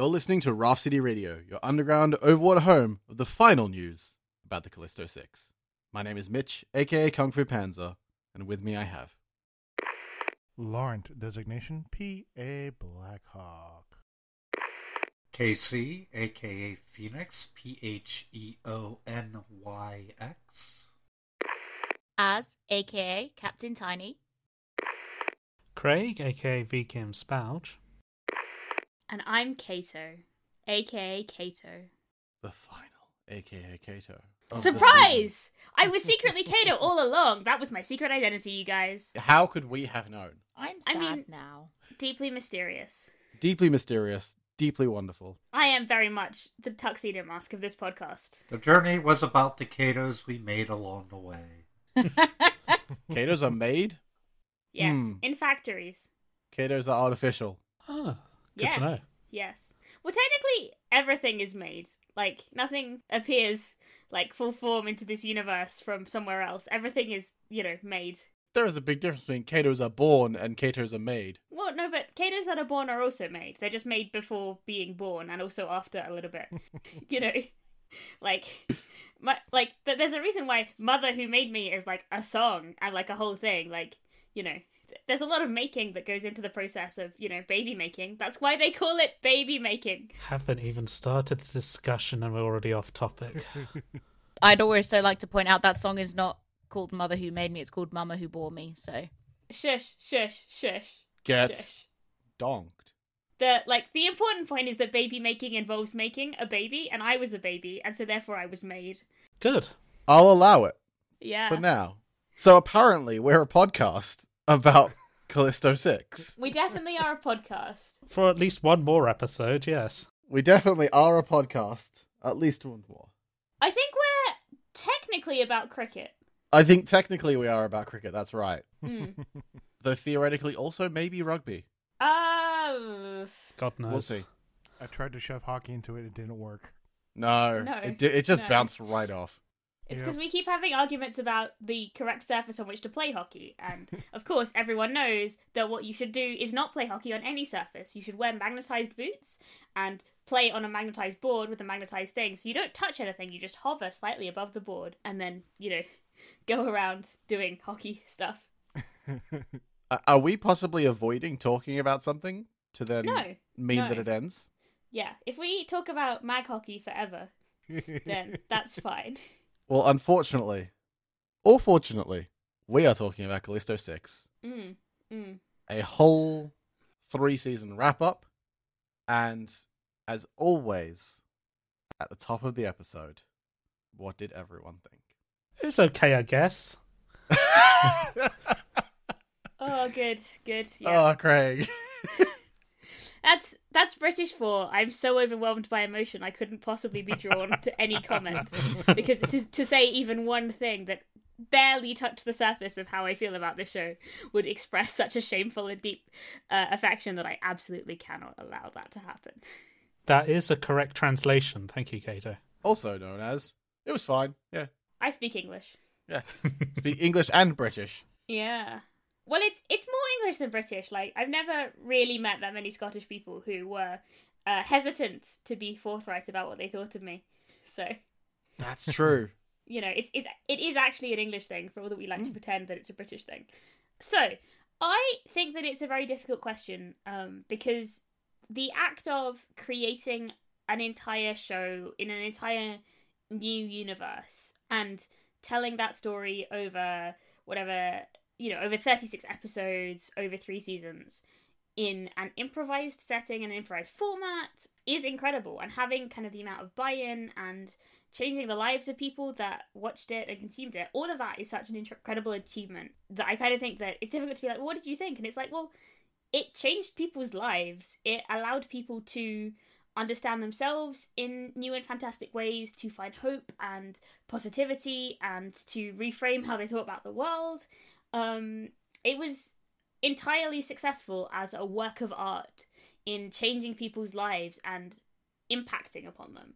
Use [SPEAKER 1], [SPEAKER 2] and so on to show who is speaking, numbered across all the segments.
[SPEAKER 1] You're listening to Raft City Radio, your underground overwater home of the final news about the Callisto 6. My name is Mitch, aka Kung Fu Panzer, and with me I have.
[SPEAKER 2] Laurent designation P.A. Blackhawk.
[SPEAKER 3] KC, aka Phoenix, P H E O N Y X.
[SPEAKER 4] Az, aka Captain Tiny,
[SPEAKER 5] Craig, aka VKM Spouge.
[SPEAKER 6] And I'm Cato, aka Cato.
[SPEAKER 1] The final, aka Cato.
[SPEAKER 6] Surprise! I was secretly Cato all along. That was my secret identity, you guys.
[SPEAKER 1] How could we have known?
[SPEAKER 4] I'm
[SPEAKER 6] I
[SPEAKER 4] sad
[SPEAKER 6] mean-
[SPEAKER 4] now.
[SPEAKER 6] Deeply mysterious.
[SPEAKER 1] Deeply mysterious, deeply wonderful.
[SPEAKER 6] I am very much the tuxedo mask of this podcast.
[SPEAKER 3] The journey was about the Catos we made along the way.
[SPEAKER 1] Catos are made,
[SPEAKER 6] Yes,
[SPEAKER 1] Hmm.
[SPEAKER 6] in factories.
[SPEAKER 1] Catos are artificial.
[SPEAKER 5] Ah, good
[SPEAKER 6] yes. Yes. Well, technically, everything is made. Like, nothing appears like full form into this universe from somewhere else. Everything is, you know, made.
[SPEAKER 1] There is a big difference between Catos are born and Catos are made.
[SPEAKER 6] Well, no, but Catos that are born are also made. They're just made before being born and also after a little bit. you know, like, my, like th- there's a reason why "Mother Who Made Me" is like a song and like a whole thing. Like, you know, there's a lot of making that goes into the process of you know baby making. That's why they call it baby making.
[SPEAKER 5] Haven't even started the discussion and we're already off topic.
[SPEAKER 4] I'd also like to point out that song is not called Mother Who Made Me, it's called Mama Who Bore Me, so.
[SPEAKER 6] Shush, shush, shush.
[SPEAKER 1] Get
[SPEAKER 6] Shush.
[SPEAKER 1] donked.
[SPEAKER 6] The like the important point is that baby making involves making a baby, and I was a baby, and so therefore I was made.
[SPEAKER 5] Good.
[SPEAKER 1] I'll allow it
[SPEAKER 6] Yeah.
[SPEAKER 1] for now. So apparently, we're a podcast about Callisto 6.
[SPEAKER 6] We definitely are a podcast.
[SPEAKER 5] For at least one more episode, yes.
[SPEAKER 1] We definitely are a podcast. At least one more.
[SPEAKER 6] I think we're technically about cricket.
[SPEAKER 1] I think technically we are about cricket, that's right.
[SPEAKER 6] Mm.
[SPEAKER 1] Though theoretically also maybe rugby.
[SPEAKER 6] Uh,
[SPEAKER 5] God knows.
[SPEAKER 1] We'll see.
[SPEAKER 2] I tried to shove hockey into it. It didn't work.
[SPEAKER 1] No,
[SPEAKER 6] No,
[SPEAKER 1] it, di- it just
[SPEAKER 6] no.
[SPEAKER 1] bounced right off.
[SPEAKER 6] It's
[SPEAKER 2] Yep.
[SPEAKER 6] because we keep having arguments about the correct surface on which to play hockey, and of course, everyone knows that what you should do is not play hockey on any surface. You should wear magnetized boots and play on a magnetized board with a magnetized thing, so you don't touch anything. You just hover slightly above the board, and then you know, go around doing hockey stuff.
[SPEAKER 1] Are we possibly avoiding talking about something to then
[SPEAKER 6] No,
[SPEAKER 1] mean
[SPEAKER 6] no.
[SPEAKER 1] that it ends?
[SPEAKER 6] Yeah, if we talk about mag hockey forever, then that's fine.
[SPEAKER 1] Well, unfortunately, or fortunately, we are talking about Callisto 6.
[SPEAKER 6] Mm, mm.
[SPEAKER 1] A whole three season wrap up. And as always, at the top of the episode, what did everyone think?
[SPEAKER 5] It was okay, I guess.
[SPEAKER 6] Oh, good, good. Yeah,
[SPEAKER 1] Oh, Craig.
[SPEAKER 6] that's that's British for I'm so overwhelmed by emotion I couldn't possibly be drawn to any comment because to to say even one thing that barely touched the surface of how I feel about this show would express such a shameful and deep uh, affection that I absolutely cannot allow that to happen.
[SPEAKER 5] That is a correct translation. Thank you, Cato.
[SPEAKER 1] also known as. It was fine. Yeah.
[SPEAKER 6] I speak English.
[SPEAKER 1] Yeah. Speak English and British.
[SPEAKER 6] Yeah. Well, it's it's more English than British. Like I've never really met that many Scottish people who were uh, hesitant to be forthright about what they thought of me. So
[SPEAKER 1] That's true.
[SPEAKER 6] you know, it's it's it is actually an English thing for all that we like to pretend that it's a British thing. So I think that it's a very difficult question um, because the act of creating an entire show in an entire new universe and telling that story over whatever you know over 36 episodes over three seasons in an improvised setting and an improvised format is incredible. And having kind of the amount of buy-in and changing the lives of people that watched it and consumed it all of that is such an incredible achievement that i kind of think that it's difficult to be like well, what did you think? And it's like well it changed people's lives. It allowed people to understand themselves in new and fantastic ways to find hope and positivity and to reframe how they thought about the world um it was entirely successful as a work of art in changing people's lives and impacting upon them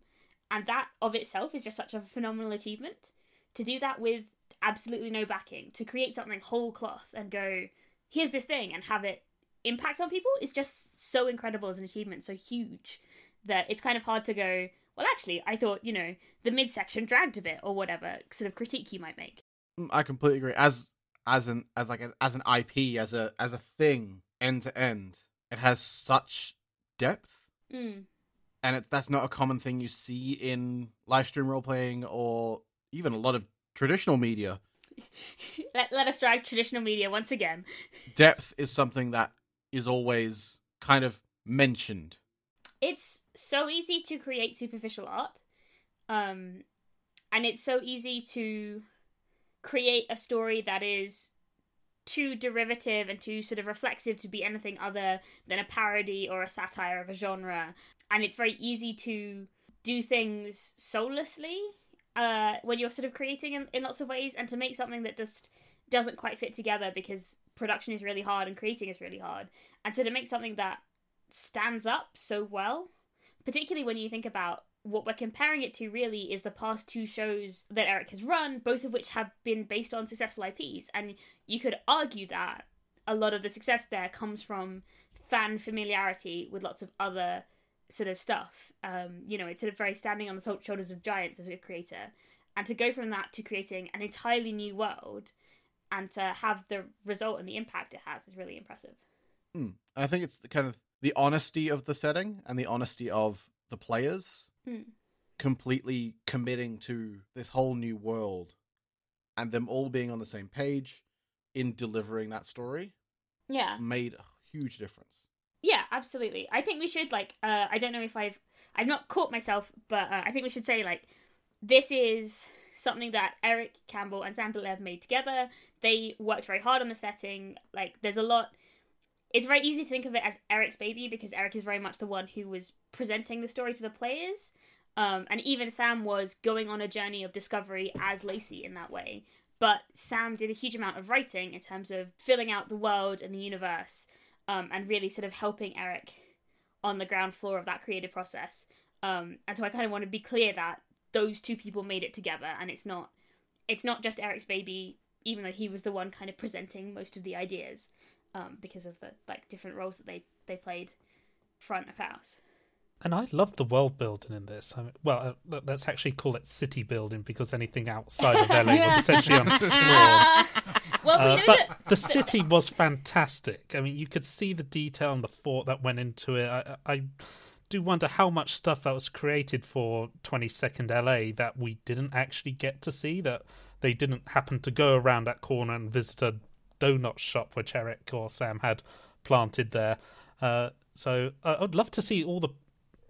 [SPEAKER 6] and that of itself is just such a phenomenal achievement to do that with absolutely no backing to create something whole cloth and go here's this thing and have it impact on people is just so incredible as an achievement so huge that it's kind of hard to go. Well, actually, I thought you know the midsection dragged a bit or whatever sort of critique you might make.
[SPEAKER 1] Mm, I completely agree. As as an as like a, as an IP as a as a thing end to end, it has such depth,
[SPEAKER 6] Mm.
[SPEAKER 1] and it, that's not a common thing you see in live stream role playing or even a lot of traditional media.
[SPEAKER 6] let, let us drag traditional media once again.
[SPEAKER 1] Depth is something that is always kind of mentioned.
[SPEAKER 6] It's so easy to create superficial art, um, and it's so easy to create a story that is too derivative and too sort of reflexive to be anything other than a parody or a satire of a genre. And it's very easy to do things soullessly uh, when you're sort of creating in, in lots of ways, and to make something that just doesn't quite fit together because production is really hard and creating is really hard. And so to make something that stands up so well, particularly when you think about what we're comparing it to really is the past two shows that Eric has run, both of which have been based on successful IPs. And you could argue that a lot of the success there comes from fan familiarity with lots of other sort of stuff. Um, you know, it's sort of very standing on the shoulders of giants as a creator. And to go from that to creating an entirely new world and to have the result and the impact it has is really impressive.
[SPEAKER 1] Mm. I think it's the kind of the honesty of the setting and the honesty of the players
[SPEAKER 6] Mm.
[SPEAKER 1] completely committing to this whole new world and them all being on the same page in delivering that story
[SPEAKER 6] Yeah.
[SPEAKER 1] made a huge difference.
[SPEAKER 6] Yeah, absolutely. I think we should like uh I don't know if I've I've not caught myself, but uh, I think we should say like this is something that Eric Campbell and Sam de Leve made together. They worked very hard on the setting. Like there's a lot it's very easy to think of it as Eric's baby because Eric is very much the one who was presenting the story to the players. Um, and even Sam was going on a journey of discovery as Lacey in that way. But Sam did a huge amount of writing in terms of filling out the world and the universe um, and really sort of helping Eric on the ground floor of that creative process. Um, and so I kind of want to be clear that those two people made it together, and it's not it's not just Eric's baby, even though he was the one kind of presenting most of the ideas um, because of the like different roles that they they played front of house.
[SPEAKER 5] And I love the world building in this. I mean, well, uh, let's actually call it city building because anything outside of LA was essentially unexplored.
[SPEAKER 6] well, we
[SPEAKER 5] Uh,
[SPEAKER 6] know
[SPEAKER 5] but
[SPEAKER 6] that
[SPEAKER 5] the city was fantastic. I mean, you could see the detail and the thought that went into it. I, I do wonder how much stuff that was created for 22nd LA that we didn't actually get to see, that they didn't happen to go around that corner and visit a donut shop which Eric or Sam had planted there. Uh, so uh, I'd love to see all the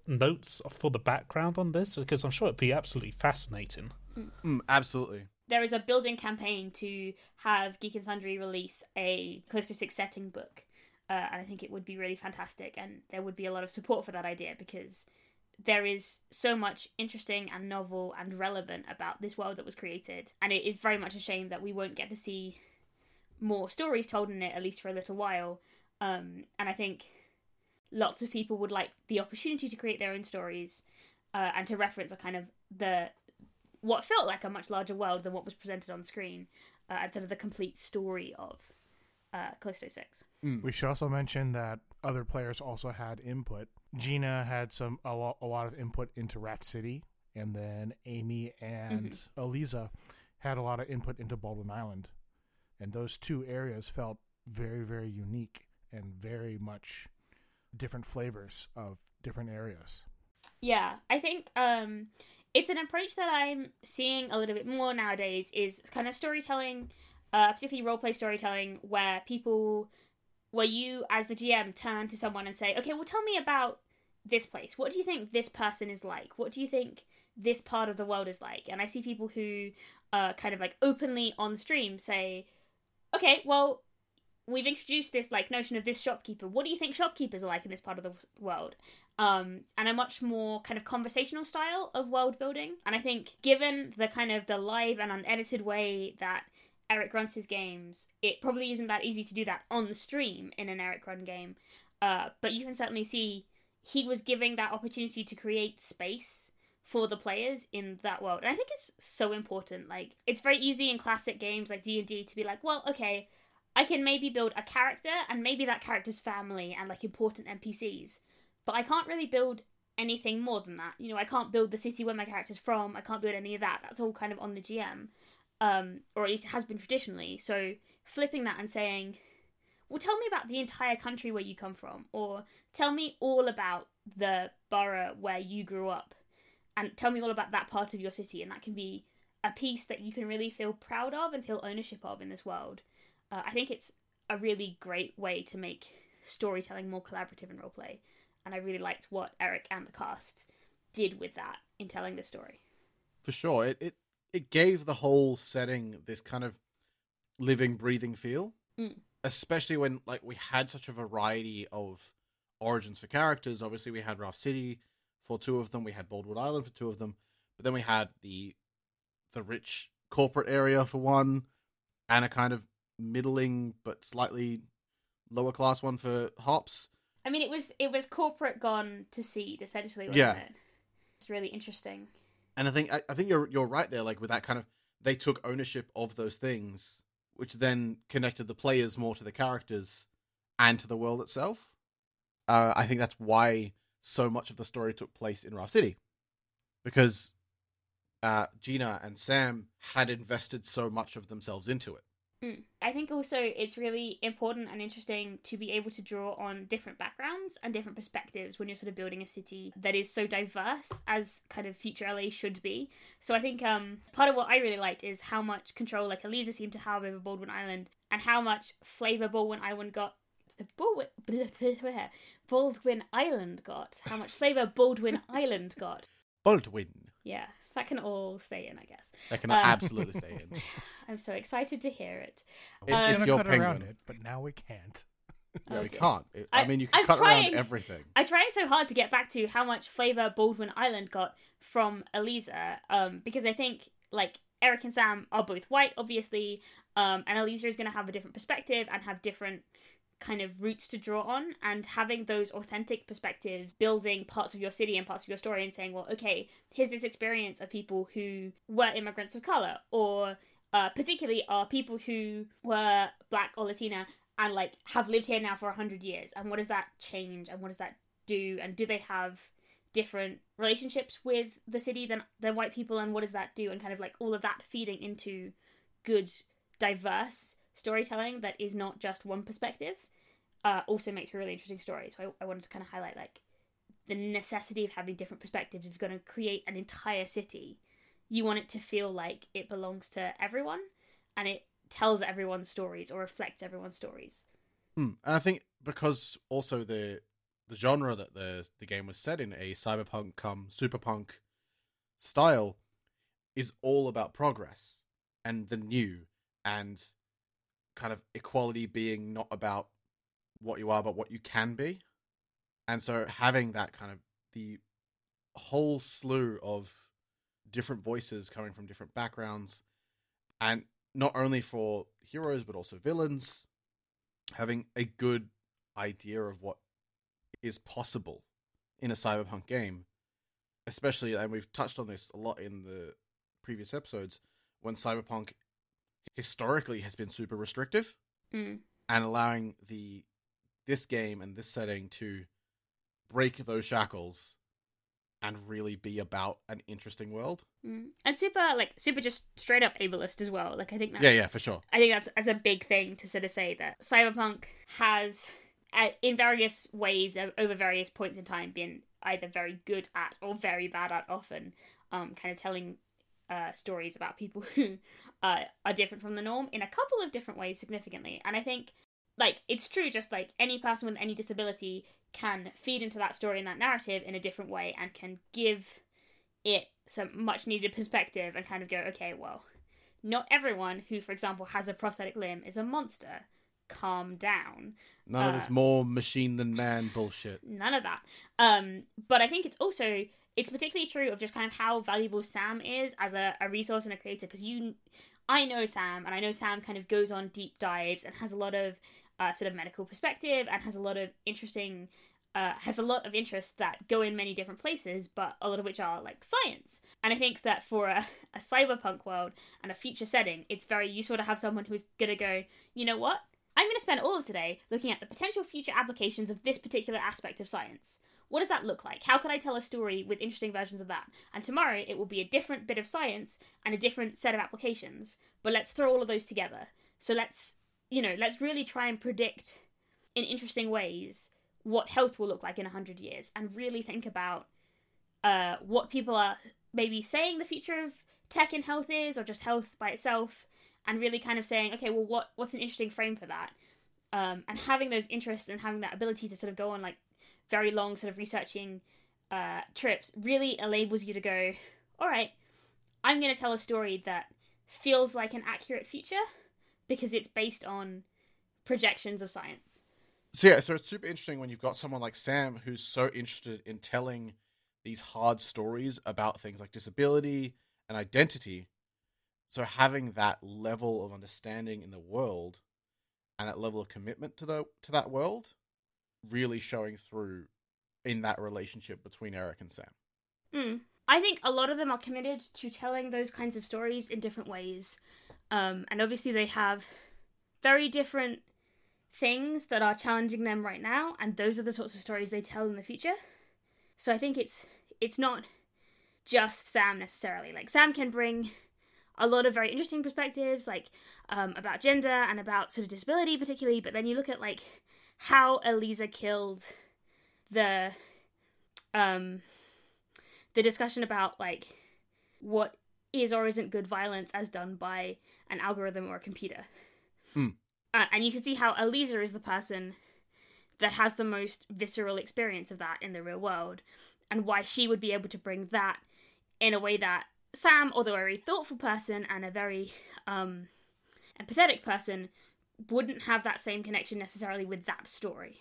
[SPEAKER 5] notes for the background on this because I'm sure it'd be absolutely fascinating.
[SPEAKER 1] Mm, absolutely.
[SPEAKER 6] there is a building campaign to have Geek and Sundry release a Callisto Six setting book, uh, and I think it would be really fantastic, and there would be a lot of support for that idea because there is so much interesting and novel and relevant about this world that was created, and it is very much a shame that we won't get to see more stories told in it at least for a little while. Um, and I think lots of people would like the opportunity to create their own stories uh, and to reference a kind of the what felt like a much larger world than what was presented on screen, uh, and sort of the complete story of uh, Callisto Six.
[SPEAKER 2] We should also mention that other players also had input. Gina had some a, lo- a lot of input into Raft City, and then Amy and Eliza had a lot of input into Baldwin Island, and those two areas felt very very unique and very much different flavors of different areas.
[SPEAKER 6] Yeah, I think um, it's an approach that I'm seeing a little bit more nowadays. Is kind of storytelling, uh, particularly role play storytelling, where people, where you as the GM turn to someone and say, "Okay, well, tell me about this place. What do you think this person is like? What do you think this part of the world is like?" And I see people who, uh, kind of like openly on stream say, "Okay, well." We've introduced this like notion of this shopkeeper. What do you think shopkeepers are like in this part of the world? um, and a much more kind of conversational style of world building. And I think, given the kind of the live and unedited way that Eric runs his games, it probably isn't that easy to do that on the stream in an Eric run game. Uh, but you can certainly see he was giving that opportunity to create space for the players in that world, and I think it's so important. Like, it's very easy in classic games like D and D to be like, well, okay. I can maybe build a character and maybe that character's family and like important NPCs but I can't really build anything more than that. You know, I can't build the city where my character's from. I can't build any of that. That's all kind of on the GM, um, or at least it has been traditionally. So flipping that and saying, well, tell me about the entire country where you come from, or tell me all about the borough where you grew up, and tell me all about that part of your city, and that can be a piece that you can really feel proud of and feel ownership of in this world. Uh, I think it's a really great way to make storytelling more collaborative in roleplay, and I really liked what Eric and the cast did with that in telling the story.
[SPEAKER 1] For sure, it it it gave the whole setting this kind of living, breathing feel.
[SPEAKER 6] Mm.
[SPEAKER 1] Especially when like we had such a variety of origins for characters. Obviously, we had Raft City for two of them. We had Baldwin Island for two of them. But then we had the the rich corporate area for one, and a kind of middling but slightly lower class one for Hops.
[SPEAKER 6] I mean, it was it was corporate gone to seed essentially. Wasn't
[SPEAKER 1] Yeah.
[SPEAKER 6] it? it's really interesting.
[SPEAKER 1] And I think I, I think you're you're right there. Like with that kind of, they took ownership of those things, which then connected the players more to the characters and to the world itself. Uh, I think that's why so much of the story took place in Raft City, because uh, Gina and Sam had invested so much of themselves into it.
[SPEAKER 6] Mm. I think also it's really important and interesting to be able to draw on different backgrounds and different perspectives when you're sort of building a city that is so diverse as kind of future LA should be. So I think um, part of what I really liked is how much control like Eliza seemed to have over Baldwin Island and how much flavor Baldwin Island got. Baldwin, Baldwin Island got. How much flavor Baldwin Island got.
[SPEAKER 1] Baldwin,
[SPEAKER 6] Yeah, that can all stay in, I guess.
[SPEAKER 1] that can
[SPEAKER 6] Um,
[SPEAKER 1] absolutely stay in.
[SPEAKER 6] I'm so excited to hear it.
[SPEAKER 1] It's,
[SPEAKER 2] We're
[SPEAKER 1] it's
[SPEAKER 2] gonna
[SPEAKER 1] your
[SPEAKER 2] cut
[SPEAKER 1] penguin.
[SPEAKER 2] around it, but now we can't.
[SPEAKER 1] Yeah,
[SPEAKER 6] Oh,
[SPEAKER 1] we
[SPEAKER 6] dear.
[SPEAKER 1] can't. It- I,
[SPEAKER 6] I-
[SPEAKER 1] mean, you can
[SPEAKER 6] I'm
[SPEAKER 1] cut
[SPEAKER 6] trying.
[SPEAKER 1] around everything.
[SPEAKER 6] I'm trying so hard to get back to how much flavor Baldwin Island got from Eliza, um, because I think like Eric and Sam are both white, obviously, um, and Eliza is going to have a different perspective and have different kind of roots to draw on, and having those authentic perspectives, building parts of your city and parts of your story, and saying, well, okay, here's this experience of people who were immigrants of color, or uh, particularly are people who were black or Latina and like have lived here now for a hundred years and what does that change and what does that do and do they have different relationships with the city than than white people and what does that do and kind of like all of that feeding into good diverse storytelling that is not just one perspective uh, also makes for a really interesting story so I, I wanted to kind of highlight like the necessity of having different perspectives if you're going to create an entire city you want it to feel like it belongs to everyone and it tells everyone's stories or reflects everyone's stories
[SPEAKER 1] Hmm. And I think because also the the genre that the the game was set in, a cyberpunk come superpunk style, is all about progress and the new and kind of equality being not about what you are but what you can be. And so having that kind of the whole slew of different voices coming from different backgrounds and not only for heroes but also villains having a good idea of what is possible in a cyberpunk game especially and we've touched on this a lot in the previous episodes when cyberpunk historically has been super restrictive
[SPEAKER 6] mm.
[SPEAKER 1] and allowing the this game and this setting to break those shackles and really be about an interesting world
[SPEAKER 6] Mm. and super like super just straight up ableist as well like i think that's
[SPEAKER 1] yeah yeah for sure
[SPEAKER 6] I think that's that's a big thing to sort of say that cyberpunk has, uh, in various ways o- over various points in time, been either very good at or very bad at often, um, kind of telling uh, stories about people who uh, are different from the norm in a couple of different ways significantly. And I think, like, it's true, just like any person with any disability can feed into that story and that narrative in a different way and can give it some much needed perspective and kind of go, okay, well, not everyone who, for example, has a prosthetic limb is a monster. Calm down.
[SPEAKER 1] none of this
[SPEAKER 6] Uh,
[SPEAKER 1] more machine than man bullshit
[SPEAKER 6] None of that. Um, but I think it's also it's particularly true of just kind of how valuable Sam is as a, a resource and a creator because you, I know Sam and I know Sam kind of goes on deep dives and has a lot of uh, sort of medical perspective and has a lot of interesting. Uh, has a lot of interests that go in many different places, but a lot of which are like science. And I think that for a, a cyberpunk world and a future setting, it's very useful to have someone who's gonna go, you know what? I'm going to spend all of today looking at the potential future applications of this particular aspect of science. what does that look like? How could I tell a story with interesting versions of that? And tomorrow it will be a different bit of science and a different set of applications. But let's throw all of those together. So let's, you know, let's really try and predict in interesting ways what health will look like in 100 years and really think about uh, what people are maybe saying the future of tech and health is or just health by itself and really kind of saying okay well what what's an interesting frame for that? Um, and having those interests and having that ability to sort of go on like very long sort of researching uh, trips really enables you to go all right i'm going to tell a story that feels like an accurate future because it's based on projections of science
[SPEAKER 1] So yeah, so it's super interesting when you've got someone like Sam who's so interested in telling these hard stories about things like disability and identity. So having that level of understanding in the world and that level of commitment to the to that world really showing through in that relationship between Eric and Sam.
[SPEAKER 6] Mm. I think a lot of them are committed to telling those kinds of stories in different ways. Um, and obviously, they have very different things that are challenging them right now, and those are the sorts of stories they tell in the future. So I think it's it's not just Sam necessarily. Like Sam can bring a lot of very interesting perspectives, like um, about gender and about sort of disability, particularly. But then you look at like how Eliza killed the um the discussion about like what is or isn't good violence as done by an algorithm or a computer.
[SPEAKER 1] Hmm.
[SPEAKER 6] Uh, and you can see how Eliza is the person that has the most visceral experience of that in the real world, and why she would be able to bring that in a way that Sam, although a very thoughtful person and a very um, empathetic person, wouldn't have that same connection necessarily with that story.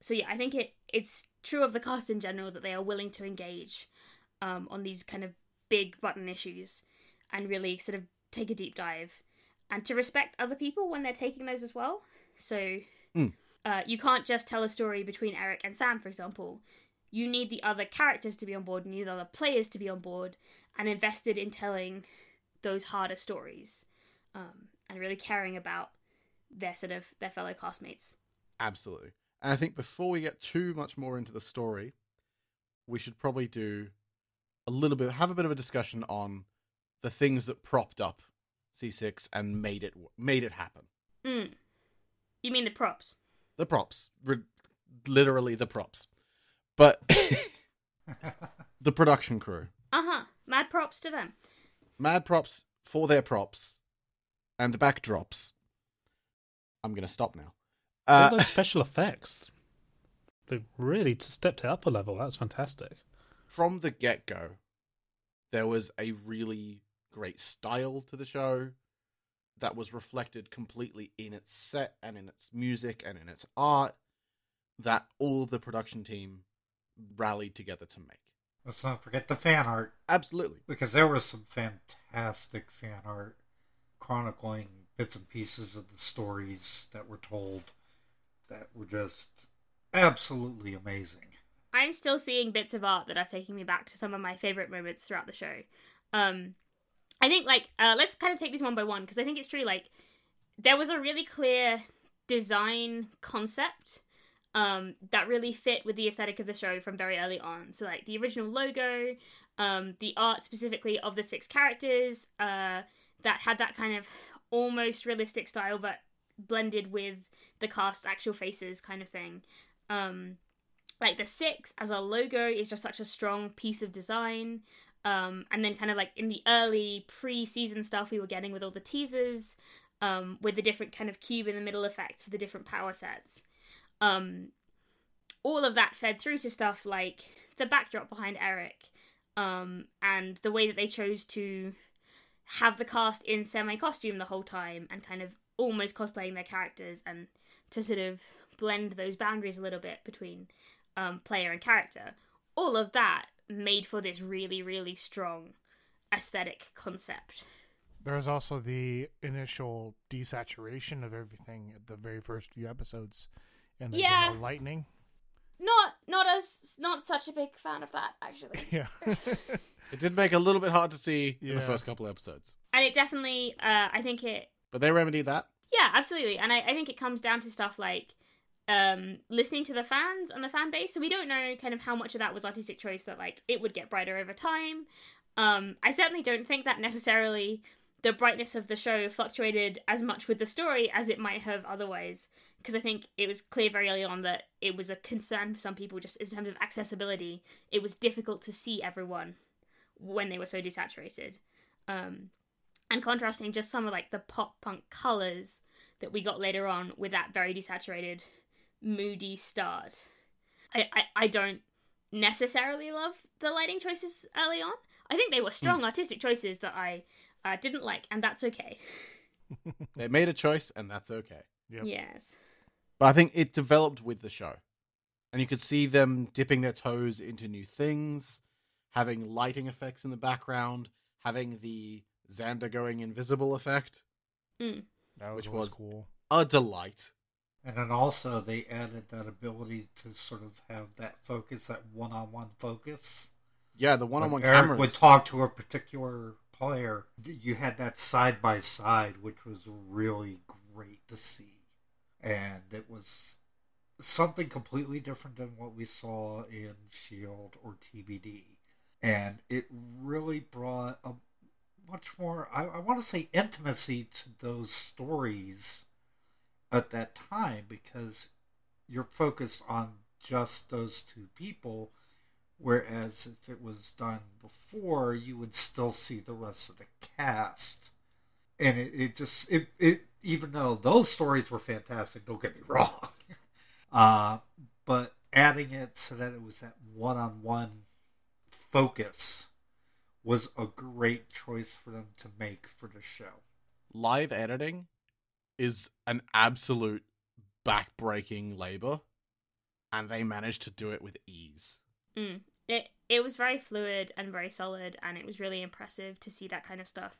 [SPEAKER 6] So yeah, I think it it's true of the cast in general that they are willing to engage um, on these kind of big button issues and really sort of take a deep dive and to respect other people when they're taking those as well. So
[SPEAKER 1] Mm.
[SPEAKER 6] uh, you can't just tell a story between Eric and Sam, for example. You need the other characters to be on board, and you need the other players to be on board and invested in telling those harder stories um, and really caring about their sort of their fellow castmates.
[SPEAKER 1] Absolutely. And I think before we get too much more into the story, we should probably do a little bit, have a bit of a discussion on the things that propped up C6 and made it made it happen.
[SPEAKER 6] Mm. You mean the props?
[SPEAKER 1] The props, Re- literally the props, but the production crew,
[SPEAKER 6] Uh huh. Mad props to them.
[SPEAKER 1] mad props for their props and the backdrops. I'm gonna stop now.
[SPEAKER 5] All
[SPEAKER 1] Uh,
[SPEAKER 5] those special effects. They really stepped it up a level. That's fantastic.
[SPEAKER 1] from the get go, there was a really great style to the show that was reflected completely in its set and in its music and in its art that all of the production team rallied together to make.
[SPEAKER 3] Let's not forget the fan art,
[SPEAKER 1] Absolutely.
[SPEAKER 3] because there was some fantastic fan art chronicling bits and pieces of the stories that were told that were just absolutely amazing.
[SPEAKER 6] I'm still seeing bits of art that are taking me back to some of my favorite moments throughout the show. Um, I think like uh, let's kind of take these one by one because I think it's true. Like there was a really clear design concept um, that really fit with the aesthetic of the show from very early on. So like the original logo, um, the art specifically of the six characters uh, that had that kind of almost realistic style, but blended with the cast's actual faces, kind of thing. Um, like the six as a logo is just such a strong piece of design um, and then kind of like in the early pre-season stuff we were getting with all the teasers um, with the different kind of cube in the middle effects for the different power sets um, all of that fed through to stuff like the backdrop behind eric um, and the way that they chose to have the cast in semi-costume the whole time and kind of almost cosplaying their characters and to sort of blend those boundaries a little bit between um, player and character. All of that made for this really, really strong aesthetic concept.
[SPEAKER 2] There's also the initial desaturation of everything at the very first few episodes, and the
[SPEAKER 6] Yeah.
[SPEAKER 2] general lightning.
[SPEAKER 6] Not, not as, not such a big fan of that actually.
[SPEAKER 2] Yeah,
[SPEAKER 1] It did make it a little bit hard to see in the first couple episodes.
[SPEAKER 6] and it definitely, uh, I think it
[SPEAKER 1] But they remedied that.
[SPEAKER 6] Yeah, absolutely. And I, I think it comes down to stuff like um listening to the fans and the fan base. So we don't know kind of how much of that was artistic choice that like it would get brighter over time. Um i certainly don't think that necessarily the brightness of the show fluctuated as much with the story as it might have otherwise because i think it was clear very early on that it was a concern for some people just in terms of accessibility. It was difficult to see everyone when they were so desaturated. Um and contrasting just some of like the pop punk colors that we got later on with that very desaturated moody start. I, I, I don't necessarily love the lighting choices early on. I think they were strong artistic choices that I uh, didn't like, and that's okay.
[SPEAKER 1] They made a choice, and that's okay.
[SPEAKER 2] Yep.
[SPEAKER 6] Yes.
[SPEAKER 1] But I think it developed with the show. And you could see them dipping their toes into new things, having lighting effects in the background, having the Xander going invisible effect.
[SPEAKER 6] Mm.
[SPEAKER 2] That was,
[SPEAKER 1] Which was-
[SPEAKER 2] cool.
[SPEAKER 1] A delight.
[SPEAKER 3] And then also they added that ability to sort of have that focus, that one-on-one focus.
[SPEAKER 1] Yeah, the one on one
[SPEAKER 3] When Eric
[SPEAKER 1] cameras.
[SPEAKER 3] would talk to a particular player. You had that side by side, which was really great to see, and it was something completely different than what we saw in Shield or TBD, and it really brought a much more I, I want to say intimacy to those stories at that time because you're focused on just those two people whereas if it was done before you would still see the rest of the cast. And it, it just it, it even though those stories were fantastic don't get me wrong. Uh, but adding it so that it was that one-on-one focus was a great choice for them to make for the show.
[SPEAKER 1] Live editing is an absolute back-breaking labor, and they managed to do it with ease.
[SPEAKER 6] Mm. It it was very fluid and very solid, and it was really impressive to see that kind of stuff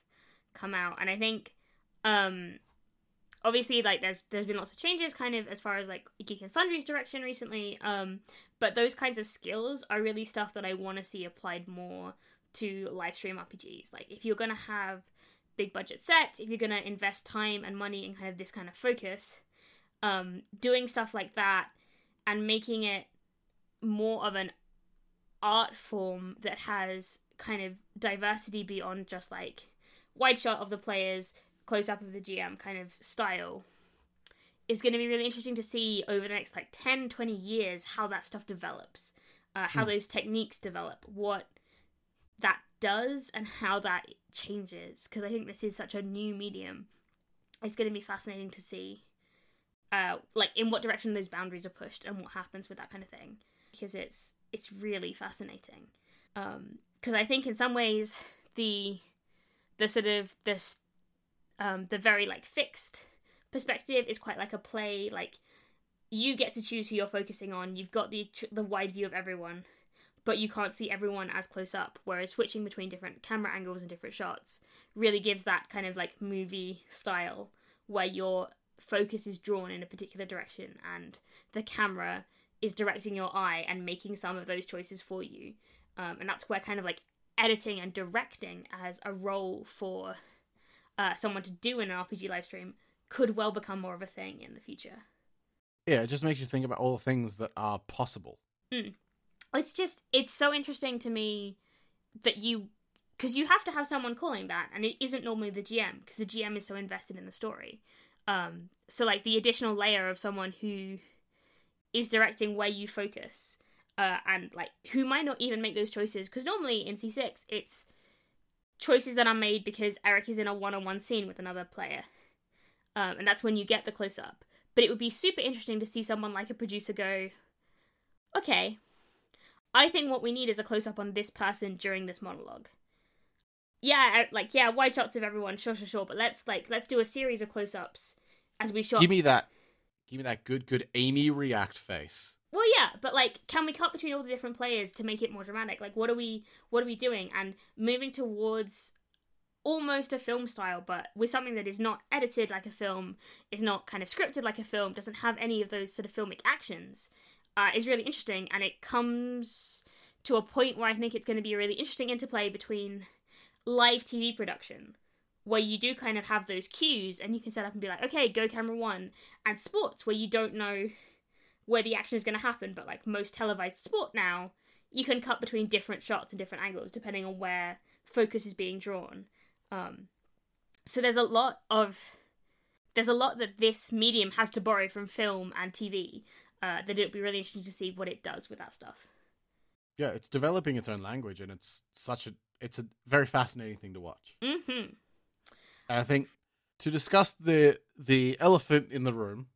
[SPEAKER 6] come out. And I think, um, obviously, like there's there's been lots of changes, kind of as far as like Geek and Sundry's direction recently. Um, but those kinds of skills are really stuff that I want to see applied more to live stream RPGs. Like if you're gonna have big budget sets, if you're gonna invest time and money in kind of this kind of focus, um, doing stuff like that and making it more of an art form that has kind of diversity beyond just like wide shot of the players, close up of the GM kind of style is going to be really interesting to see over the next like 10, 20 years how that stuff develops, uh, how
[SPEAKER 1] Hmm.
[SPEAKER 6] those techniques develop, what that does, and how that changes. Because I think this is such a new medium. It's going to be fascinating to see, uh, like in what direction those boundaries are pushed and what happens with that kind of thing. Because it's it's really fascinating. Because I think in some ways the the sort of this um, the very like fixed perspective is quite like a play. Like you get to choose who you're focusing on. You've got the the wide view of everyone, but you can't see everyone as close up. Whereas switching between different camera angles and different shots really gives that kind of like movie style where your focus is drawn in a particular direction and the camera is directing your eye and making some of those choices for you. Um, and that's where kind of like editing and directing as a role for uh, someone to do in an RPG live stream could well become more of a thing in the future.
[SPEAKER 1] Yeah, it just makes you think about all the things that are possible.
[SPEAKER 6] It's just it's so interesting to me that you because you have to have someone calling that and it isn't normally the GM because the GM is so invested in the story. Um, so like the additional layer of someone who is directing where you focus uh, and like who might not even make those choices because normally in C6 it's choices that are made because Eric is in a one-on-one scene with another player, um, and that's when you get the close-up. But it would be super interesting to see someone like a producer go, okay, I think what we need is a close-up on this person during this monologue. Yeah, like yeah, wide shots of everyone, sure, sure, sure. But let's like let's do a series of close-ups as we shot
[SPEAKER 1] Give me that. Give me that good, good Amy react face.
[SPEAKER 6] Well, yeah, but like, can we cut between all the different players to make it more dramatic? Like, what are we, what are we doing? And moving towards almost a film style, but with something that is not edited like a film, is not kind of scripted like a film, doesn't have any of those sort of filmic actions, uh, is really interesting. And it comes to a point where I think it's going to be a really interesting interplay between live TV production, where you do kind of have those cues and you can set up and be like, okay, go camera one, and sports, where you don't know where the action is going to happen, but like most televised sport now, you can cut between different shots and different angles depending on where focus is being drawn. Um, so there's a lot of there's a lot that this medium has to borrow from film and TV. Uh, that it'll be really interesting to see what it does with that stuff.
[SPEAKER 1] Yeah, it's developing its own language, and it's such a it's a very fascinating thing to watch.
[SPEAKER 6] hmm
[SPEAKER 1] And I think to discuss the the elephant in the room,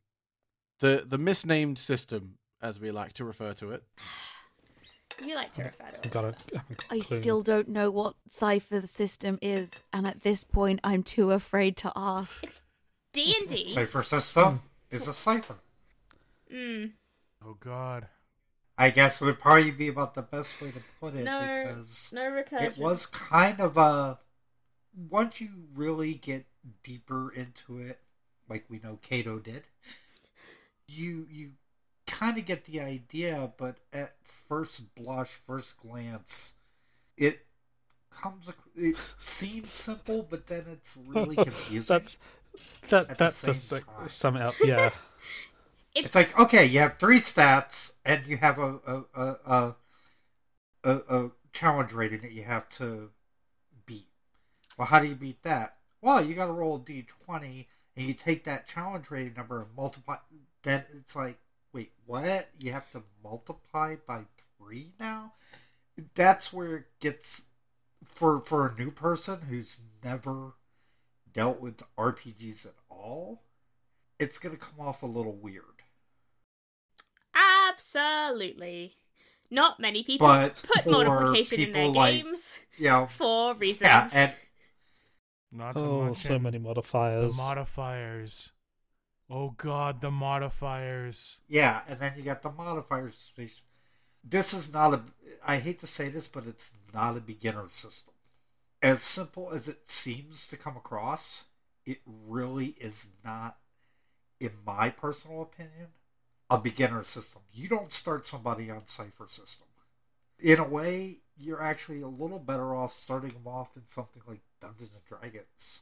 [SPEAKER 1] the the misnamed system, as we like to refer to it,
[SPEAKER 6] You like to refer to
[SPEAKER 5] I
[SPEAKER 6] it.
[SPEAKER 5] got it.
[SPEAKER 4] I still don't know what cipher the system is, and at this point, I'm too afraid to ask.
[SPEAKER 6] It's D and D.
[SPEAKER 3] Cypher System is a cipher.
[SPEAKER 6] Mm.
[SPEAKER 2] Oh God.
[SPEAKER 3] I guess it would probably be about the best way to put it
[SPEAKER 6] No,
[SPEAKER 3] because
[SPEAKER 6] no recursion.
[SPEAKER 3] it was kind of a once you really get deeper into it, like we know Cato did, you you kind of get the idea, but at first blush, first glance, it comes it seems simple, but then it's really confusing.
[SPEAKER 5] That's that.
[SPEAKER 3] At the
[SPEAKER 5] That does
[SPEAKER 3] time.
[SPEAKER 5] sum it up. Yeah.
[SPEAKER 6] It's,
[SPEAKER 3] It's like okay, you have three stats, and you have a a a a, a, challenge rating that you have to beat. Well, how do you beat that? Well, you got to roll a d twenty, and you take that challenge rating number and multiply. Then it's like, wait, what? You have to multiply by three now. That's where it gets for for a new person who's never dealt with RPGs at all. It's gonna come off a little weird.
[SPEAKER 6] Absolutely. Not many people
[SPEAKER 3] But
[SPEAKER 6] put
[SPEAKER 3] for
[SPEAKER 6] multiplication in their
[SPEAKER 3] like-
[SPEAKER 6] games
[SPEAKER 3] You know,
[SPEAKER 6] for reasons.
[SPEAKER 3] yeah, and
[SPEAKER 2] Not to
[SPEAKER 5] oh, so many modifiers.
[SPEAKER 2] the
[SPEAKER 5] modifiers.
[SPEAKER 2] modifiers. Oh God, the modifiers.
[SPEAKER 3] yeah, and then you got the modifiers. This is not a. I hate to say this, but it's not a beginner system. As simple as it seems to come across, it really is not, in my personal opinion, a beginner system. You don't start somebody on Cypher System. In a way, you're actually a little better off starting them off in something like Dungeons and Dragons.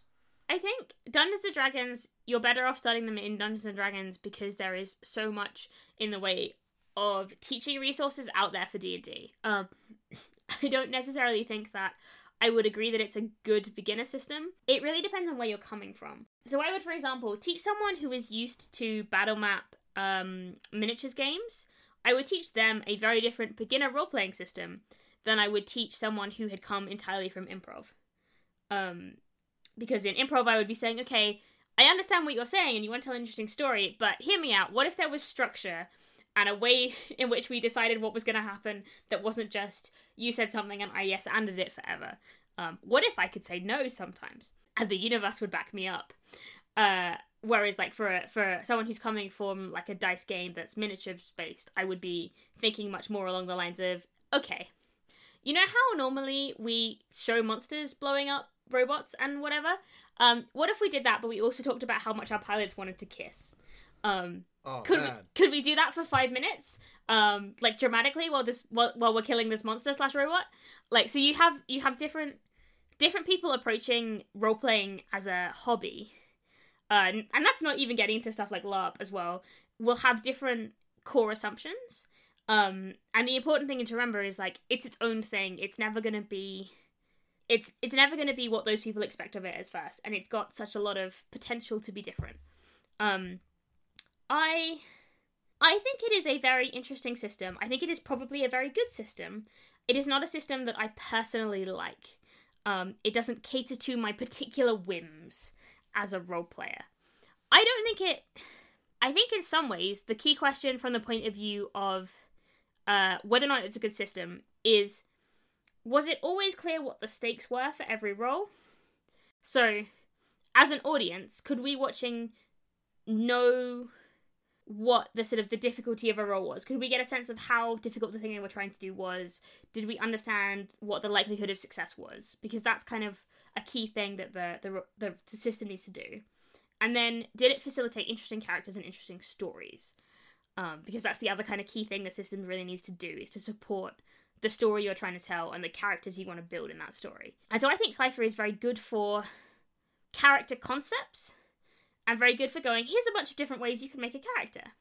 [SPEAKER 6] I think Dungeons and Dragons, you're better off starting them in Dungeons and Dragons because there is so much in the way of teaching resources out there for D and D. Um, I don't necessarily think that I would agree that it's a good beginner system. It really depends on where you're coming from. So I would, for example, teach someone who is used to battle map um, miniatures games. I would teach them a very different beginner role playing system than I would teach someone who had come entirely from improv. Um, because in improv I would be saying, okay, I understand what you're saying and you want to tell an interesting story, but hear me out. What if there was structure and a way in which we decided what was going to happen that wasn't just you said something and I yes anded it forever? Um, what if I could say no sometimes and the universe would back me up? Uh, whereas like for a, for someone who's coming from like a dice game that's miniatures based, I would be thinking much more along the lines of, okay, you know how normally we show monsters blowing up robots and whatever? Um, what if we did that, but we also talked about how much our pilots wanted to kiss? Um,
[SPEAKER 1] Oh
[SPEAKER 6] could we, could we do that for five minutes? Um, like dramatically while this while, while we're killing this monster slash robot? Like so you have you have different different people approaching role playing as a hobby, uh, and, that's not even getting into stuff like LARP as well. Will have different core assumptions. Um, and the important thing to remember is like it's its own thing. It's never gonna be it's it's never to be what those people expect of it as first and it's got such a lot of potential to be different um i i think it is a very interesting system i think it is probably a very good system it is not a system that i personally like um it doesn't cater to my particular whims as a role player i don't think it i think in some ways the key question from the point of view of uh whether or not it's a good system is was it always clear what the stakes were for every role? So, as an audience, could we watching know what the sort of the difficulty of a role was? Could we get a sense of how difficult the thing they were trying to do was? Did we understand what the likelihood of success was? Because that's kind of a key thing that the the, the, the system needs to do. And then, did it facilitate interesting characters and interesting stories? Um, because that's the other kind of key thing the system really needs to do is to support the story you're trying to tell and the characters you want to build in that story. And so I think Cypher is very good for character concepts and very good for going, here's a bunch of different ways you can make a character.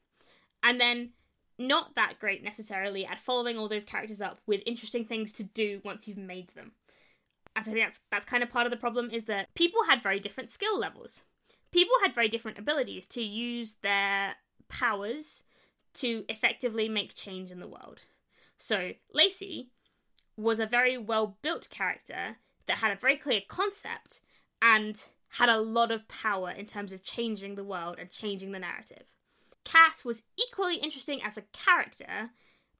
[SPEAKER 6] And then not that great necessarily at following all those characters up with interesting things to do once you've made them. And so I think that's that's kind of part of the problem is that people had very different skill levels. People had very different abilities to use their powers to effectively make change in the world. So Lacey was a very well built character that had a very clear concept and had a lot of power in terms of changing the world and changing the narrative. Cass was equally interesting as a character,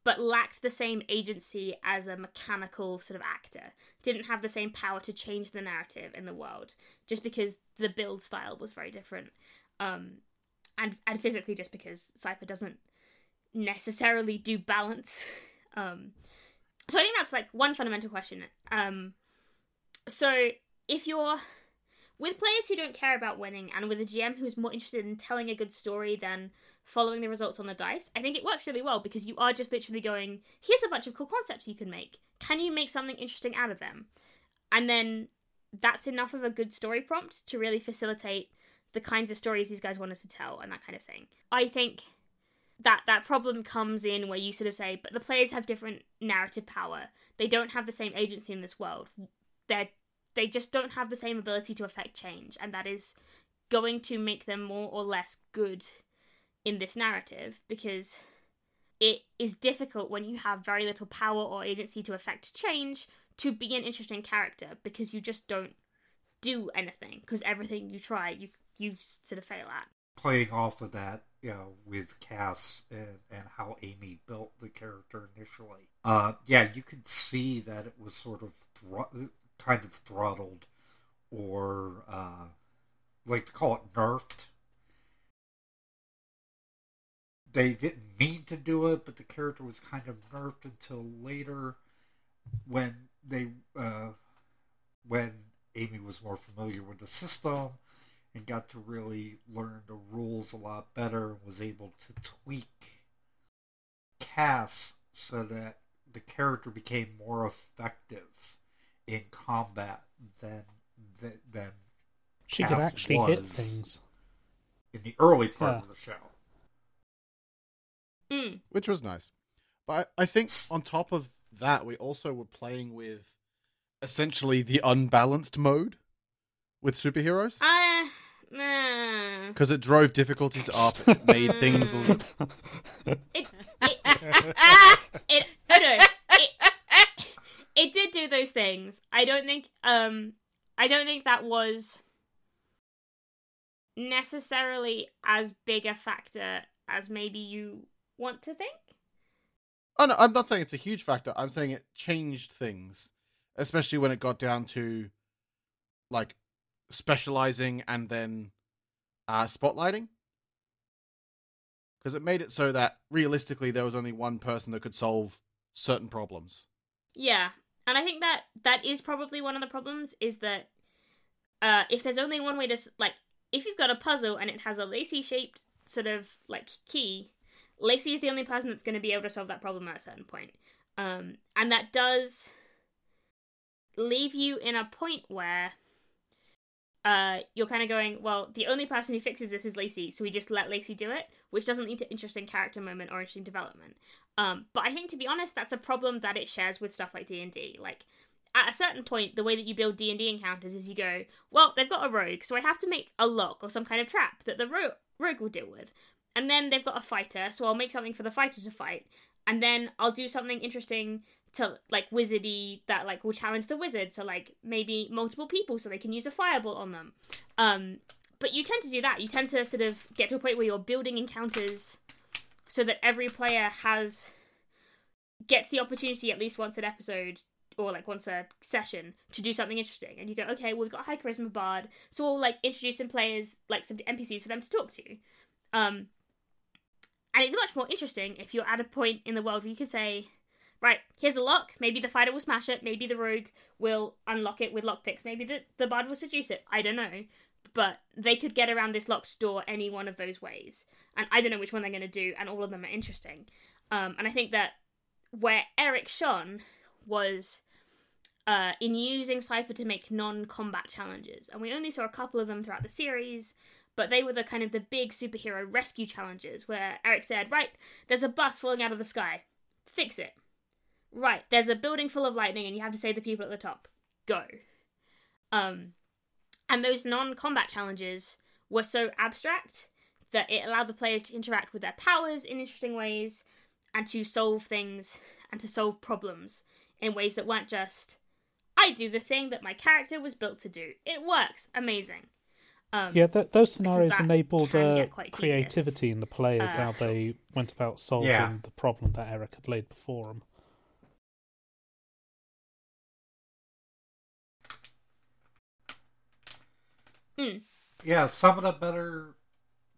[SPEAKER 6] but lacked the same agency as a mechanical sort of actor. Didn't have the same power to change the narrative in the world, just because the build style was very different. Um, and and physically, just because Cypher doesn't necessarily do balance. Um, so I think that's like one fundamental question. Um, so if you're with players who don't care about winning and with a GM who's more interested in telling a good story than following the results on the dice, I think it works really well because you are just literally going, here's a bunch of cool concepts you can make. Can you make something interesting out of them? And then that's enough of a good story prompt to really facilitate the kinds of stories these guys wanted to tell and that kind of thing. I think that that problem comes in where you sort of say, but the players have different narrative power. They don't have the same agency in this world. They're they just don't have the same ability to affect change, and that is going to make them more or less good in this narrative because it is difficult when you have very little power or agency to affect change to be an interesting character because you just don't do anything because everything you try you you sort of fail at.
[SPEAKER 3] Playing off of that you know with cass and, and how amy built the character initially uh yeah you could see that it was sort of thr- kind of throttled or uh like to call it nerfed they didn't mean to do it, but the character was kind of nerfed until later when they uh, when Amy was more familiar with the system and got to really learn the rules a lot better and was able to tweak Cass so that the character became more effective in combat than than, than
[SPEAKER 5] She
[SPEAKER 3] Cass
[SPEAKER 5] could actually hit things.
[SPEAKER 3] in the early part
[SPEAKER 5] Yeah.
[SPEAKER 3] of the show.
[SPEAKER 6] Mm.
[SPEAKER 1] which was nice. But I I think on top of that, we also were playing with essentially the unbalanced mode with superheroes
[SPEAKER 6] uh, uh,
[SPEAKER 1] because it drove difficulties up. It made things. little-
[SPEAKER 6] it it it oh no it, it did do those things i don't think um i don't think that was necessarily as big a factor as maybe you want to think
[SPEAKER 1] Oh no, I'm not saying it's a huge factor. I'm saying it changed things, especially when it got down to like specializing and then uh, spotlighting. Because it made it so that realistically there was only one person that could solve certain problems.
[SPEAKER 6] Yeah, and I think that that is probably one of the problems is that uh, if there's only one way to like, if you've got a puzzle and it has a lacy shaped sort of like key, Lacey is the only person that's going to be able to solve that problem at a certain point, um, and that does leave you in a point where uh, you're kind of going, well, the only person who fixes this is Lacey, so we just let Lacey do it, which doesn't lead to interesting character moment or interesting development. Um, but I think to be honest, that's a problem that it shares with stuff like D and D. Like at a certain point, the way that you build D and D encounters is you go, well, they've got a rogue, so I have to make a lock or some kind of trap that the ro- rogue will deal with, and then they've got a fighter, so I'll make something for the fighter to fight, and then I'll do something interesting to like wizardy that like will challenge the wizard, so like maybe multiple people, so they can use a fireball on them. Um, but you tend to do that. You tend to sort of get to a point where you're building encounters so that every player has gets the opportunity at least once an episode or like once a session to do something interesting and you go okay well, we've got a high charisma bard so we'll like introduce some players like some npcs for them to talk to um and it's much more interesting if you're at a point in the world where you can say right here's a lock. Maybe the fighter will smash it. Maybe the rogue will unlock it with lockpicks. Maybe the, the bard will seduce it. I don't know. But they could get around this locked door any one of those ways. And i don't know which one they're going to do and all of them are interesting. Um, and i think that where eric shone was uh, in using Cypher to make non combat challenges. And we only saw a couple of them throughout the series, but they were the kind of the big superhero rescue challenges where Eric said, "Right, there's a bus falling out of the sky. Fix it." Right, there's a building full of lightning and you have to save the people at the top. Go. Um and those non-combat challenges were so abstract that it allowed the players to interact with their powers in interesting ways and to solve things and to solve problems in ways that weren't just I do the thing that my character was built to do. It works. Amazing. Um,
[SPEAKER 5] Yeah, th- those scenarios
[SPEAKER 6] that
[SPEAKER 5] enabled uh,
[SPEAKER 6] quite
[SPEAKER 5] creativity in the players,
[SPEAKER 6] Uh,
[SPEAKER 5] how they went about solving
[SPEAKER 3] Yeah.
[SPEAKER 5] the problem that Eric had laid before them.
[SPEAKER 6] hmm.
[SPEAKER 3] Yeah, some of the better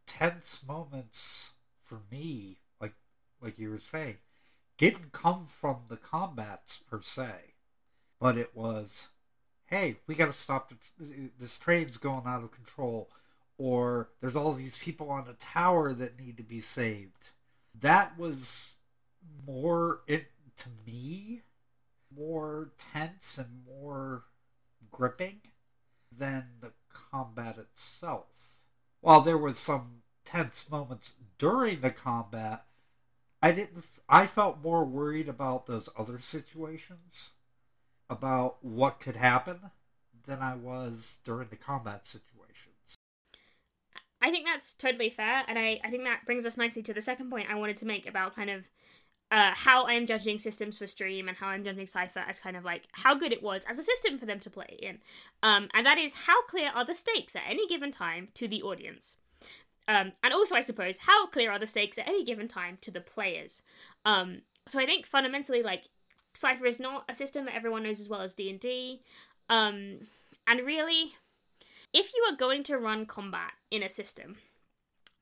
[SPEAKER 3] tense moments for me, like like you were saying, didn't come from the combats per se, but it was, hey, we got to stop this train's going out of control, or there's all these people on the tower that need to be saved. That was more it to me, more tense and more gripping than the combat itself. While there was some tense moments during the combat, I didn't. I felt more worried about those other situations, about what could happen, than I was during the combat situations.
[SPEAKER 6] I think that's totally fair, and I, I think that brings us nicely to the second point I wanted to make about kind of uh, how I'm judging systems for stream and how I'm judging Cypher as kind of like how good it was as a system for them to play in. Um, and that is how clear are the stakes at any given time to the audience. Um, and also, I suppose, how clear are the stakes at any given time to the players? Um, so I think fundamentally, like Cypher is not a system that everyone knows as well as D and D, um, and really, if you are going to run combat in a system,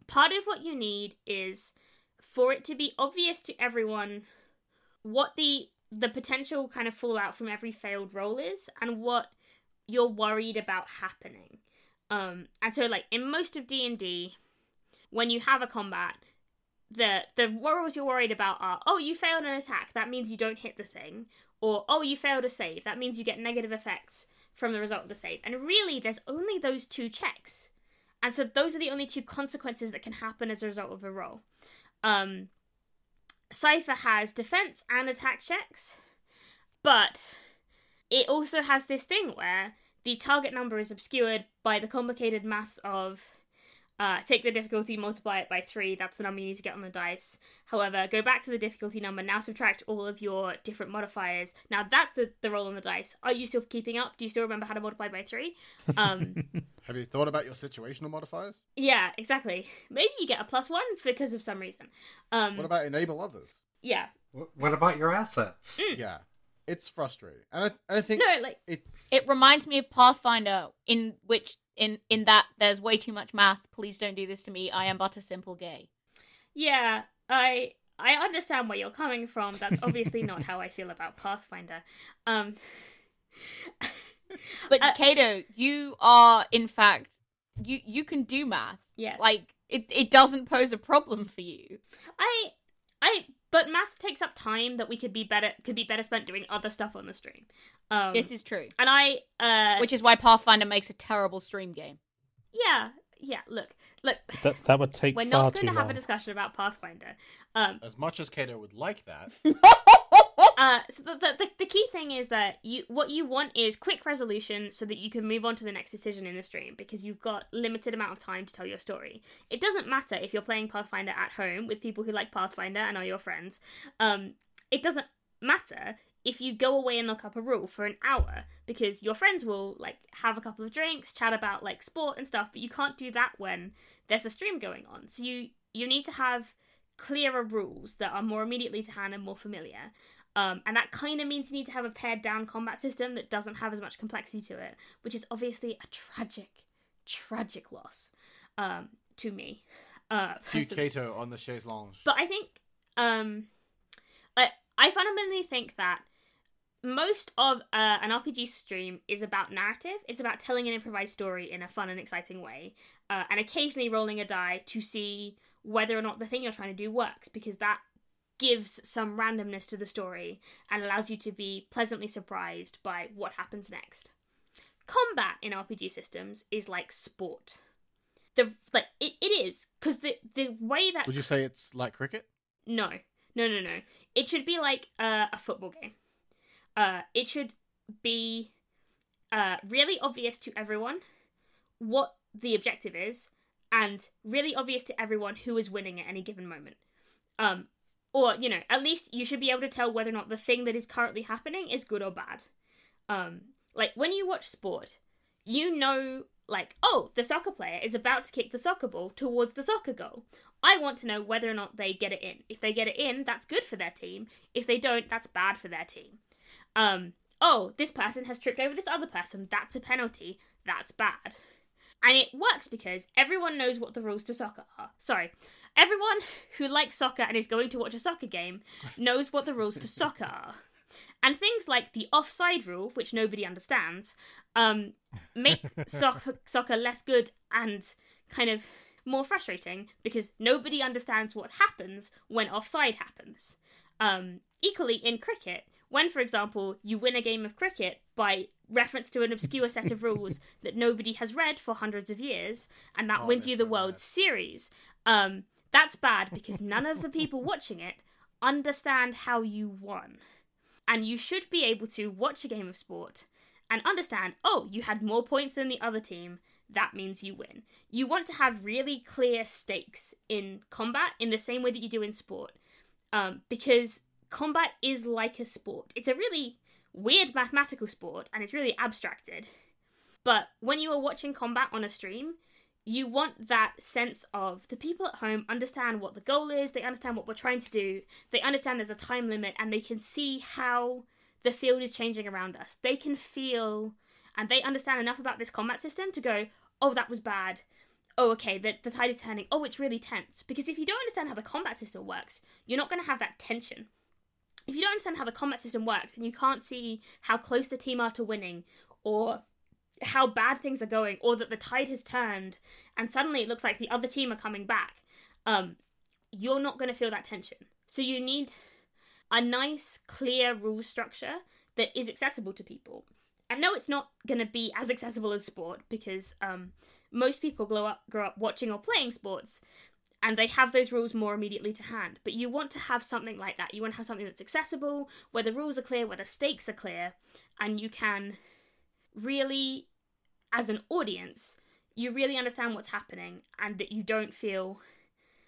[SPEAKER 6] part of what you need is for it to be obvious to everyone what the the potential kind of fallout from every failed roll is and what you're worried about happening. Um, and so, like in most of D and D, when you have a combat, the the rolls you're worried about are oh you failed an attack that means you don't hit the thing, or oh you failed a save that means you get negative effects from the result of the save. And really, there's only those two checks, and so those are the only two consequences that can happen as a result of a roll. Um, Cypher has defense and attack checks, but it also has this thing where the target number is obscured by the complicated maths of uh, take the difficulty, multiply it by three. That's the number you need to get on the dice. However, go back to the difficulty number. Now subtract all of your different modifiers. Now that's the, the roll on the dice. Are you still keeping up? Do you still remember how to multiply by three? Um,
[SPEAKER 1] Have you thought about your situational modifiers?
[SPEAKER 6] yeah, exactly. Maybe you get a plus one because of some reason. Um,
[SPEAKER 1] What about enable others?
[SPEAKER 6] yeah.
[SPEAKER 3] Wh- What about your assets?
[SPEAKER 1] Yeah, it's frustrating, and I, and I think
[SPEAKER 6] No, like
[SPEAKER 1] it's
[SPEAKER 7] It reminds me of Pathfinder, in which in in that there's way too much math. Please don't do this to me. I am but a simple gay.
[SPEAKER 6] Yeah, I I understand where you're coming from. That's obviously not how I feel about Pathfinder. Um
[SPEAKER 7] But
[SPEAKER 6] Uh,
[SPEAKER 7] Cato, you are in fact you you can do math.
[SPEAKER 6] yes.
[SPEAKER 7] Like it it doesn't pose a problem for you.
[SPEAKER 6] I I but math takes up time that we could be better could be better spent doing other stuff on the stream. Um
[SPEAKER 7] this is true.
[SPEAKER 6] and I uh
[SPEAKER 7] Which is why Pathfinder makes a terrible stream game.
[SPEAKER 6] yeah, yeah, look. Look.
[SPEAKER 5] That that would take
[SPEAKER 6] We're
[SPEAKER 5] far
[SPEAKER 6] not going
[SPEAKER 5] too
[SPEAKER 6] to have
[SPEAKER 5] long.
[SPEAKER 6] a discussion about Pathfinder. Um
[SPEAKER 1] as much as Cato would like that.
[SPEAKER 6] uh so the, the the- key thing is that you what you want is quick resolution so that you can move on to the next decision in the stream because you've got limited amount of time to tell your story. It doesn't matter if you're playing pathfinder at home with people who like pathfinder and are your friends. Um it doesn't matter if you go away and look up a rule for an hour because your friends will like have a couple of drinks chat about like sport and stuff but you can't do that when there's a stream going on. So you you need to have clearer rules that are more immediately to hand and more familiar um, and that kind of means you need to have a pared down combat system that doesn't have as much complexity to it, which is obviously a tragic, tragic loss um, to me. Uh, personally.
[SPEAKER 1] Cato on the chaise lounge.
[SPEAKER 6] But I think, um, I, I fundamentally think that most of uh, an RPG stream is about narrative. It's about telling an improvised story in a fun and exciting way, uh, and occasionally rolling a die to see whether or not the thing you're trying to do works, because that gives some randomness to the story and allows you to be pleasantly surprised by what happens next. Combat in RPG systems is like sport. the like it, it is because the the way that
[SPEAKER 1] Would you say it's like cricket?
[SPEAKER 6] no no no no it should be like uh, a football game uh it should be uh really obvious to everyone what the objective is and really obvious to everyone who is winning at any given moment. Um or you know at least you should be able to tell whether or not the thing that is currently happening is good or bad. Um like when you watch sport you know like oh the soccer player is about to kick the soccer ball towards the soccer goal. I want to know whether or not they get it in. If they get it in that's good for their team. If they don't that's bad for their team. Um oh this person has tripped over this other person. That's a penalty. That's bad and it works because everyone knows what the rules to soccer are. Sorry. Everyone who likes soccer and is going to watch a soccer game knows what the rules to soccer are. And things like the offside rule, which nobody understands, um, make soccer, soccer less good and kind of more frustrating because nobody understands what happens when offside happens. Um, equally, in cricket, when, for example, you win a game of cricket by reference to an obscure set of rules that nobody has read for hundreds of years, and that
[SPEAKER 1] Oh,
[SPEAKER 6] wins you the World
[SPEAKER 1] bad.
[SPEAKER 6] Series, um, that's bad because none of the people watching it understand how you won. And you should be able to watch a game of sport and understand oh you had more points than the other team. That means you win. You want to have really clear stakes in combat in the same way that you do in sport. Um, because combat is like a sport. It's a really weird mathematical sport and it's really abstracted but when you are watching combat on a stream you want that sense of the people at home understand what the goal is, they understand what we're trying to do, they understand there's a time limit, and they can see how the field is changing around us. They can feel and they understand enough about this combat system to go, oh, that was bad. Oh, okay, the, the tide is turning. Oh, it's really tense. Because if you don't understand how the combat system works, you're not going to have that tension. If you don't understand how the combat system works and you can't see how close the team are to winning or how bad things are going or that the tide has turned and suddenly it looks like the other team are coming back um you're not going to feel that tension. So you need a nice clear rule structure that is accessible to people. And no it's not going to be as accessible as sport because um most people grow up grow up watching or playing sports and they have those rules more immediately to hand. But you want to have something like that. You want to have something that's accessible where the rules are clear where the stakes are clear and you can really as an audience you really understand what's happening and that you don't feel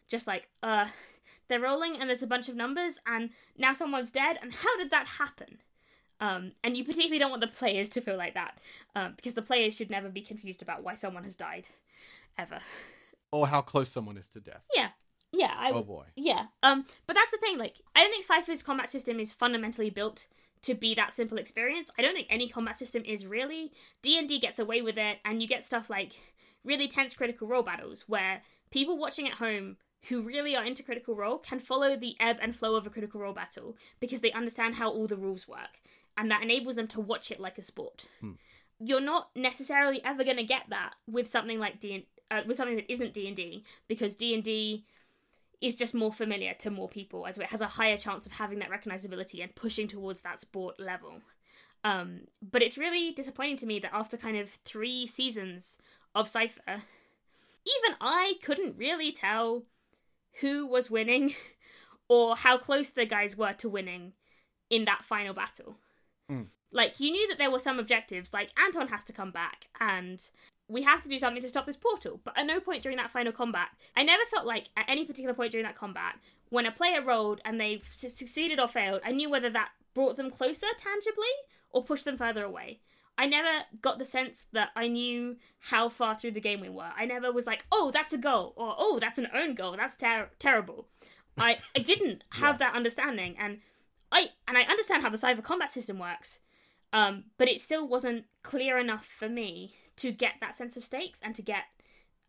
[SPEAKER 6] just like uh they're rolling and there's a bunch of numbers and now someone's dead and how did that happen? Um and you particularly don't want the players to feel like that um because the players should never be confused about why someone has died ever
[SPEAKER 1] Or how close someone is to death.
[SPEAKER 6] yeah yeah i
[SPEAKER 1] Oh boy.
[SPEAKER 6] yeah. Um, but that's the thing. Like, I don't think Cypher's combat system is fundamentally built to be that simple experience. I don't think any combat system is really. D and D gets away with it, and you get stuff like really tense critical role battles where people watching at home who really are into critical role can follow the ebb and flow of a critical role battle because they understand how all the rules work, and that enables them to watch it like a sport.
[SPEAKER 1] Hmm.
[SPEAKER 6] You're not necessarily ever going to get that with something like D uh, with something that isn't D and D because D and D is just more familiar to more people, as it has a higher chance of having that recognizability and pushing towards that sport level. Um, but it's really disappointing to me that after kind of three seasons of Cypher, even I couldn't really tell who was winning or how close the guys were to winning in that final battle.
[SPEAKER 1] Mm.
[SPEAKER 6] Like, you knew that there were some objectives, like Anton has to come back and we have to do something to stop this portal. But at no point during that final combat, I never felt like at any particular point during that combat, when a player rolled and they su- succeeded or failed, I knew whether that brought them closer tangibly or pushed them further away. I never got the sense that I knew how far through the game we were. I never was like, "Oh, that's a goal," or "Oh, that's an own goal. That's ter- terrible." I I didn't have that understanding, and I and I understand how the Cypher combat system works, um, but it still wasn't clear enough for me to get that sense of stakes and to get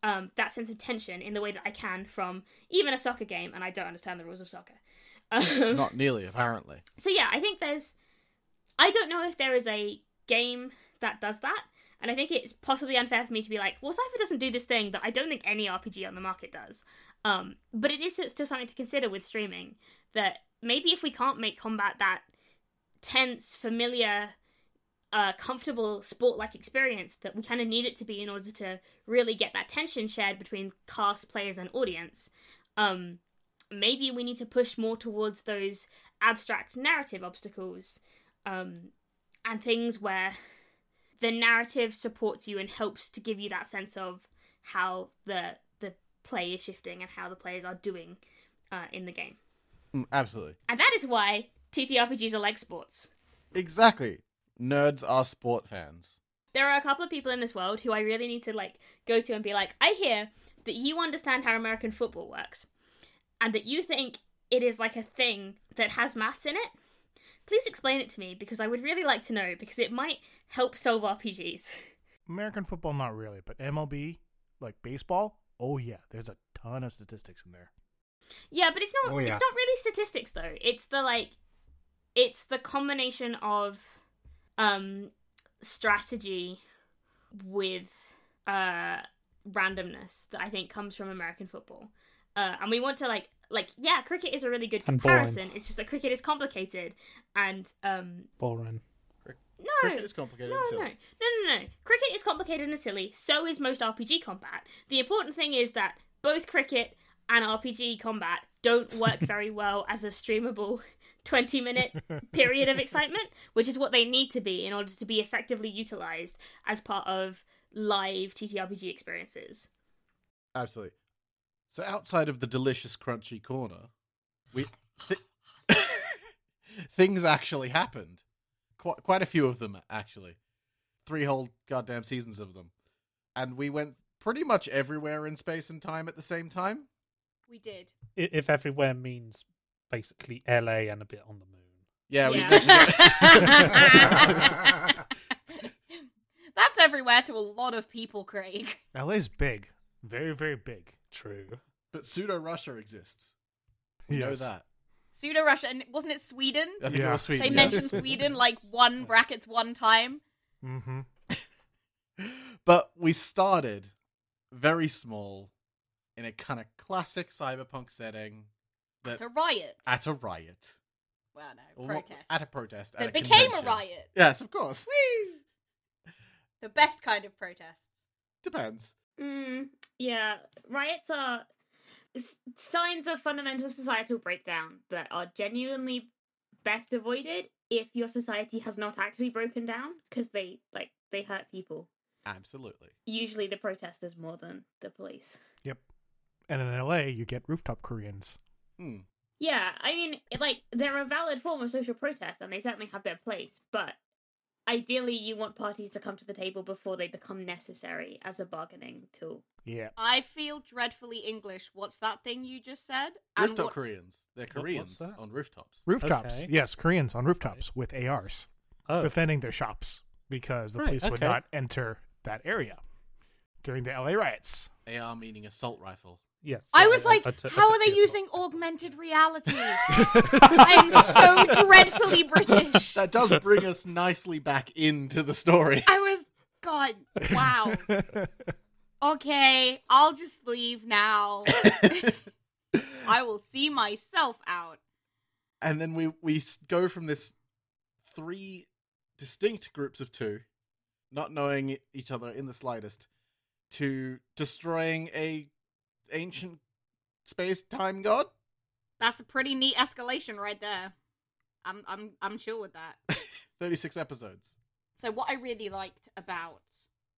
[SPEAKER 6] um, that sense of tension in the way that I can from even a soccer game, and I don't understand the rules of soccer. Um,
[SPEAKER 1] Not nearly, apparently.
[SPEAKER 6] so yeah, I think there's. I don't know if there is a game that does that, and I think it's possibly unfair for me to be like, well, Cypher doesn't do this thing that I don't think any RPG on the market does. Um, but it is still something to consider with streaming that maybe if we can't make combat that tense, familiar, a comfortable sport like experience that we kind of need it to be in order to really get that tension shared between cast, players, and audience. Um, maybe we need to push more towards those abstract narrative obstacles um, and things where the narrative supports you and helps to give you that sense of how the the play is shifting and how the players are doing uh, in the game.
[SPEAKER 1] Mm, absolutely.
[SPEAKER 6] And that is why TTRPGs are like sports.
[SPEAKER 1] Exactly. Nerds are sport fans.
[SPEAKER 6] There are a couple of people in this world who I really need to like go to and be like, I hear that you understand how American football works, and that you think it is like a thing that has maths in it. Please explain it to me because I would really like to know because it might help solve RPGs.
[SPEAKER 2] American football, not really, but MLB, like baseball, oh yeah, there's a ton of statistics in there.
[SPEAKER 6] Yeah, but it's not
[SPEAKER 3] Oh, yeah.
[SPEAKER 6] it's not really statistics though. It's the like it's the combination of um strategy with uh randomness that I think comes from American football. Uh and we want to like like yeah, cricket is a really good comparison. It's just that cricket is complicated and um
[SPEAKER 5] Boring.
[SPEAKER 6] no
[SPEAKER 1] Cricket is complicated
[SPEAKER 6] no,
[SPEAKER 1] and
[SPEAKER 6] no, no, no, no. Cricket is complicated and silly. So is most RPG combat. The important thing is that both cricket and RPG combat don't work very well as a streamable 20 minute period of excitement, which is what they need to be in order to be effectively utilized as part of live TTRPG experiences.
[SPEAKER 1] Absolutely. So outside of the delicious crunchy corner, we th- things actually happened. Quite quite a few of them actually. Three whole goddamn seasons of them. And we went pretty much everywhere in space and time at the same time.
[SPEAKER 7] We did.
[SPEAKER 5] If everywhere means basically LA and a bit on the moon.
[SPEAKER 1] Yeah, we
[SPEAKER 6] Yeah.
[SPEAKER 7] That's everywhere to a lot of people, Craig.
[SPEAKER 2] LA's big, very very big.
[SPEAKER 5] True.
[SPEAKER 1] but pseudo Russia exists. We know that.
[SPEAKER 7] Pseudo Russia, and wasn't it Sweden?
[SPEAKER 1] I think it was Sweden.
[SPEAKER 7] They
[SPEAKER 1] yeah.
[SPEAKER 7] mentioned Sweden like one brackets one time.
[SPEAKER 2] Mm-hmm.
[SPEAKER 1] but we started very small in a kind of classic cyberpunk setting that
[SPEAKER 7] It's a riot.
[SPEAKER 1] at a riot.
[SPEAKER 7] well, no,
[SPEAKER 1] Or
[SPEAKER 7] protest.
[SPEAKER 1] At a protest.
[SPEAKER 7] that
[SPEAKER 1] at a
[SPEAKER 7] became a riot.
[SPEAKER 1] Yes, of course.
[SPEAKER 7] Woo! The best kind of protests.
[SPEAKER 1] Depends.
[SPEAKER 6] Mm, yeah, riots are s- signs of fundamental societal breakdown that are genuinely best avoided if your society has not actually broken down because they like they hurt people.
[SPEAKER 1] Absolutely.
[SPEAKER 6] Usually the protesters more than the police.
[SPEAKER 2] Yep. And in LA, you get rooftop Koreans.
[SPEAKER 1] Hmm.
[SPEAKER 6] Yeah, I mean, like they're a valid form of social protest and they certainly have their place, but ideally you want parties to come to the table before they become necessary as a bargaining tool.
[SPEAKER 2] Yeah.
[SPEAKER 7] I feel dreadfully English. What's that thing you just said? And
[SPEAKER 1] Rooftop
[SPEAKER 7] what-
[SPEAKER 1] Koreans. They're Koreans
[SPEAKER 5] that?
[SPEAKER 1] on rooftops.
[SPEAKER 2] Rooftops.
[SPEAKER 5] Okay.
[SPEAKER 2] Yes, Koreans on rooftops with ARs
[SPEAKER 5] Oh,
[SPEAKER 2] defending their shops because the
[SPEAKER 5] Right,
[SPEAKER 2] police would not enter that area during the LA riots.
[SPEAKER 1] AR meaning assault rifle.
[SPEAKER 5] Yes.
[SPEAKER 7] I was like,
[SPEAKER 5] I took- I
[SPEAKER 7] how are they using
[SPEAKER 5] assault.
[SPEAKER 7] augmented reality? I'm so dreadfully British.
[SPEAKER 1] That does bring us nicely back into the story.
[SPEAKER 7] I was, God, wow. Okay, I'll just leave now. I will see myself out.
[SPEAKER 1] and then we we go from this three distinct groups of two, not knowing each other in the slightest, to destroying a ancient space time god.
[SPEAKER 7] That's a pretty neat escalation right there. I'm I'm I'm chill with that.
[SPEAKER 1] Thirty six episodes.
[SPEAKER 7] So what I really liked about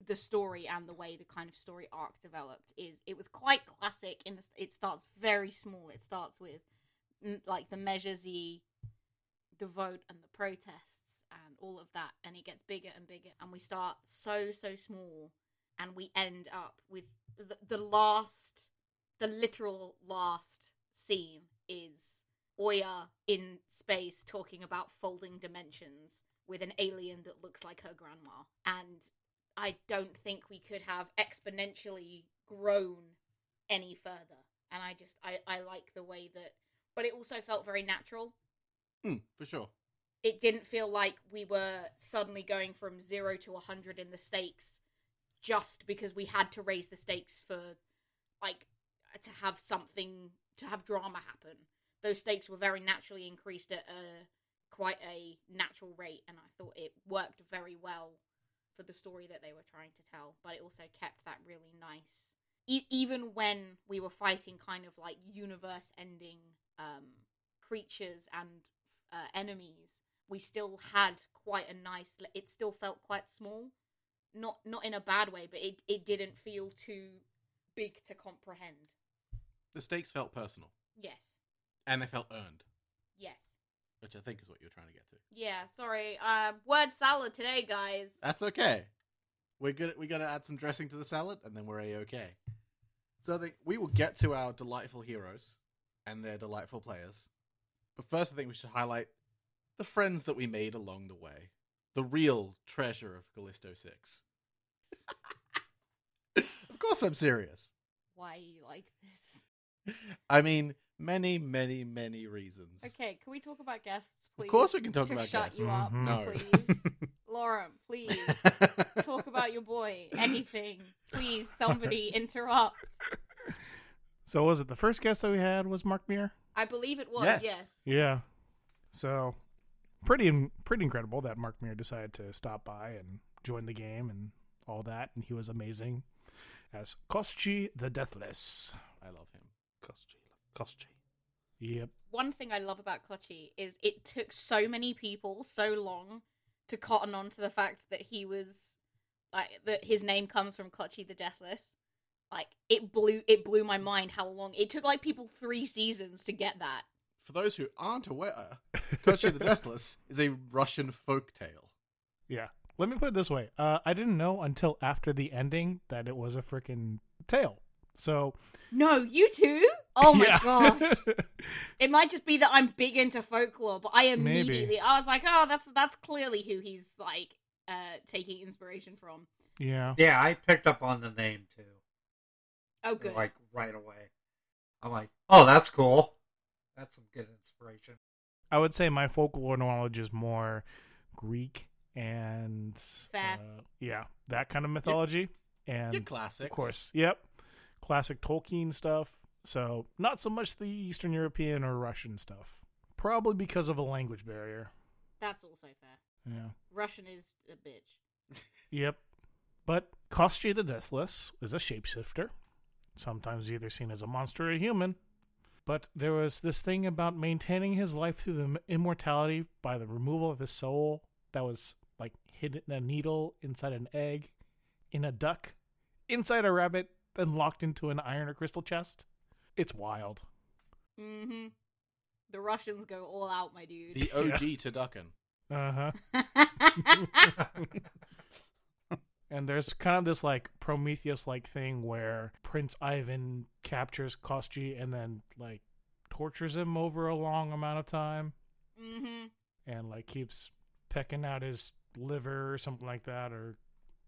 [SPEAKER 7] the story and the way the kind of story arc developed is it was quite classic in the it starts very small. It starts with mm, like the measures the vote and the protests and all of that and it gets bigger and bigger and we start so so small and we end up with the, the last the literal last scene is Oya in space talking about folding dimensions with an alien that looks like her grandma. And I don't think we could have exponentially grown any further. And I just, I, I like the way that, but it also felt very natural.
[SPEAKER 1] Hmm, for sure.
[SPEAKER 7] It didn't feel like we were suddenly going from zero to a 100 in the stakes just because we had to raise the stakes for, like, to have something, to have drama happen. Those stakes were very naturally increased at a quite a natural rate, and I thought it worked very well for the story that they were trying to tell. But it also kept that really nice, e- even when we were fighting kind of like universe-ending um, creatures and uh, enemies, we still had quite a nice. It still felt quite small, not not in a bad way, but it it didn't feel too big to comprehend.
[SPEAKER 1] The stakes felt personal,
[SPEAKER 7] Yes,
[SPEAKER 1] and they felt earned,
[SPEAKER 7] yes.
[SPEAKER 1] which I think is what you're trying to get to.
[SPEAKER 7] Yeah, sorry. Uh, word salad today, guys.
[SPEAKER 1] That's okay. We're good. We got to add some dressing to the salad, and then we're a okay. So I think we will get to our delightful heroes and their delightful players. But first, I think we should highlight the friends that we made along the way. The real treasure of Callisto Six. of course, I'm serious.
[SPEAKER 7] Why are you like?
[SPEAKER 1] I mean, many, many, many reasons.
[SPEAKER 7] Okay, can we talk about guests, please?
[SPEAKER 1] Of course, we can talk
[SPEAKER 7] to
[SPEAKER 1] about
[SPEAKER 7] shut
[SPEAKER 1] guests.
[SPEAKER 7] you up,
[SPEAKER 2] Mhm.
[SPEAKER 1] No.
[SPEAKER 7] please. Laurent, please talk about your boy. Anything, please. Somebody interrupt.
[SPEAKER 2] So was it the first guest that we had was Mark Meer?
[SPEAKER 7] I believe it was.
[SPEAKER 1] Yes.
[SPEAKER 7] Yes.
[SPEAKER 2] Yeah. So pretty pretty incredible that Mark Meer decided to stop by and join the game and all that, and he was amazing as Koschei the Deathless.
[SPEAKER 1] I love him.
[SPEAKER 5] Koschei, Koschei.
[SPEAKER 2] Yep.
[SPEAKER 7] One thing I love about Koschei is it took so many people so long to cotton on to the fact that he was like that his name comes from Koschei the Deathless. Like it blew it blew my mind how long it took like people three seasons to get that.
[SPEAKER 1] For those who aren't aware, Koschei the Deathless is a Russian folk tale.
[SPEAKER 2] Yeah. Let me put it this way. Uh, I didn't know until after the ending that it was a freaking tale. So
[SPEAKER 7] No, you too? Oh my
[SPEAKER 2] yeah.
[SPEAKER 7] gosh. It might just be that I'm big into folklore, but I
[SPEAKER 2] Maybe.
[SPEAKER 7] immediately I was like, oh, that's that's clearly who he's like uh taking inspiration from.
[SPEAKER 2] yeah.
[SPEAKER 3] Yeah, I picked up on the name too.
[SPEAKER 7] Oh, good.
[SPEAKER 3] Like right away. I'm like, oh, that's cool. That's some good inspiration.
[SPEAKER 2] I would say my folklore knowledge is more Greek and
[SPEAKER 7] Fair.
[SPEAKER 2] uh, yeah, that kind of mythology. And
[SPEAKER 1] Your classics.
[SPEAKER 2] Of course. Yep. Classic Tolkien stuff. So, not so much the Eastern European or Russian stuff. Probably because of a language barrier.
[SPEAKER 7] That's also fair.
[SPEAKER 2] Yeah.
[SPEAKER 7] Russian is a bitch.
[SPEAKER 2] Yep. But Koschei the Deathless is a shapeshifter, sometimes either seen as a monster or a human. But there was this thing about maintaining his life through the immortality by the removal of his soul that was like hidden in a needle inside an egg, in a duck, inside a rabbit, then locked into an iron or crystal chest. It's wild.
[SPEAKER 7] Mm-hmm. The Russians go all out, my dude.
[SPEAKER 1] The OG Turducken.
[SPEAKER 2] Uh huh. And there's kind of this like Prometheus like thing where Prince Ivan captures Koschei and then like tortures him over a long amount of time
[SPEAKER 7] mm-hmm.
[SPEAKER 2] and like keeps pecking out his liver or something like that or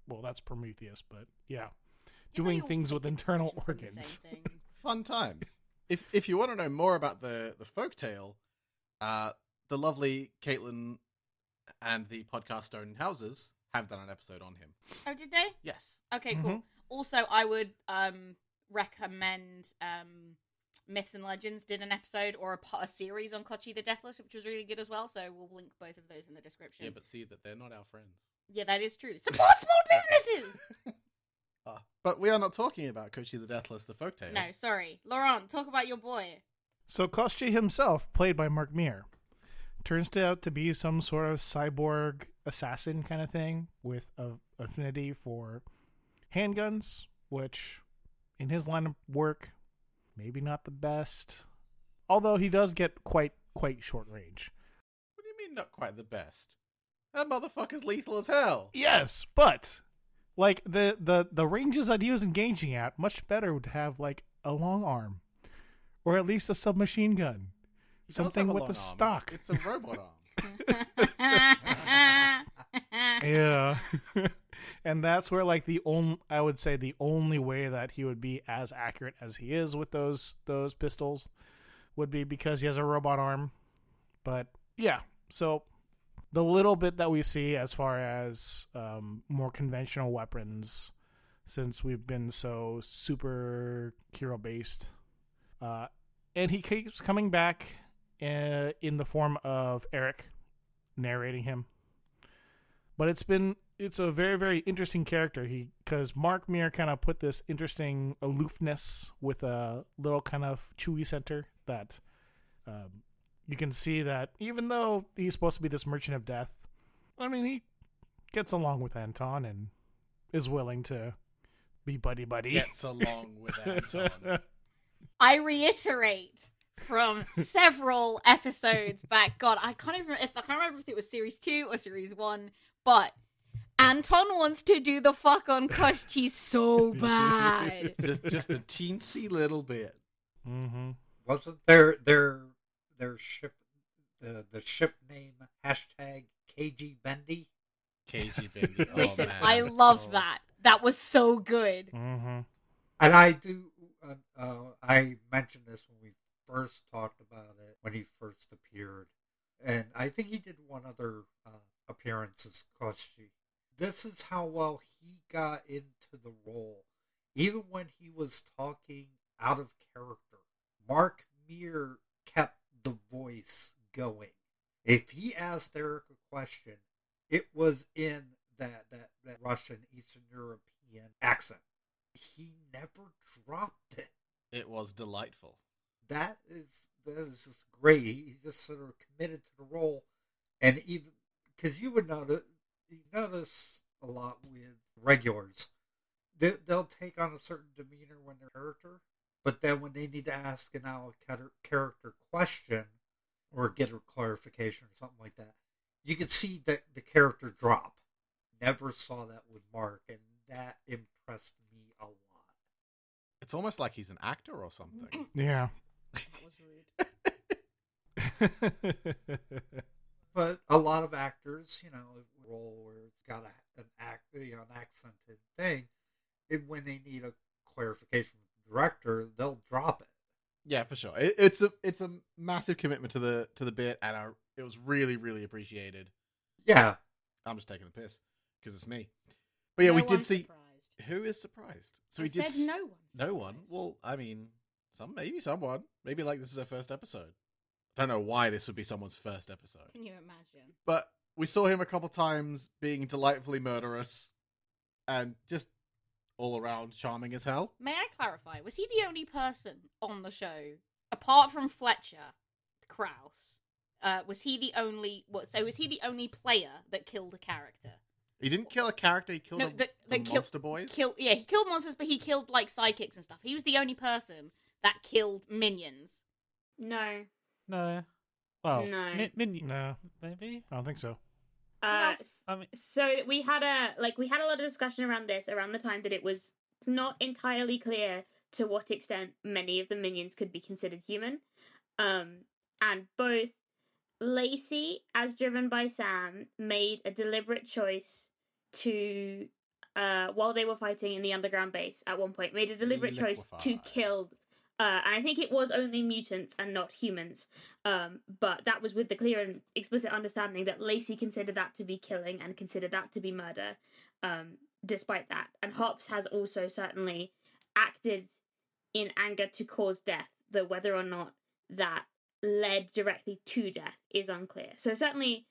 [SPEAKER 2] well that's Prometheus but yeah doing things with internal organs.
[SPEAKER 1] Fun times. If if you want to know more about the the folktale, uh, the lovely Caitlin and the podcast Stone Houses have done an episode on him.
[SPEAKER 7] Oh, did they?
[SPEAKER 1] Yes.
[SPEAKER 7] Okay, cool.
[SPEAKER 2] Mhm.
[SPEAKER 7] Also, I would um recommend um Myths and Legends did an episode or a, a series on Koschei the Deathless, which was really good as well. So we'll link both of those in the description.
[SPEAKER 1] Yeah, but see that they're not our friends.
[SPEAKER 7] Yeah, that is true. Support small businesses.
[SPEAKER 1] Ah, but we are not talking about Koschei the Deathless, the folktale.
[SPEAKER 7] no, sorry, Laurent. Talk about your boy.
[SPEAKER 2] So Koschei himself, played by Mark Meer, turns out to be some sort of cyborg assassin kind of thing with a affinity for handguns, which in his line of work, maybe not the best. Although he does get quite quite short range.
[SPEAKER 1] What do you mean not quite the best? That motherfucker's lethal as hell.
[SPEAKER 2] Yes, but like the the the ranges that he was engaging at, much better would have like a long arm, or at least a submachine gun.
[SPEAKER 1] He
[SPEAKER 2] Something
[SPEAKER 1] with a
[SPEAKER 2] with the
[SPEAKER 1] arm.
[SPEAKER 2] stock.
[SPEAKER 1] It's, it's a robot arm.
[SPEAKER 2] Yeah. and that's where like the only I would say the only way that he would be as accurate as he is with those those pistols would be because he has a robot arm. But yeah, so the little bit that we see as far as um, more conventional weapons since we've been so super hero based uh, and he keeps coming back uh, in the form of Eric narrating him. But it's been it's a very very interesting character. He because Mark Meer kind of put this interesting aloofness with a little kind of chewy center that um, you can see that even though he's supposed to be this merchant of death, I mean he gets along with Anton and is willing to be buddy buddy.
[SPEAKER 1] Gets along with Anton.
[SPEAKER 7] I reiterate from several episodes back. God, I can't even if I can't remember if it was series two or series one, but Anton wants to do the fuck on Koschei so bad.
[SPEAKER 1] just just a teensy little bit.
[SPEAKER 2] mm-hmm.
[SPEAKER 3] Wasn't there their their ship the the ship name hashtag KG Bendy?
[SPEAKER 1] KG Bendy. Oh,
[SPEAKER 7] Listen,
[SPEAKER 1] man.
[SPEAKER 7] I love
[SPEAKER 1] Oh.
[SPEAKER 7] that. That was so good.
[SPEAKER 2] Mm-hmm.
[SPEAKER 3] And I do. Uh, uh, I mentioned this when we first talked about it when he first appeared, and I think he did one other uh, appearance as Koschei. This is how well he got into the role, even when he was talking out of character. Mark Meer kept the voice going. If he asked Eric a question, it was in that that, that Russian Eastern European accent. He never dropped it.
[SPEAKER 1] It was delightful.
[SPEAKER 3] That is that is just great. He just sort of committed to the role, and even because you would notice uh, you notice a lot with regulars, they, they'll take on a certain demeanor when they're character, but then when they need to ask an out character question or get a clarification or something like that, you can see that the character drop. Never saw that with Mark, and that impressed me a lot.
[SPEAKER 1] It's almost like he's an actor or something.
[SPEAKER 2] Yeah.
[SPEAKER 3] But a lot of actors, you know, role where it's got a, an act, you know, an accented thing, and when they need a clarification from the director, they'll drop it.
[SPEAKER 1] yeah, for sure. It, it's a it's a massive commitment to the to the bit, and I, it was really really appreciated.
[SPEAKER 3] Yeah,
[SPEAKER 1] I'm just taking the piss because it's me. But yeah,
[SPEAKER 7] No
[SPEAKER 1] we did see.
[SPEAKER 7] surprised.
[SPEAKER 1] Who is surprised? So
[SPEAKER 7] I
[SPEAKER 1] we did.
[SPEAKER 7] said
[SPEAKER 1] s-
[SPEAKER 7] no one.
[SPEAKER 1] No one. Well, I mean, some maybe someone. Maybe like this is their first episode. I don't know why this would be someone's first episode.
[SPEAKER 7] Can you imagine?
[SPEAKER 1] But we saw him a couple times being delightfully murderous and just all around charming as hell.
[SPEAKER 7] May I clarify? Was he the only person on the show, apart from Fletcher Kraus? Uh, was he the only? What? So was he the only player that killed a character?
[SPEAKER 1] He didn't kill a character, he killed
[SPEAKER 7] No,
[SPEAKER 1] a,
[SPEAKER 7] that-
[SPEAKER 1] the
[SPEAKER 7] that kill-
[SPEAKER 1] monster boys.
[SPEAKER 7] Kill? Yeah, he killed monsters, but he killed like psychics and stuff. He was the only person that killed minions.
[SPEAKER 6] No.
[SPEAKER 5] No. Well,
[SPEAKER 6] No.
[SPEAKER 5] Min- Min-
[SPEAKER 2] no,
[SPEAKER 5] maybe.
[SPEAKER 2] I don't think so.
[SPEAKER 6] Uh.
[SPEAKER 5] I mean,
[SPEAKER 6] so we had a like we had a lot of discussion around this around the time that it was not entirely clear to what extent many of the minions could be considered human um and both lacey as driven by sam made a deliberate choice to uh while they were fighting in the underground base at one point made a deliberate choice to kill uh, and I think it was only mutants and not humans. Um, but that was with the clear and explicit understanding that Lacey considered that to be killing and considered that to be murder. Um, despite that, and Hops has also certainly acted in anger to cause death, though whether or not that led directly to death is unclear. So certainly,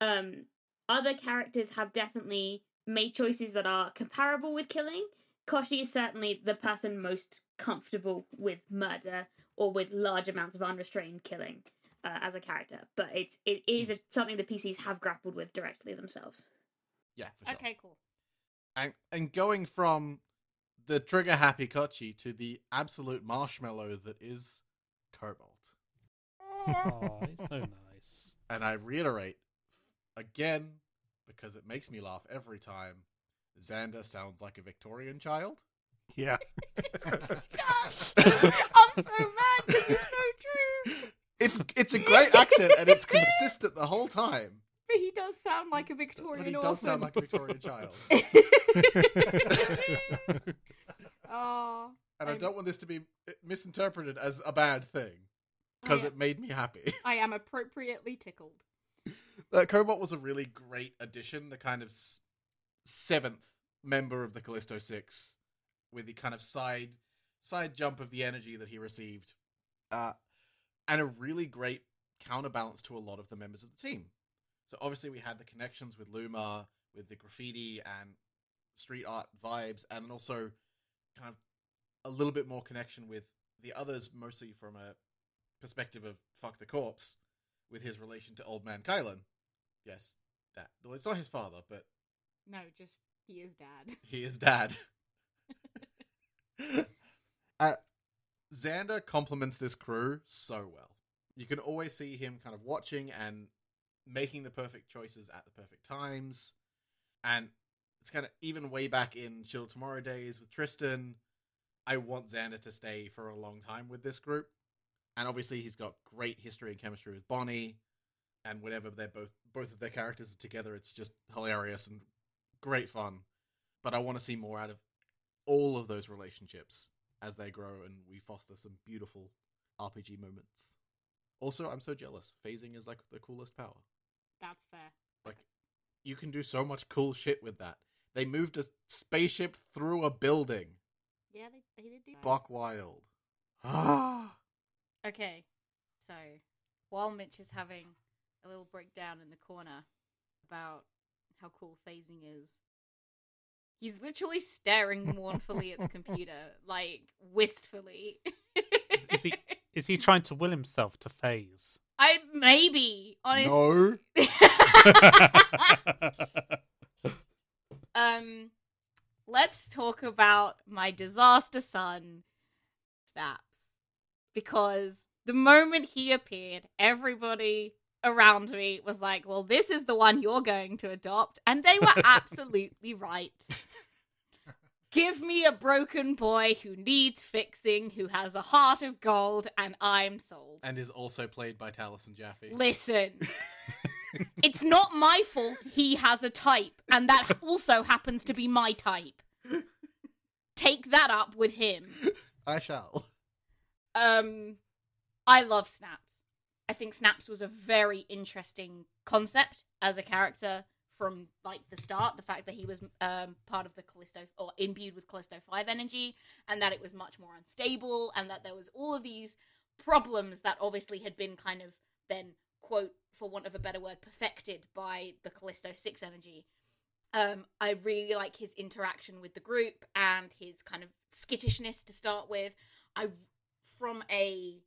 [SPEAKER 6] um, other characters have definitely made choices that are comparable with killing. Koschei is certainly the person most comfortable with murder or with large amounts of unrestrained killing uh, as a character, but it's it is a, something the PCs have grappled with directly themselves.
[SPEAKER 1] Yeah, for sure.
[SPEAKER 7] Okay, cool.
[SPEAKER 1] And, and going from the trigger happy Koschei to the absolute marshmallow that is Cobalt.
[SPEAKER 5] oh, he's so nice.
[SPEAKER 1] And I reiterate again, because it makes me laugh every time, Xander sounds like a Victorian child.
[SPEAKER 2] Yeah.
[SPEAKER 7] I'm so mad because it's so true.
[SPEAKER 1] It's it's a great accent and it's consistent the whole time.
[SPEAKER 7] But he does sound like a Victorian
[SPEAKER 1] But he
[SPEAKER 7] orphan.
[SPEAKER 1] does sound like a Victorian child.
[SPEAKER 7] oh,
[SPEAKER 1] And I
[SPEAKER 7] I'm-
[SPEAKER 1] don't want this to be misinterpreted as a bad thing because
[SPEAKER 7] I,
[SPEAKER 1] it made me happy.
[SPEAKER 7] I am appropriately tickled.
[SPEAKER 1] Uh, Cobalt was a really great addition, the kind of s- seventh member of the Callisto Six, with the kind of side side jump of the energy that he received, uh, and a really great counterbalance to a lot of the members of the team. So obviously we had the connections with Luma, with the graffiti and street art vibes, and also kind of a little bit more connection with the others, mostly from a perspective of fuck the corpse, with his relation to Old Man Kylan. Yes, that. Well, it's not his father, but
[SPEAKER 7] No, just he is dad.
[SPEAKER 1] he is dad. uh, Xander complements this crew so well. You can always see him kind of watching and making the perfect choices at the perfect times. And it's kind of even way back in Shield Tomorrow days with Tristan. I want Xander to stay for a long time with this group. And obviously he's got great history and chemistry with Bonnie. And whenever they're both both of their characters are together, it's just hilarious and great fun. But I want to see more out of all of those relationships as they grow and we foster some beautiful RPG moments. Also, I'm so jealous. Phasing is like the coolest power.
[SPEAKER 7] That's fair.
[SPEAKER 1] Like, you can do so much cool shit with that. They moved a spaceship through a building.
[SPEAKER 7] Yeah, they, they did do that.
[SPEAKER 1] Buck wild. Ah.
[SPEAKER 7] Okay, so while Mitch is having a little breakdown in the corner about how cool phasing is, he's literally staring mournfully at the computer, like wistfully.
[SPEAKER 5] Is, is he is he trying to will himself to phase?
[SPEAKER 7] I maybe honestly.
[SPEAKER 1] no.
[SPEAKER 7] um, let's talk about my disaster son, Snaps, because the moment he appeared, everybody around me was like, "Well, this is the one you're going to adopt," and they were absolutely right. Give me a broken boy who needs fixing, who has a heart of gold, and I'm sold.
[SPEAKER 1] And is also played by Taliesin Jaffe.
[SPEAKER 7] Listen, it's not my fault he has a type, and that also happens to be my type. Take that up with him.
[SPEAKER 1] I shall.
[SPEAKER 7] Um, I love Snaps. I think Snaps was a very interesting concept as a character from like the start. The fact that he was um, part of the Callisto or imbued with Callisto Five energy, and that it was much more unstable, and that there was all of these problems that obviously had been kind of then quote for want of a better word perfected by the Callisto Six energy. Um, I really like his interaction with the group and his kind of skittishness to start with. I, from a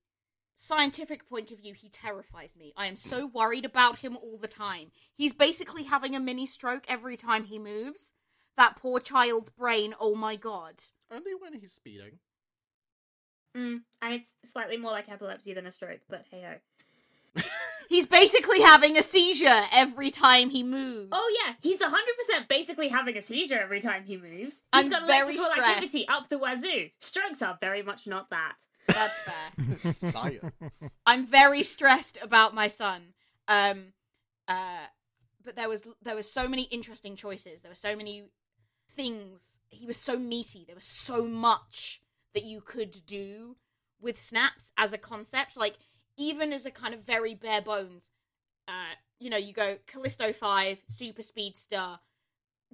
[SPEAKER 7] scientific point of view, he terrifies me. I am so worried about him all the time. He's basically having a mini stroke every time he moves. That poor child's brain, oh my god.
[SPEAKER 1] Only when he's speeding.
[SPEAKER 6] Mm, and it's slightly more like epilepsy than a stroke, but hey ho.
[SPEAKER 7] He's basically having a seizure every time he moves.
[SPEAKER 6] Oh yeah, he's hundred percent basically having a seizure every time he moves. He's
[SPEAKER 7] I'm
[SPEAKER 6] got
[SPEAKER 7] very
[SPEAKER 6] electrical activity up the wazoo. Strokes are very much not that.
[SPEAKER 7] That's fair.
[SPEAKER 1] Science.
[SPEAKER 7] I'm very stressed about my son. Um, uh, but there was there was so many interesting choices. There were so many things. He was so meaty. There was so much that you could do with snaps as a concept. Like even as a kind of very bare bones. Uh, you know, you go Callisto Five, Super Speedster,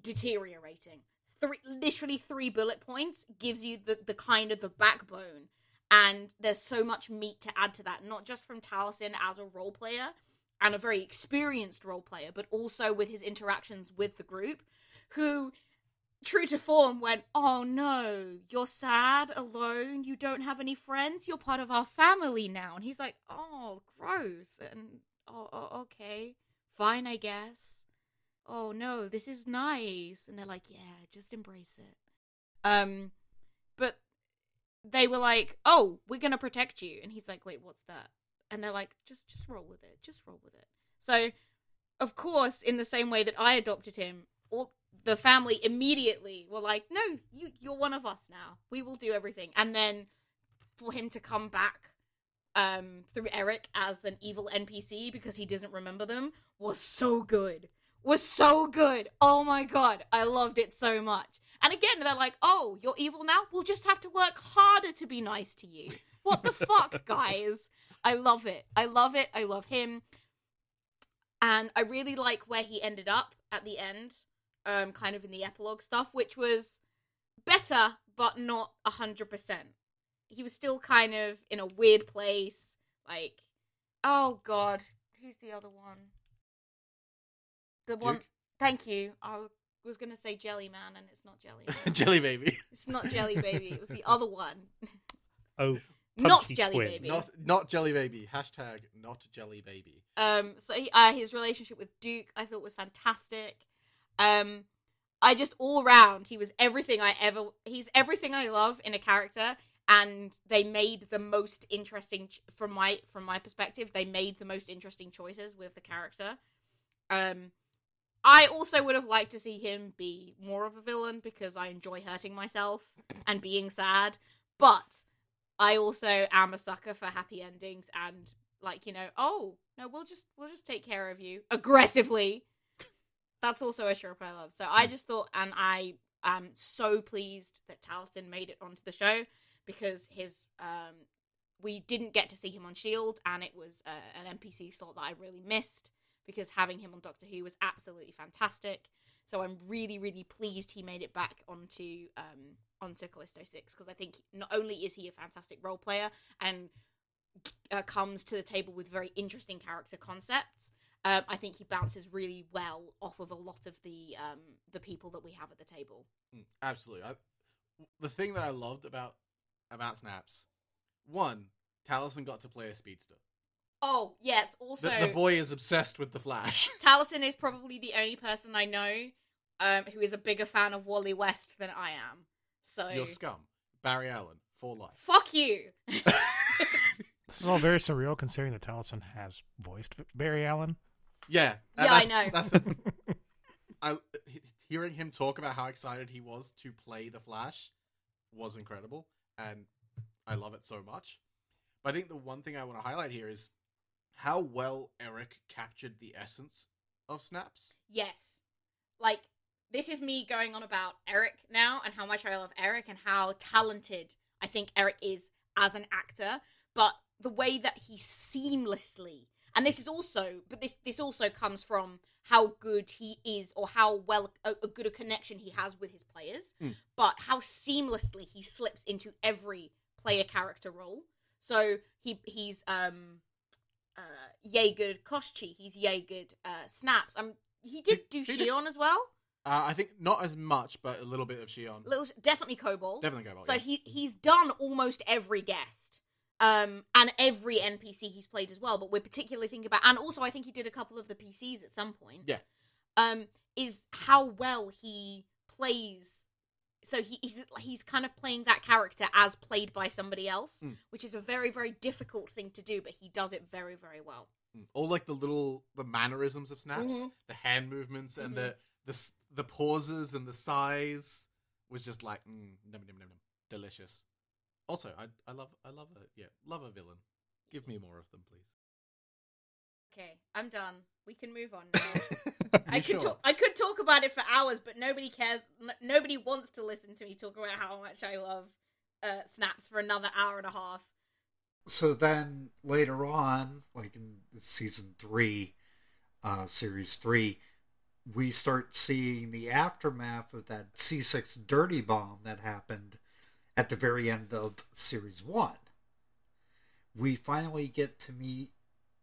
[SPEAKER 7] deteriorating. Three, literally three bullet points gives you the the kind of the backbone and there's so much meat to add to that not just from Taliesin as a role player and a very experienced role player but also with his interactions with the group who true to form went oh no you're sad alone you don't have any friends you're part of our family now. And he's like oh gross and oh, oh okay fine i guess. Oh no this is nice. And they're like yeah just embrace it. Um but they were like, "Oh, we're gonna protect you," and he's like, "Wait, what's that?" And they're like, "Just, just roll with it. Just roll with it." So, of course, in the same way that I adopted him, all the family immediately were like, "No, you, you're one of us now. We will do everything." And then for him to come back um, through Eric as an evil NPC because he doesn't remember them was so good. Was so good. Oh my god, I loved it so much. And again, they're like, "Oh, you're evil now. We'll just have to work harder to be nice to you." What the fuck, guys? I love it. I love it. I love him. And I really like where he ended up at the end, um, kind of in the epilogue stuff, which was better, but not a hundred percent. He was still kind of in a weird place. Like, oh god, who's the other one? The one. Thank you. I was gonna say Jelly Man, and it's not Jelly. Man.
[SPEAKER 1] Jelly Baby.
[SPEAKER 7] it's not Jelly Baby. It was the other one.
[SPEAKER 5] Oh,
[SPEAKER 7] not Jelly
[SPEAKER 5] Twin.
[SPEAKER 7] Baby.
[SPEAKER 1] Not not Jelly Baby. Hashtag not Jelly Baby.
[SPEAKER 7] Um, so he, uh, his relationship with Duke, I thought was fantastic. Um, I just all round, he was everything I ever. He's everything I love in a character, and they made the most interesting from my from my perspective. They made the most interesting choices with the character. Um, I also would have liked to see him be more of a villain because I enjoy hurting myself and being sad, but I also am a sucker for happy endings and like you know oh no we'll just we'll just take care of you aggressively. That's also a trope i love. So i just thought and i am so pleased that taliesin made it onto the show because his um we didn't get to see him on shield and it was uh, an npc slot that i really missed because having him on doctor who was absolutely fantastic so i'm really really pleased he made it back onto um onto callisto 6 because i think not only is he a fantastic role player and uh, comes to the table with very interesting character concepts. Um, I think he bounces really well off of a lot of the um, the people that we have at the table.
[SPEAKER 1] Mm, Absolutely. I, the thing that I loved about about Snaps, one, Taliesin got to play a speedster.
[SPEAKER 7] Oh yes, also
[SPEAKER 1] The, the boy is obsessed with the Flash.
[SPEAKER 7] Taliesin is probably the only person I know um, who is a bigger fan of Wally West than I am. So
[SPEAKER 1] Your scum, Barry Allen, for life.
[SPEAKER 7] fuck you.
[SPEAKER 2] This is all very surreal considering that Taliesin has voiced Barry Allen.
[SPEAKER 1] Yeah,
[SPEAKER 7] Yeah, I know.
[SPEAKER 1] That's the, I hearing him talk about how excited he was to play the Flash was incredible, and I love it so much. But I think the one thing I want to highlight here is how well Eric captured the essence of Snaps.
[SPEAKER 7] Yes. Like, this is me going on about Eric now and how much I love Eric and how talented I think Eric is as an actor. But the way that he seamlessly and this is also but this this also comes from how good he is or how well a, a good a connection he has with his players
[SPEAKER 1] Mm.
[SPEAKER 7] but how seamlessly he slips into every player character role so he he's um uh good he's good uh snaps um he did
[SPEAKER 1] He-
[SPEAKER 7] do
[SPEAKER 1] he did-
[SPEAKER 7] Shion as well
[SPEAKER 1] Uh, I think not as much, but a little bit of Shion.
[SPEAKER 7] little definitely Cobalt
[SPEAKER 1] Definitely Cobalt.
[SPEAKER 7] so
[SPEAKER 1] yeah.
[SPEAKER 7] he he's done almost every guest, um, and every NPC he's played as well. But we're particularly thinking about, and also I think he did a couple of the PCs at some point.
[SPEAKER 1] Yeah.
[SPEAKER 7] Um, is how well he plays. So he, he's he's kind of playing that character as played by somebody else,
[SPEAKER 1] Mm.
[SPEAKER 7] which is a very very difficult thing to do, but he does it very very well.
[SPEAKER 1] Mm. all like the little the mannerisms of snaps,
[SPEAKER 7] Mhm.
[SPEAKER 1] the hand movements, and
[SPEAKER 7] Mhm.
[SPEAKER 1] the the the pauses and the sighs was just like mm, num, num, num, num, delicious. Also, I I love I love a yeah love a villain. Give me more of them, please.
[SPEAKER 7] Okay, I'm done. We can move on now. I could
[SPEAKER 1] sure?
[SPEAKER 7] talk, I could talk about it for hours, but nobody cares. N- nobody wants to listen to me talk about how much I love uh, snaps for another hour and a half.
[SPEAKER 3] So then later on, like in season three, uh, series three, we start seeing the aftermath of that C6 dirty bomb that happened at the very end of series one. We finally get to meet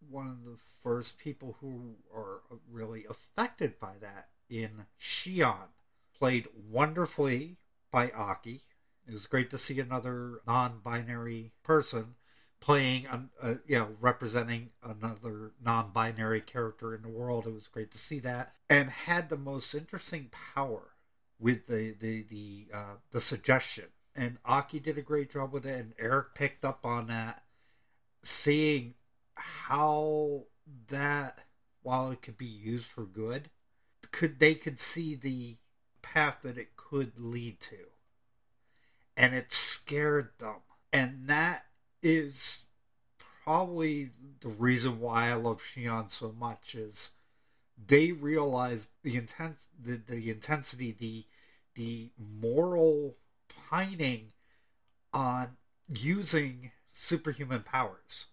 [SPEAKER 3] one of the first people who are really affected by that in Shion, played wonderfully by Aki. It was great to see another non-binary person playing, uh, you know, representing another non-binary character in the world. It was great to see that, and had the most interesting power with the the the uh, the suggestion. And Aki did a great job with it, and Eric picked up on that, seeing how that, while it could be used for good, could they could see the path that it could lead to, and it scared them, and that is probably the reason why I love Shion so much is they realized the intense the, the intensity the the moral pining on using superhuman powers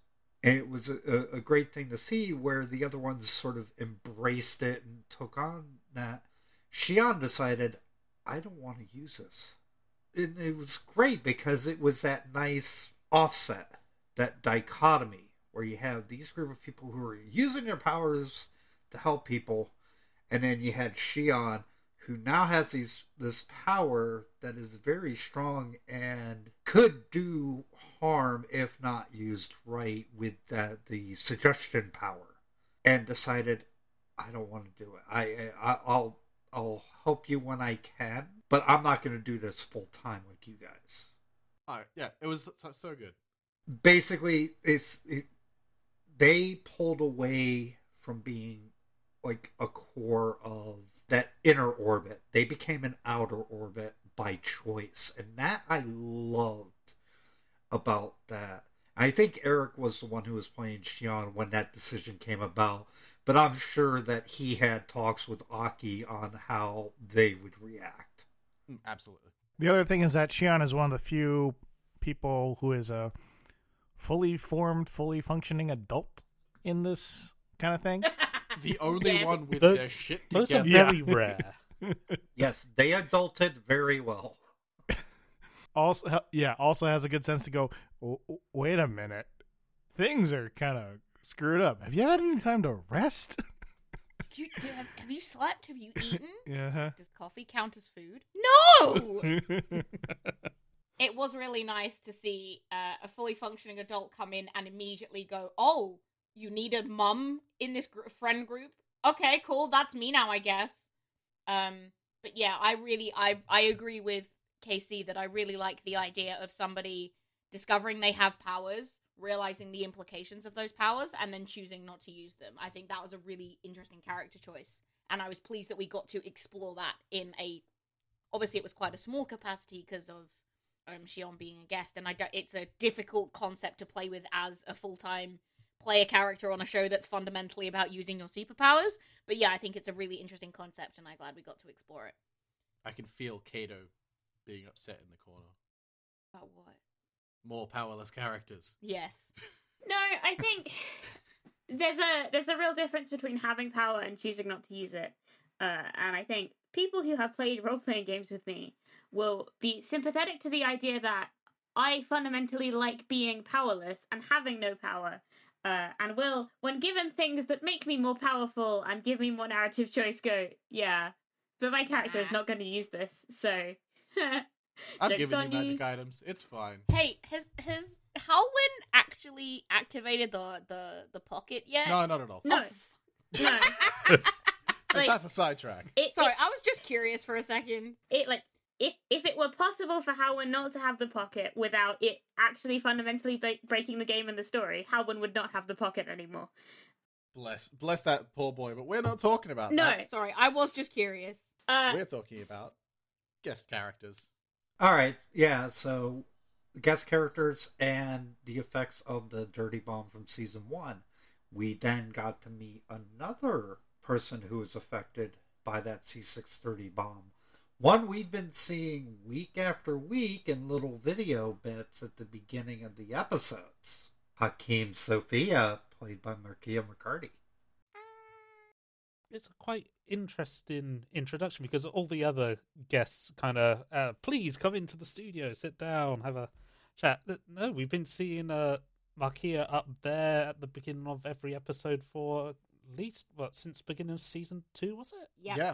[SPEAKER 3] and it was a, a, great thing to see where the other ones sort of embraced it and took on that. Shion decided I don't want to use this. And it was great because it was that nice offset, that dichotomy where you have these group of people who are using their powers to help people, and then you had Shion, who now has these this power that is very strong and could do harm if not used right with that the suggestion power, and decided I don't want to do it. I, I I'll I'll help you when I can, but I'm not going to do this full time like you guys.
[SPEAKER 1] All right, yeah, it was so, so good.
[SPEAKER 3] Basically, it's it, they pulled away from being like a core of that inner orbit. They became an outer orbit by choice, and that I loved about that. I think Eric was the one who was playing Shion when that decision came about, but I'm sure that he had talks with Aki on how they would react.
[SPEAKER 1] Mm, Absolutely.
[SPEAKER 2] The other thing is that Shion is one of the few people who is a fully formed, fully functioning adult in this kind of thing.
[SPEAKER 1] The only
[SPEAKER 7] Yes.
[SPEAKER 1] one with
[SPEAKER 5] Those-
[SPEAKER 1] their shit
[SPEAKER 5] Those are
[SPEAKER 1] together.
[SPEAKER 5] very rare.
[SPEAKER 3] Yes, they adulted very well.
[SPEAKER 2] also, yeah, also has a good sense to go. "W- w- Wait a minute, things are kind of screwed up. Have you had any time to rest?
[SPEAKER 7] Did you, do, have, have you slept? Have you eaten?
[SPEAKER 2] yeah.
[SPEAKER 7] Does coffee count as food? No! it was really nice to see uh, a fully functioning adult come in and immediately go, "Oh, you need a mum in this gr- friend group? Okay, cool. That's me now, I guess." Um, but yeah, I really, I, I agree with Casey that I really like the idea of somebody discovering they have powers, realizing the implications of those powers, and then choosing not to use them. I think that was a really interesting character choice, and I was pleased that we got to explore that in a. Obviously, it was quite a small capacity because of um, Shion being a guest, and I don't, it's a difficult concept to play with as a full time player character on a show that's fundamentally about using your superpowers. But yeah, I think it's a really interesting concept, and I'm glad we got to explore it.
[SPEAKER 1] I can feel Cato being upset in the corner.
[SPEAKER 7] About what?
[SPEAKER 1] More powerless characters.
[SPEAKER 7] Yes.
[SPEAKER 6] No, I think there's a there's a real difference between having power and choosing not to use it. Uh, and I think people who have played role playing games with me will be sympathetic to the idea that I fundamentally like being powerless and having no power. Uh, and will, when given things that make me more powerful and give me more narrative choice, go, yeah, but my character is not going to use this, so.
[SPEAKER 1] I've
[SPEAKER 6] Joke's
[SPEAKER 1] given you magic
[SPEAKER 6] you.
[SPEAKER 1] items. It's fine.
[SPEAKER 7] Hey, has has Halwyn actually activated the the the pocket yet?
[SPEAKER 1] No, not at all.
[SPEAKER 6] No.
[SPEAKER 7] Oh,
[SPEAKER 6] No. Like-
[SPEAKER 1] that's a sidetrack.
[SPEAKER 6] It,
[SPEAKER 7] Sorry,
[SPEAKER 6] it,
[SPEAKER 7] I was just curious for a second.
[SPEAKER 6] it like if if it were possible for Halwyn not to have the pocket without it actually fundamentally ba- breaking the game and the story, Halwyn would not have the pocket anymore.
[SPEAKER 1] Bless, bless that poor boy. But we're not talking about
[SPEAKER 6] No.
[SPEAKER 1] that.
[SPEAKER 7] Sorry, I was just curious.
[SPEAKER 6] Uh,
[SPEAKER 1] We're talking about guest characters.
[SPEAKER 3] All right, yeah. So guest characters and the effects of the dirty bomb from season one. We then got to meet another person who was affected by that C6 dirty bomb. One we've been seeing week after week in little video bits at the beginning of the episodes. Hakeem Sophia, played by Markia McCarty.
[SPEAKER 5] it's a quite interesting introduction because all the other guests kind of uh, please come into the studio sit down have a chat no we've been seeing uh markia up there at the beginning of every episode for at least what since beginning of season two was it
[SPEAKER 7] Yeah.
[SPEAKER 1] Yeah.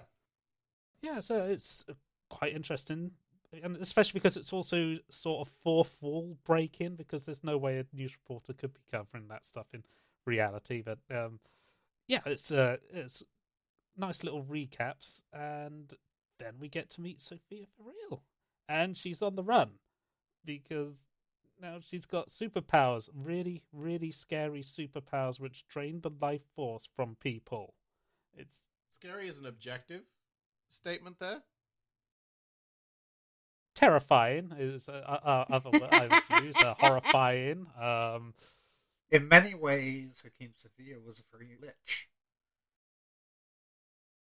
[SPEAKER 5] Yeah so it's quite interesting and especially because it's also sort of fourth wall breaking because there's no way a news reporter could be covering that stuff in reality but um yeah it's uh it's nice little recaps and then we get to meet sophia for real and she's on the run because now she's got superpowers really really scary superpowers which drain the life force from people. It's
[SPEAKER 1] Scary as an objective statement there.
[SPEAKER 5] terrifying is uh, uh, other word I would use. Uh, horrifying. Um,
[SPEAKER 3] In many ways, Hakeem Sophia was a very lich,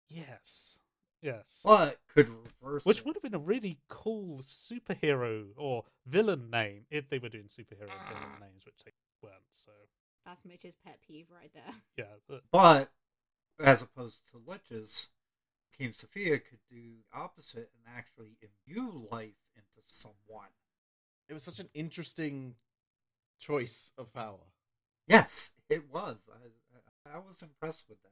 [SPEAKER 5] yes, yes.
[SPEAKER 3] but could reverse
[SPEAKER 5] Which
[SPEAKER 3] it.
[SPEAKER 5] would have been a really cool superhero or villain name if they were doing superhero and villain names, which they weren't. So
[SPEAKER 7] That's Mitch's pet peeve right there.
[SPEAKER 5] yeah, but
[SPEAKER 3] But as opposed to liches, King Sophia could do the opposite and actually imbue life into someone.
[SPEAKER 1] It was such an interesting choice of power.
[SPEAKER 3] Yes, it was. I, I, I was impressed with that.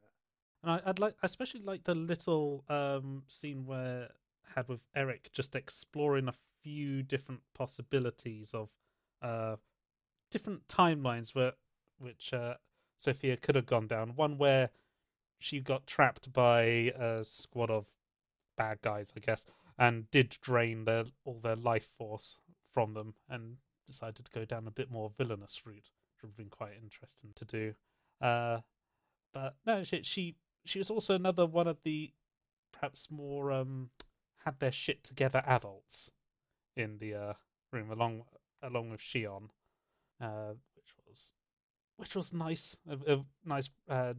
[SPEAKER 5] And I, I'd like, I especially like the little um, scene where had with Eric just exploring a few different possibilities of uh, different timelines where which uh, Sophia could have gone down. One where she got trapped by a squad of bad guys, I guess, and did drain their all their life force from them, and decided to go down a bit more villainous route, which would have been quite interesting to do. Uh, but no, she, she she was also another one of the perhaps more um had their shit together adults in the uh, room along along with Shion, uh, which was which was nice, a, a nice uh,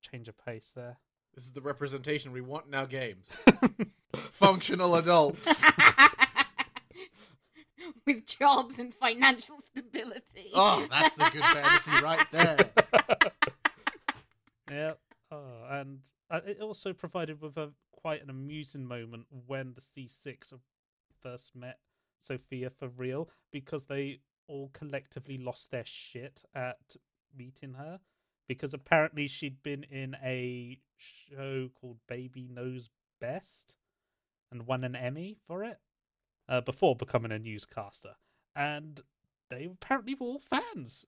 [SPEAKER 5] change of pace there.
[SPEAKER 1] This is the representation we want in our games. Functional adults.
[SPEAKER 7] With jobs and financial stability.
[SPEAKER 1] Oh, that's the good fantasy right there.
[SPEAKER 5] yeah. Oh, and uh, it also provided with a quite an amusing moment when the C6 first met Sophia for real because they all collectively lost their shit at meeting her because apparently she'd been in a show called Baby Knows Best and won an Emmy for it uh, before becoming a newscaster. And they apparently were all fans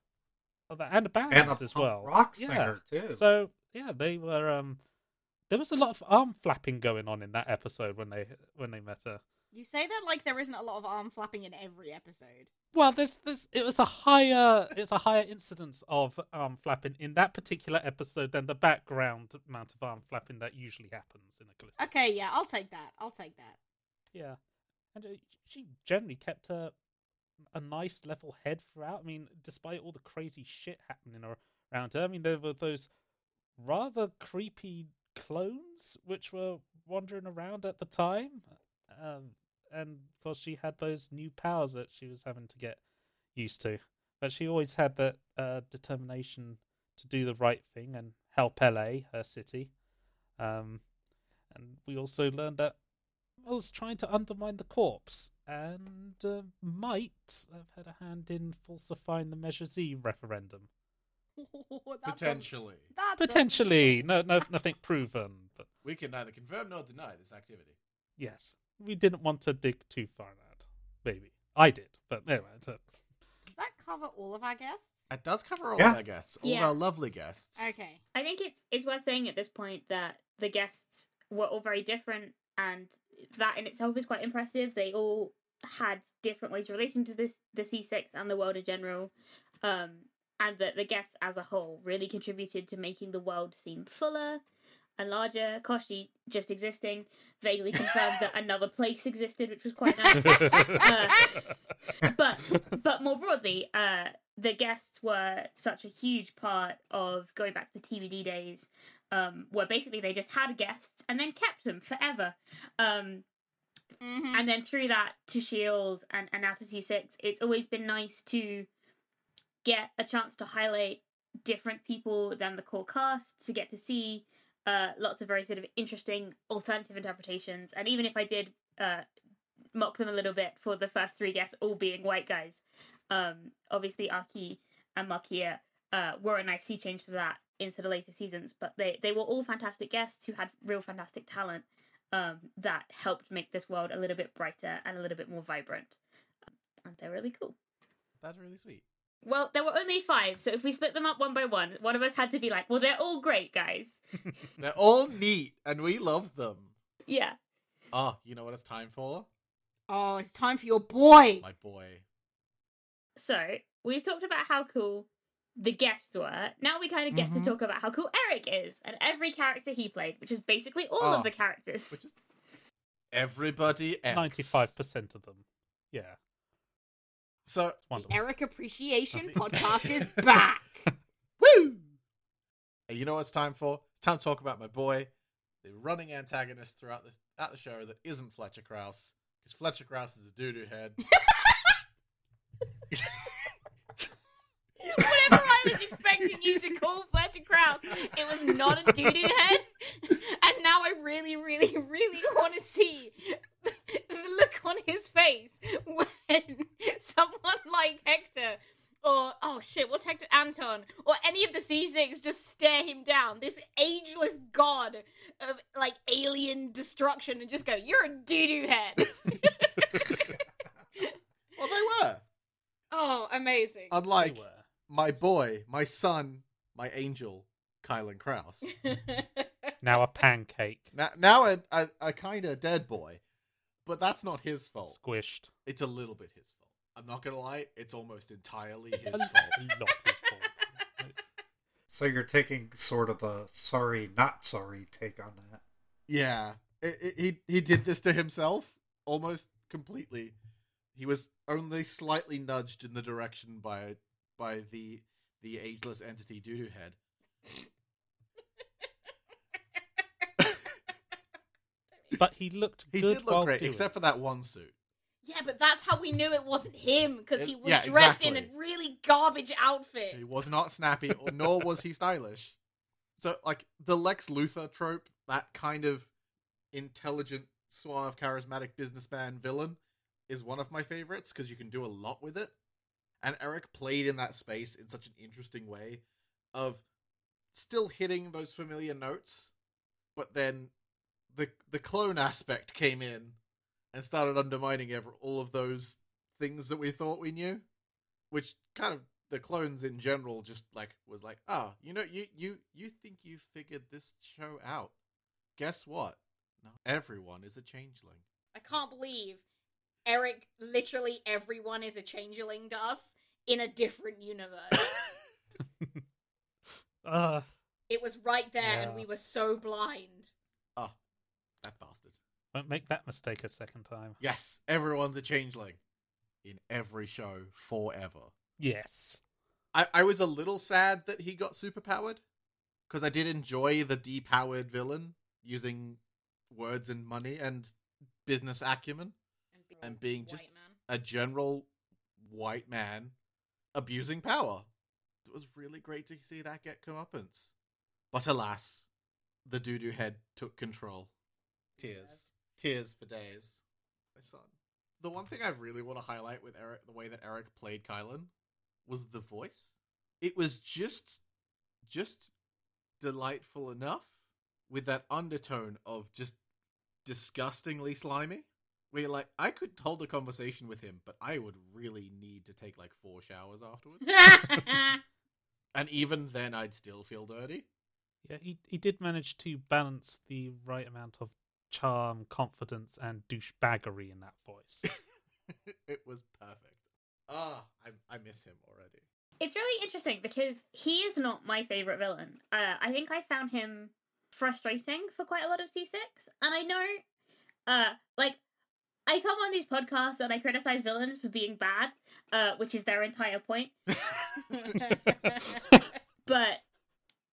[SPEAKER 5] of that and a band
[SPEAKER 3] and a
[SPEAKER 5] as well.
[SPEAKER 3] rock
[SPEAKER 5] yeah.
[SPEAKER 3] singer too.
[SPEAKER 5] So yeah, they were. Um, there was a lot of arm flapping going on in that episode when they when they met her.
[SPEAKER 7] You say that like there isn't a lot of arm flapping in every episode.
[SPEAKER 5] Well, there's this. It was a higher. It was a higher incidence of arm flapping in that particular episode than the background amount of arm flapping that usually happens in a Callisto.
[SPEAKER 7] Okay, yeah, I'll take that. I'll take that.
[SPEAKER 5] Yeah, and uh, she generally kept a a nice level head throughout. I mean, despite all the crazy shit happening around her. I mean, there were those rather creepy clones which were wandering around at the time. Um, and of course, she had those new powers that she was having to get used to. But she always had that uh, determination to do the right thing and help LA, her city. Um, and we also learned that was trying to undermine the corpse and uh, might have had a hand in falsifying the Measure Z referendum.
[SPEAKER 7] That's a-
[SPEAKER 1] Potentially.
[SPEAKER 7] a-
[SPEAKER 5] Potentially, no, no, nothing proven, but
[SPEAKER 1] We can neither confirm nor deny this activity.
[SPEAKER 5] yes, we didn't want to dig too far out. Maybe I did, but anyway. it's a-
[SPEAKER 7] Does that cover all of our guests?
[SPEAKER 1] It does cover all
[SPEAKER 3] Yeah.
[SPEAKER 1] of our guests, all
[SPEAKER 6] Yeah.
[SPEAKER 1] of our lovely guests.
[SPEAKER 7] Okay.
[SPEAKER 6] I think it's it's worth saying at this point that the guests were all very different, and that in itself is quite impressive. They all had different ways of relating to this the C six and the world in general, um, and that the guests as a whole really contributed to making the world seem fuller and larger. Koschei just existing vaguely confirmed that another place existed, which was quite nice. but but more broadly, uh, the guests were such a huge part of going back to the TVD days, um, where basically they just had guests and then kept them forever. Um,
[SPEAKER 7] Mhm.
[SPEAKER 6] and then through that to Shield and, and now to C6, it's always been nice to get a chance to highlight different people than the core cast, to get to see uh, lots of very sort of interesting alternative interpretations. And even if I did uh, mock them a little bit for the first three guests all being white guys, um, obviously Aki and Makia uh, were a nice sea change to that into the later seasons, but they, they were all fantastic guests who had real fantastic talent um, that helped make this world a little bit brighter and a little bit more vibrant. And they're really cool.
[SPEAKER 1] That's really sweet.
[SPEAKER 6] Well, there were only five, so if we split them up one by one, one of us had to be like, well, they're all great, guys.
[SPEAKER 1] They're all neat, and we love them.
[SPEAKER 6] Yeah.
[SPEAKER 1] Oh, you know what it's time for?
[SPEAKER 7] Oh, it's time for your boy.
[SPEAKER 1] My boy.
[SPEAKER 6] So, we've talked about how cool the guests were. Now we kind of get
[SPEAKER 2] Mhm.
[SPEAKER 6] to talk about how cool Eric is and every character he played, which is basically all
[SPEAKER 1] Oh,
[SPEAKER 6] of the characters.
[SPEAKER 1] Which is everybody X.
[SPEAKER 5] Ninety-five percent of them. Yeah,
[SPEAKER 1] So,
[SPEAKER 7] The. Eric Appreciation Podcast is back.
[SPEAKER 1] woo! Hey, you know what it's time for? It's time to talk about my boy, the running antagonist throughout the at the show that isn't Fletcher Krause, because Fletcher Krause is a doo doo head.
[SPEAKER 7] Whatever I was expecting you to call Fletcher Krause, it was not a doo doo head. And now I really, really, really want to see the look on his face when someone like Hector or oh shit, what's Hector Anton or any of the C6 just stare him down. This ageless god of like alien destruction and just go, "You're a doo doo head."
[SPEAKER 1] Well, they were.
[SPEAKER 7] oh, amazing.
[SPEAKER 1] Unlike
[SPEAKER 5] They were.
[SPEAKER 1] my boy, my son, my angel, Kylan Krause.
[SPEAKER 5] Now a pancake.
[SPEAKER 1] now, now a, a, a kind of dead boy, but that's not his fault.
[SPEAKER 5] Squished.
[SPEAKER 1] It's a little bit his fault. I'm not gonna lie, it's almost entirely his fault.
[SPEAKER 5] lot his fault.
[SPEAKER 3] So you're taking sort of a sorry, not sorry take on that.
[SPEAKER 1] Yeah, it, it, he he did this to himself almost completely. He was only slightly nudged in the direction by by the the ageless entity Doodoo Head.
[SPEAKER 5] But he looked
[SPEAKER 1] He
[SPEAKER 5] good
[SPEAKER 1] did look
[SPEAKER 5] while
[SPEAKER 1] great,
[SPEAKER 5] doing
[SPEAKER 1] except for that one suit.
[SPEAKER 7] yeah, but that's how we knew it wasn't him because he was
[SPEAKER 1] yeah,
[SPEAKER 7] dressed in a really garbage outfit.
[SPEAKER 1] He was not snappy, or- nor was he stylish. So, like the Lex Luthor trope, that kind of intelligent, suave, charismatic businessman villain, is one of my favorites because you can do a lot with it. And Eric played in that space in such an interesting way of still hitting those familiar notes, but then the the clone aspect came in and started undermining ever all of those things that we thought we knew, which kind of the clones in general just like was like, oh, you know, you you you think you figured this show out? Guess what? No, everyone is a changeling.
[SPEAKER 7] I can't believe Eric, literally everyone is a changeling to us in a different universe.
[SPEAKER 5] Uh,
[SPEAKER 7] it was right there and we were so blind.
[SPEAKER 1] That bastard.
[SPEAKER 5] won't make that mistake a second time.
[SPEAKER 1] Yes, everyone's a changeling in every show forever.
[SPEAKER 5] Yes.
[SPEAKER 1] I, I was a little sad that he got superpowered because I did enjoy the depowered villain using words and money and business acumen. And being just-
[SPEAKER 7] man.
[SPEAKER 1] A general white man abusing power. It was really great to see that get comeuppance. But alas, the doo doo head took control. Tears. Tears for days. My son. The one thing I really want to highlight with Eric, the way that Eric played Kylan, was the voice. It was just, just delightful enough with that undertone of just disgustingly slimy. Where you're like, I could hold a conversation with him, but I would really need to take like four showers afterwards. and even then, I'd still feel dirty.
[SPEAKER 5] Yeah, he he did manage to balance the right amount of charm, confidence, and douchebaggery in that voice.
[SPEAKER 1] it was perfect. Ah, I, I miss him already.
[SPEAKER 6] It's really interesting because he is not my favorite villain. Uh, I think I found him frustrating for quite a lot of C6, and I know, uh, like, I come on these podcasts and I criticize villains for being bad, uh, which is their entire point. But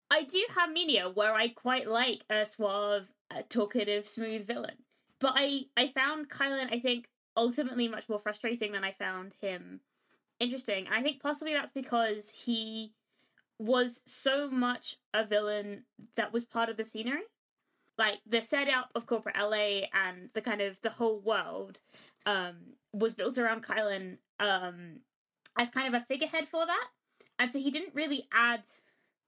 [SPEAKER 6] I do have Mania where I quite like a suave, uh, talkative, smooth villain. But I, I found Kylan, I think, ultimately much more frustrating than I found him interesting. And I think possibly that's because he was so much a villain that was part of the scenery. Like the setup of corporate LA and the kind of the whole world um, was built around Kylan um, as kind of a figurehead for that. And so he didn't really add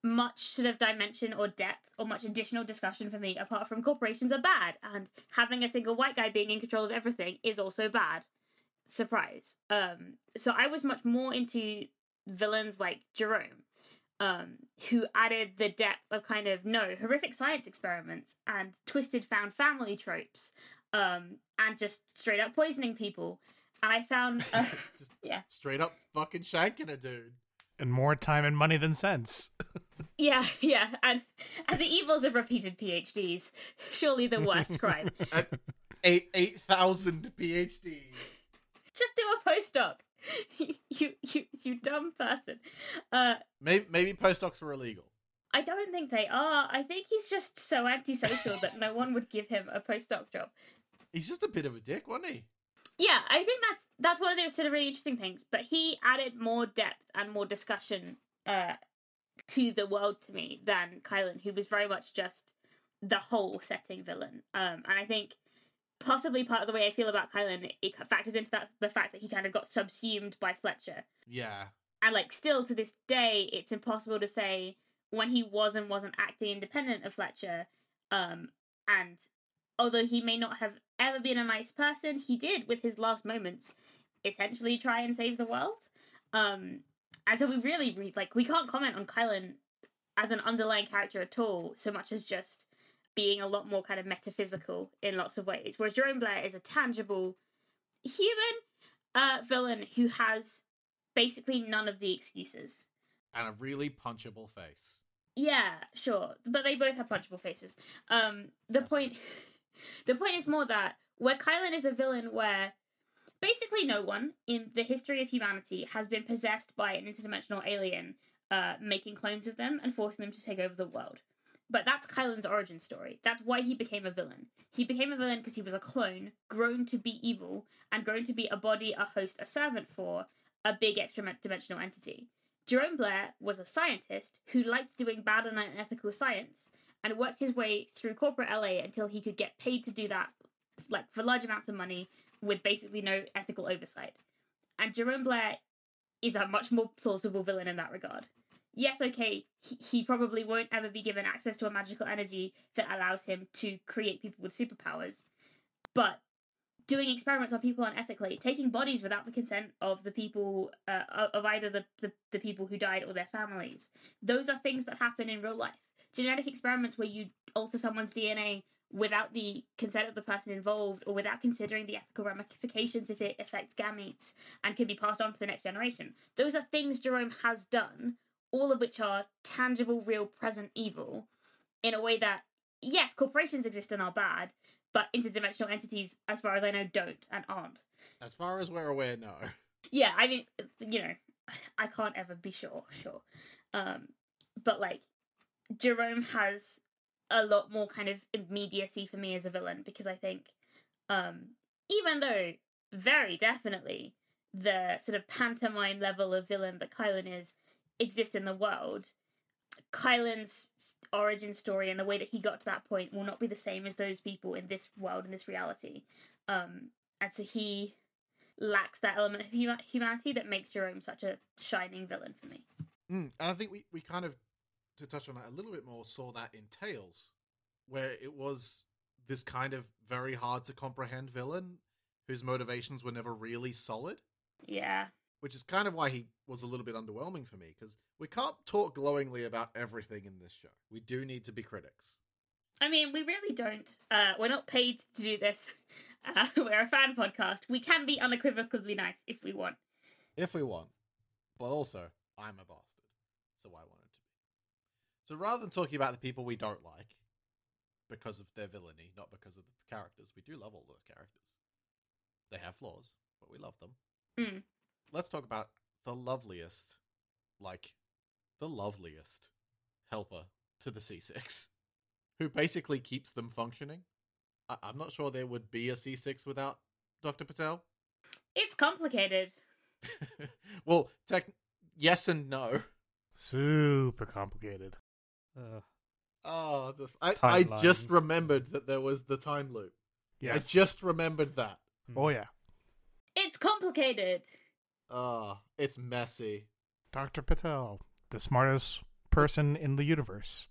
[SPEAKER 6] much sort of dimension or depth or much additional discussion for me apart from corporations are bad and having a single white guy being in control of everything is also bad. Surprise. Um so i was much more into villains like jerome um who added the depth of kind of no horrific science experiments and twisted found family tropes um and just straight up poisoning people. And i found uh,
[SPEAKER 1] Just
[SPEAKER 6] yeah.
[SPEAKER 1] straight up fucking shanking a dude.
[SPEAKER 2] And more time and money than sense.
[SPEAKER 6] Yeah, yeah, and and the evils of repeated PhDs. Surely the worst crime.
[SPEAKER 1] At eight eight thousand PhDs.
[SPEAKER 6] Just do a postdoc. You you you dumb person. Uh,
[SPEAKER 1] Maybe maybe postdocs were illegal.
[SPEAKER 6] I don't think they are. I think he's just so antisocial that no one would give him a postdoc job.
[SPEAKER 1] He's just a bit of a dick, wasn't he?
[SPEAKER 6] Yeah, I think that's that's one of those sort of really interesting things. But he added more depth and more discussion uh, to the world to me than Kylan, who was very much just the whole setting villain. Um, and I think possibly part of the way I feel about Kylan it factors into that the fact that he kind of got subsumed by Fletcher.
[SPEAKER 1] Yeah.
[SPEAKER 6] and like still to this day, it's impossible to say when he was and wasn't acting independent of Fletcher. Um, and although he may not have ever been a nice person, he did with his last moments essentially try and save the world. Um, and so we really read like we can't comment on Kylan as an underlying character at all, so much as just being a lot more kind of metaphysical in lots of ways. Whereas Jerome Blair is a tangible human uh, villain who has basically none of the excuses.
[SPEAKER 1] And a really punchable face.
[SPEAKER 6] Yeah, sure, but they both have punchable faces. Um, the
[SPEAKER 1] That's
[SPEAKER 6] point, the point is more that where Kylan is a villain, where basically no one in the history of humanity has been possessed by an interdimensional alien, uh, making clones of them and forcing them to take over the world. But that's Kylan's origin story. That's why he became a villain. He became a villain because he was a clone, grown to be evil, and grown to be a body, a host, a servant for a big extra dimensional entity. Jerome Blair was a scientist who liked doing bad and unethical science and worked his way through corporate LA until he could get paid to do that, like for large amounts of money with basically no ethical oversight. And Jerome Blair is a much more plausible villain in that regard. Yes, okay, he, he probably won't ever be given access to a magical energy that allows him to create people with superpowers, but doing experiments on people unethically, taking bodies without the consent of the people, uh, of either the, the, the people who died or their families. Those are things that happen in real life. Genetic experiments where you alter someone's DNA without the consent of the person involved or without considering the ethical ramifications if it affects gametes and can be passed on to the next generation. Those are things Jerome has done, all of which are tangible, real, present evil in a way that, yes, corporations exist and are bad, but interdimensional entities, as far as I know, don't and aren't.
[SPEAKER 1] As far as we're aware, no.
[SPEAKER 6] Yeah, I mean, you know, I can't ever be sure, sure. Um, but like, Jerome has a lot more kind of immediacy for me as a villain because I think, um, even though very definitely the sort of pantomime level of villain that Kylan is exists in the world, Kylan's origin story and the way that he got to that point will not be the same as those people in this world in this reality. Um, and so he lacks that element of huma- humanity that makes Jerome such a shining villain for me.
[SPEAKER 1] Mm, and I think we, we kind of, to touch on that a little bit more, saw that in Tales, where it was this kind of very hard to comprehend villain whose motivations were never really solid.
[SPEAKER 6] Yeah.
[SPEAKER 1] Which is kind of why he was a little bit underwhelming for me, because we can't talk glowingly about everything in this show. We do need to be critics.
[SPEAKER 6] I mean, we really don't. Uh, we're not paid to do this. Uh, we're a fan podcast. We can be unequivocally nice if we want.
[SPEAKER 1] If we want. But also, I'm a bastard, so I be. So rather than talking about the people we don't like, because of their villainy, not because of the characters, we do love all those characters. They have flaws, but we love them.
[SPEAKER 6] Mm.
[SPEAKER 1] Let's talk about the loveliest, like, the loveliest helper to the C6, who basically keeps them functioning. I- I'm not sure there would be a C6 without Dr. Patel.
[SPEAKER 6] It's complicated.
[SPEAKER 1] well, tech, yes and no.
[SPEAKER 2] Super complicated.
[SPEAKER 5] Uh,
[SPEAKER 1] Oh, the, I, I just remembered that there was the time loop.
[SPEAKER 2] Yes.
[SPEAKER 1] I just remembered that.
[SPEAKER 2] Oh yeah.
[SPEAKER 6] It's complicated.
[SPEAKER 1] Oh, it's messy.
[SPEAKER 2] Dr. Patel, the smartest person in the universe.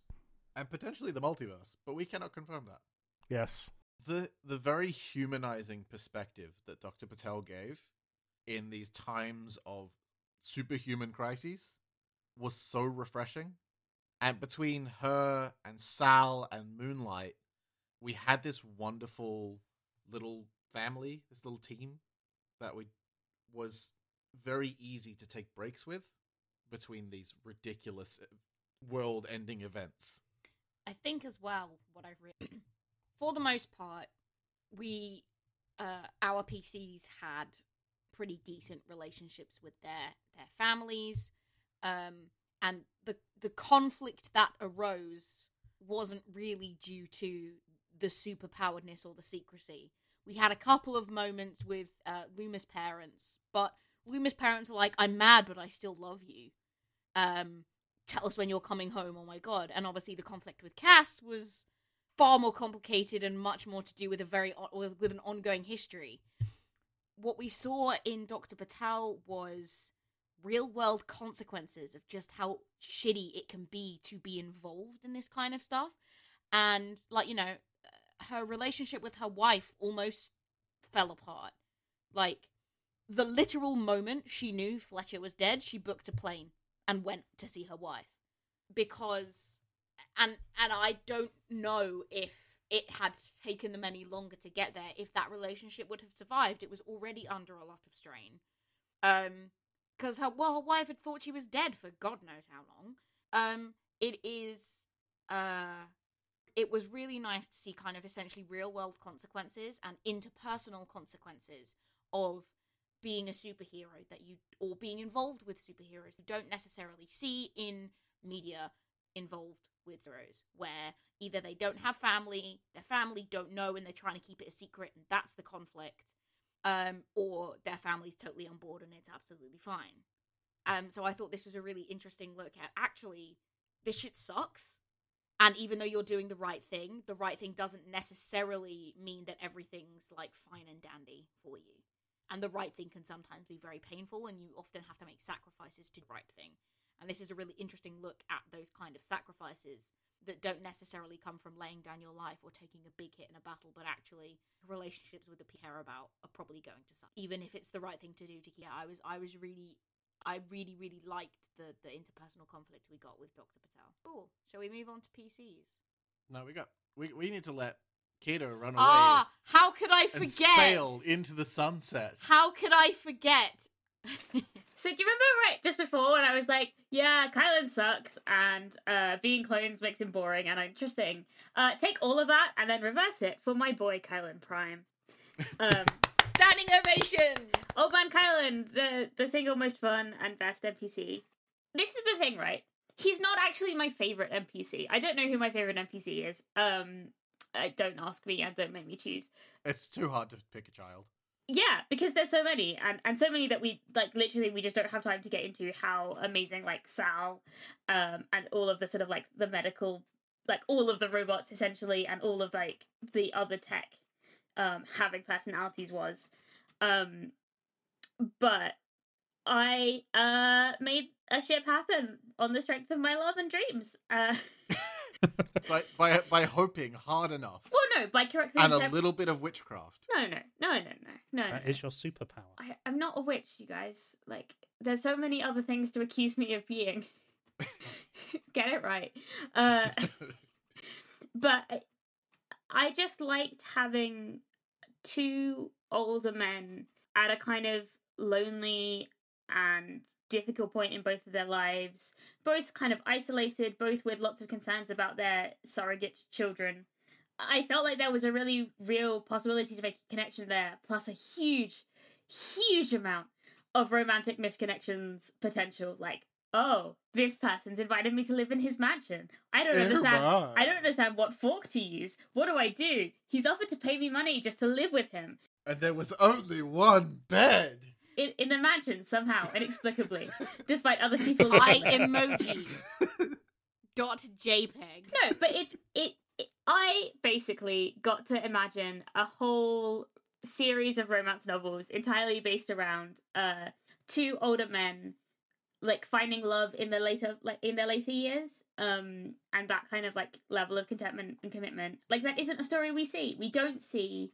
[SPEAKER 1] And potentially the multiverse, but we cannot confirm that.
[SPEAKER 2] Yes.
[SPEAKER 1] The the very humanizing perspective that Dr. Patel gave in these times of superhuman crises was so refreshing. And between her and Sal and Moonlight, we had this wonderful little family, this little team that we was very easy to take breaks with between these ridiculous world-ending events.
[SPEAKER 7] I think as well what I've written for the most part we uh our PCs had pretty decent relationships with their their families um and the the conflict that arose wasn't really due to the superpoweredness or the secrecy. We had a couple of moments with uh, Luma's parents, but Luma's parents are like, "I'm mad, but I still love you." Um, tell us when you're coming home. Oh my god! And obviously, the conflict with Cass was far more complicated and much more to do with a very with an ongoing history. What we saw in Doctor Patel was real world consequences of just how shitty it can be to be involved in this kind of stuff. And, like, you know, her relationship with her wife almost fell apart. Like, the literal moment she knew Fletcher was dead, she booked a plane and went to see her wife. Because and and I don't know if it had taken them any longer to get there if that relationship would have survived. It was already under a lot of strain. Um because her well her wife had thought she was dead for God knows how long. Um it is uh it was really nice to see kind of essentially real world consequences and interpersonal consequences of being a superhero that you or being involved with superheroes you don't necessarily see in media involved with heroes where either they don't have family their family don't know and they're trying to keep it a secret and that's the conflict um or their family's totally on board and it's absolutely fine. Um so i thought this was a really interesting look at actually this shit sucks and even though you're doing the right thing the right thing doesn't necessarily mean that everything's like fine and dandy for you. And the right thing can sometimes be very painful and you often have to make sacrifices to the right thing. And this is a really interesting look at those kind of sacrifices that don't necessarily come from laying down your life or taking a big hit in a battle but actually relationships with the people you care about are probably going to suck even if it's the right thing to do to yeah i was i was really i really really liked the the interpersonal conflict we got with dr patel. Cool. Shall we move on to pcs
[SPEAKER 1] No, we got we we need to let Cato run away
[SPEAKER 7] ah how could i
[SPEAKER 1] and
[SPEAKER 7] forget?
[SPEAKER 1] sail into the sunset.
[SPEAKER 7] how could i forget
[SPEAKER 6] So do you remember right just before when I was like, yeah, Kylan sucks and uh, being clones makes him boring and uninteresting. Uh, take all of that and then reverse it for my boy Kylan Prime. Um,
[SPEAKER 7] standing ovation
[SPEAKER 6] Old Man Kylan, the the single most fun and best NPC. This is the thing, right? He's not actually my favorite NPC. I don't know who my favorite NPC is. Um, uh, don't ask me and don't make me choose.
[SPEAKER 1] It's too hard to pick a child.
[SPEAKER 6] Yeah, because there's so many, and and so many that we like. Literally, we just don't have time to get into how amazing like Sal, um, and all of the sort of like the medical, like all of the robots essentially, and all of like the other tech, um, having personalities was, um, but I uh made a ship happen on the strength of my love and dreams. Uh,
[SPEAKER 1] by by by hoping hard enough
[SPEAKER 6] well, no, by correctly
[SPEAKER 1] and a
[SPEAKER 6] interpret-
[SPEAKER 1] little bit of witchcraft.
[SPEAKER 6] No, no, no, no, no, no.
[SPEAKER 5] That
[SPEAKER 6] no.
[SPEAKER 5] is your superpower.
[SPEAKER 6] I, I'm not a witch, you guys. Like, there's so many other things to accuse me of being. Get it right. Uh, but I, I just liked having two older men at a kind of lonely and difficult point in both of their lives, both kind of isolated, both with lots of concerns about their surrogate children. I felt like there was a really real possibility to make a connection there, plus a huge, huge amount of romantic misconnections potential. Like, oh, this person's invited me to live in his mansion. I don't understand.
[SPEAKER 1] Right.
[SPEAKER 6] I don't understand what fork to use. What do I do? He's offered to pay me money just to live with him
[SPEAKER 1] And there was only one bed.
[SPEAKER 6] In, in the mansion somehow, inexplicably, despite other people.
[SPEAKER 7] i
[SPEAKER 6] living
[SPEAKER 7] emoji dot jpeg
[SPEAKER 6] No, but it's it, it. I basically got to imagine a whole series of romance novels entirely based around uh two older men like finding love in their later like in their later years um and that kind of like level of contentment and commitment like that isn't a story we see we don't see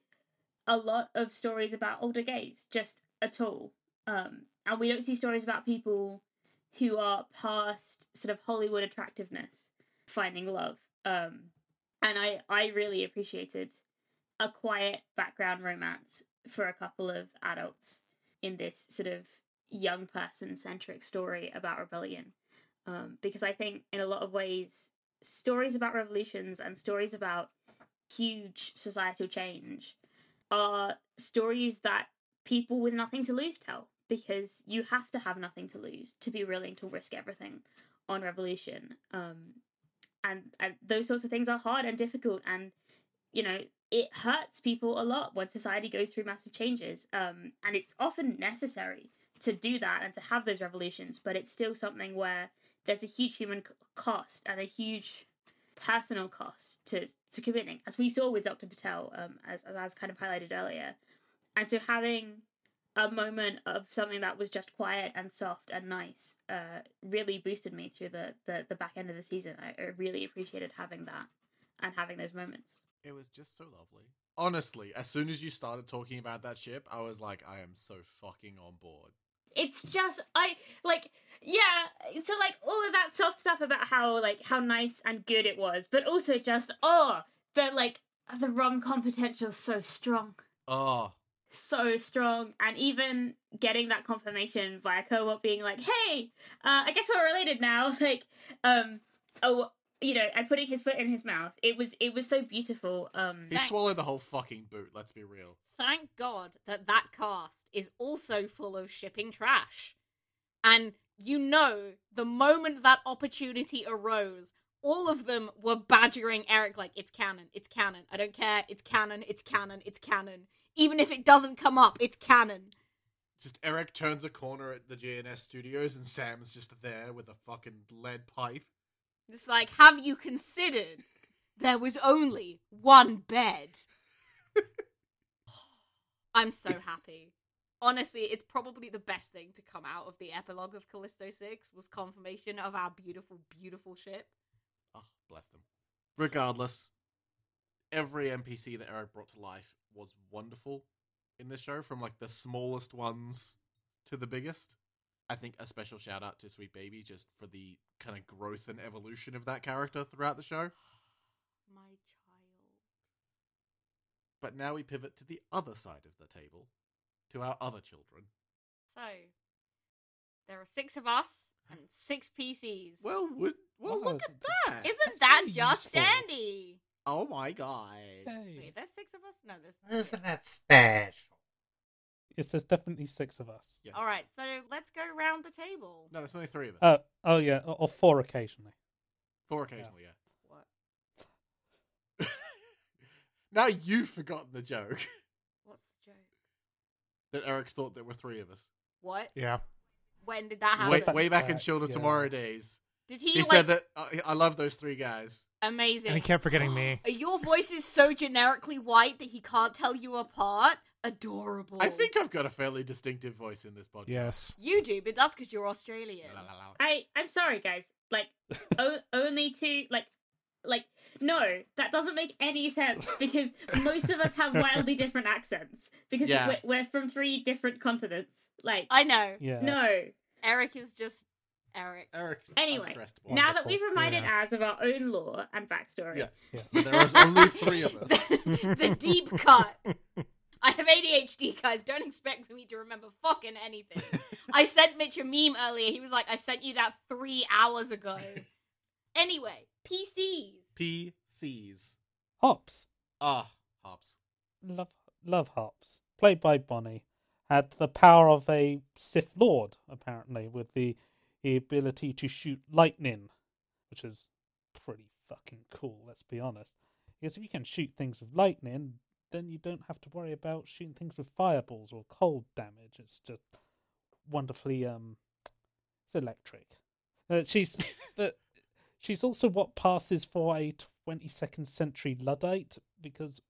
[SPEAKER 6] a lot of stories about older gays just at all. Um and we don't see stories about people who are past sort of hollywood attractiveness finding love. Um and i i really appreciated a quiet background romance for a couple of adults in this sort of young person centric story about rebellion. Um, because i think in a lot of ways stories about revolutions and stories about huge societal change are stories that people with nothing to lose tell because you have to have nothing to lose to be willing to risk everything on revolution. Um, and, and those sorts of things are hard and difficult and you know it hurts people a lot when society goes through massive changes. Um, and it's often necessary to do that and to have those revolutions but it's still something where there's a huge human cost and a huge personal cost to to committing as we saw with dr patel um, as, as kind of highlighted earlier and so having a moment of something that was just quiet and soft and nice uh, really boosted me through the, the, the back end of the season. I, I really appreciated having that and having those moments.
[SPEAKER 1] It was just so lovely. Honestly, as soon as you started talking about that ship, I was like, I am so fucking on board.
[SPEAKER 6] It's just I like yeah, so like all of that soft stuff about how like how nice and good it was, but also just oh the like the rom com potential is so strong.
[SPEAKER 1] Oh,
[SPEAKER 6] so strong and even getting that confirmation via co-op being like hey uh, i guess we're related now like um oh you know and putting his foot in his mouth it was it was so beautiful um
[SPEAKER 1] he swallowed the whole fucking boot. Let's be real.
[SPEAKER 7] Thank God that that cast is also full of shipping trash. And you know, the moment that opportunity arose, all of them were badgering Eric like, it's canon, it's canon, I don't care, it's canon, it's canon, it's canon. Even if it doesn't come up, it's canon.
[SPEAKER 1] Just Eric turns a corner at the GNS studios, and Sam's just there with a fucking lead pipe.
[SPEAKER 7] It's like, have you considered there was only one bed? I'm so happy. Honestly, it's probably the best thing to come out of the epilogue of Callisto 6 was confirmation of our beautiful, beautiful ship.
[SPEAKER 1] Oh, bless them. Regardless, every NPC that Eric brought to life was wonderful in this show, from like the smallest ones to the biggest. I think a special shout out to Sweet Baby just for the kind of growth and evolution of that character throughout the show.
[SPEAKER 7] My child.
[SPEAKER 1] But now we pivot to the other side of the table, to our other children.
[SPEAKER 7] So, there are six of us and six PCs.
[SPEAKER 1] Well, would, well,
[SPEAKER 5] Wow,
[SPEAKER 1] look at
[SPEAKER 5] that's-
[SPEAKER 1] that!
[SPEAKER 7] Isn't
[SPEAKER 5] that's
[SPEAKER 7] that
[SPEAKER 5] really
[SPEAKER 7] just
[SPEAKER 5] useful.
[SPEAKER 7] dandy?
[SPEAKER 1] Oh my god!
[SPEAKER 5] Hey.
[SPEAKER 7] Wait, there's six of us? No, there's.
[SPEAKER 3] Isn't that special?
[SPEAKER 5] Yes, there's definitely six of us.
[SPEAKER 1] Yes.
[SPEAKER 7] All right, so let's go around the table.
[SPEAKER 1] No, there's only three of us.
[SPEAKER 5] Uh, oh yeah, or, or four occasionally.
[SPEAKER 1] Four occasionally, yeah.
[SPEAKER 7] What?
[SPEAKER 1] now you've forgotten the joke
[SPEAKER 7] What's the joke?
[SPEAKER 1] that Eric thought there were three of us.
[SPEAKER 7] What?
[SPEAKER 2] Yeah.
[SPEAKER 7] When did that happen?
[SPEAKER 1] Way,
[SPEAKER 5] back-
[SPEAKER 1] way back in
[SPEAKER 5] back,
[SPEAKER 1] Shield of
[SPEAKER 5] yeah.
[SPEAKER 1] Tomorrow days.
[SPEAKER 7] Did he,
[SPEAKER 1] He
[SPEAKER 7] like
[SPEAKER 1] said that uh, I love those three guys.
[SPEAKER 7] amazing?
[SPEAKER 2] And he kept forgetting me.
[SPEAKER 7] Your voice is so generically white that he can't tell you apart. Adorable.
[SPEAKER 1] I think I've got a fairly distinctive voice in this podcast.
[SPEAKER 2] Yes.
[SPEAKER 7] you do, but that's because you're Australian.
[SPEAKER 1] La, la, la.
[SPEAKER 6] I I'm sorry, guys. Like, o- only two. Like, like no, that doesn't make any sense because most of us have wildly different accents because
[SPEAKER 1] Yeah.
[SPEAKER 6] we're, we're from three different continents. Like,
[SPEAKER 7] I know.
[SPEAKER 5] Yeah.
[SPEAKER 6] no.
[SPEAKER 7] Eric is just Eric.
[SPEAKER 1] Eric's
[SPEAKER 6] Anyway,
[SPEAKER 1] stressed boy.
[SPEAKER 6] Now that we've reminded
[SPEAKER 2] Yeah.
[SPEAKER 6] Az of our own lore and backstory,
[SPEAKER 1] Yeah.
[SPEAKER 5] Yeah.
[SPEAKER 1] there is only three of us.
[SPEAKER 7] the deep cut. I have ADHD, guys. Don't expect me to remember fucking anything. I sent Mitch a meme earlier. He was like, I sent you that three hours ago. Anyway, PCs.
[SPEAKER 1] PCs.
[SPEAKER 5] Hops,
[SPEAKER 1] Ah, hops.
[SPEAKER 5] love love Hops, played by Bonnie, had the power of a Sith Lord apparently, with the, the ability to shoot lightning, which is pretty fucking cool. Let's be honest, because if you can shoot things with lightning, then you don't have to worry about shooting things with fireballs or cold damage. It's just wonderfully um, it's electric. Uh, she's but she's also what passes for a 22nd century luddite because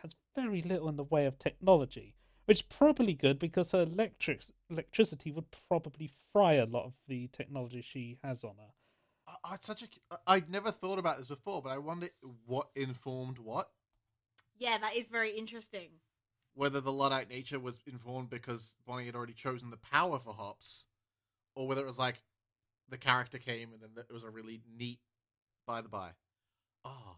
[SPEAKER 5] has very little in the way of technology, which is probably good because her electric electricity would probably fry a lot of the technology she has on her.
[SPEAKER 1] I, I, such a. I'd never thought about this before, but I wonder what informed what.
[SPEAKER 7] Yeah, that is very interesting.
[SPEAKER 1] Whether the Luddite nature was informed because Bonnie had already chosen the power for hops, or whether it was like the character came and then it was a really neat by the by. Ah. Oh,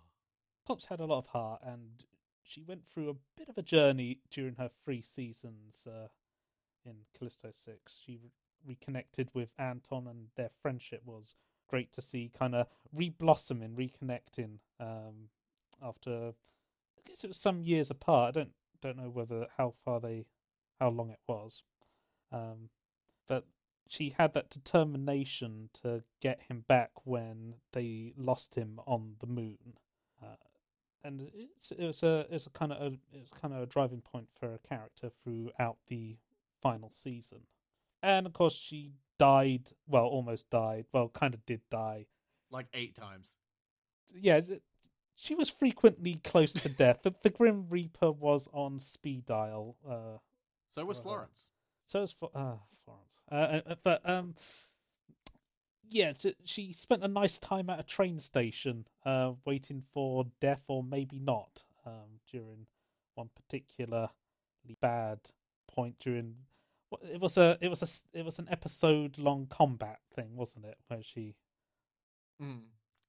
[SPEAKER 5] Pops had a lot of heart, and she went through a bit of a journey during her three seasons uh, in Callisto Six. She re- reconnected with Anton, and their friendship was great to see, kind of re-blossoming, reconnecting um, after. I guess it was some years apart. I don't don't know whether how far they, how long it was, um, but she had that determination to get him back when they lost him on the moon. And it's it was a it's a kind of a it's kind of a driving point for a character throughout the final season, and of course she died. Well, almost died. Well, kind of did die.
[SPEAKER 1] like eight times.
[SPEAKER 5] Yeah, she was frequently close to death. The, the Grim Reaper was on speed dial. Uh,
[SPEAKER 1] So was Florence.
[SPEAKER 5] so is for uh, Florence. Uh, uh, but um, yeah, t- she spent a nice time at a train station, uh, waiting for death or maybe not. Um, during one particularly bad point during it was a it was a s- it was an episode long combat thing, wasn't it? Where she
[SPEAKER 1] Mm.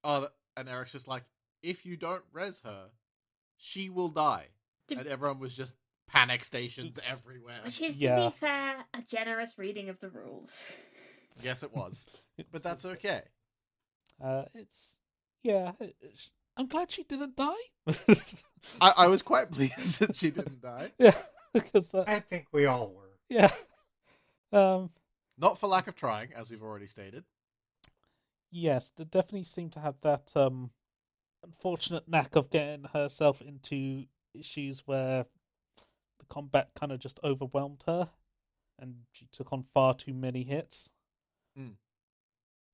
[SPEAKER 1] Oh, and Eric's just like, if you don't res her, she will die.
[SPEAKER 6] To-
[SPEAKER 1] And everyone was just panic stations
[SPEAKER 5] Oops.
[SPEAKER 1] everywhere.
[SPEAKER 6] Which is, to
[SPEAKER 5] Yeah.
[SPEAKER 6] be fair, a generous reading of the rules.
[SPEAKER 1] Yes, it was. but that's okay.
[SPEAKER 5] uh, it's yeah. it's- I'm glad she didn't die.
[SPEAKER 1] I, I was quite pleased that she didn't die.
[SPEAKER 5] yeah, because that
[SPEAKER 3] I think we all were.
[SPEAKER 5] yeah. Um,
[SPEAKER 1] Not for lack of trying, as we've already stated.
[SPEAKER 5] yes, d- definitely seemed to have that um unfortunate knack of getting herself into issues where the combat kind of just overwhelmed her, and she took on far too many hits.
[SPEAKER 1] Mm.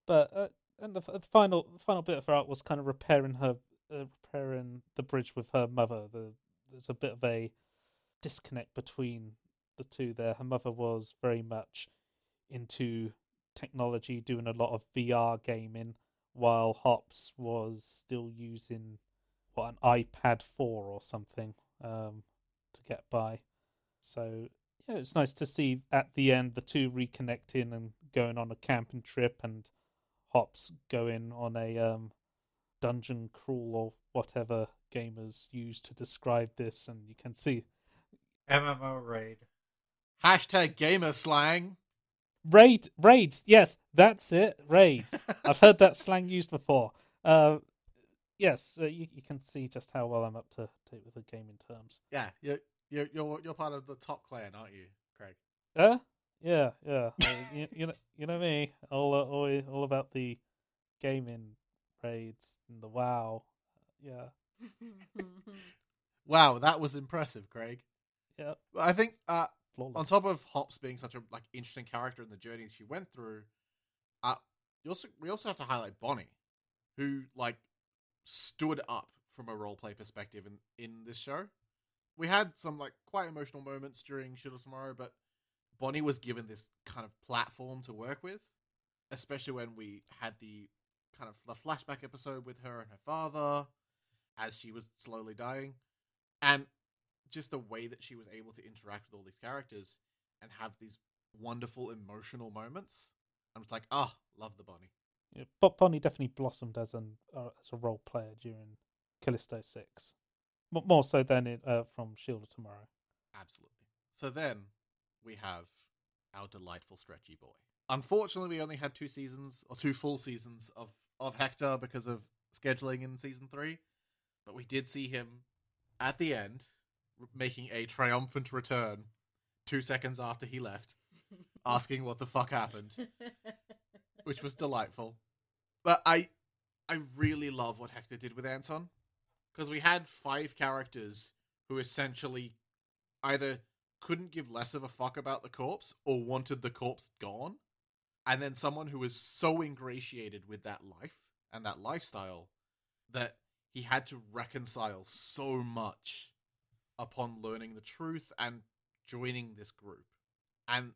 [SPEAKER 5] But uh, and the, the final the final bit of her art was kind of repairing her uh, repairing the bridge with her mother. The, there's a bit of a disconnect between the two there. Her mother was very much into technology, doing a lot of VR gaming, while Hops was still using what an iPad four or something um, to get by. So yeah, it's nice to see at the end the two reconnecting and going on a camping trip, and Hops going on a um, dungeon crawl or whatever gamers use to describe this, and you can see
[SPEAKER 3] MMO raid.
[SPEAKER 1] Hashtag gamer slang.
[SPEAKER 5] raid raids. Yes, that's it. Raids. I've heard that slang used before. Uh, yes, uh, you you can see just how well I'm up to date with the gaming terms.
[SPEAKER 1] Yeah, you're, you're, you're, you're part of the top clan, aren't you, Craig?
[SPEAKER 5] Uh, yeah, yeah. Uh, you, you know, you know me. All, uh, all, all about the gaming raids and the WoW. Yeah,
[SPEAKER 1] Wow, that was impressive, Craig.
[SPEAKER 5] yeah.
[SPEAKER 1] I think uh, on top of Hops being such a like interesting character in the journey she went through, uh, you also we also have to highlight Bonnie, who like stood up from a roleplay perspective in in this show. We had some like quite emotional moments during Shield of Tomorrow, but Bonnie was given this kind of platform to work with, especially when we had the kind of the flashback episode with her and her father as she was slowly dying, and just the way that she was able to interact with all these characters and have these wonderful emotional moments. I'm just like, ah, love the Bonnie.
[SPEAKER 5] Yeah, but Bonnie definitely blossomed as an uh, as a role player during Callisto Six, more so than it, uh, from Shield of Tomorrow.
[SPEAKER 1] Absolutely. So then we have our delightful stretchy boy. Unfortunately, we only had two seasons or two full seasons of of Hector because of scheduling in season three, but we did see him at the end r- making a triumphant return two seconds after he left, asking what the fuck happened. which was delightful. But I I really love what Hector did with Anton because we had five characters who essentially either couldn't give less of a fuck about the corpse or wanted the corpse gone. And then someone who was so ingratiated with that life and that lifestyle that he had to reconcile so much upon learning the truth and joining this group. And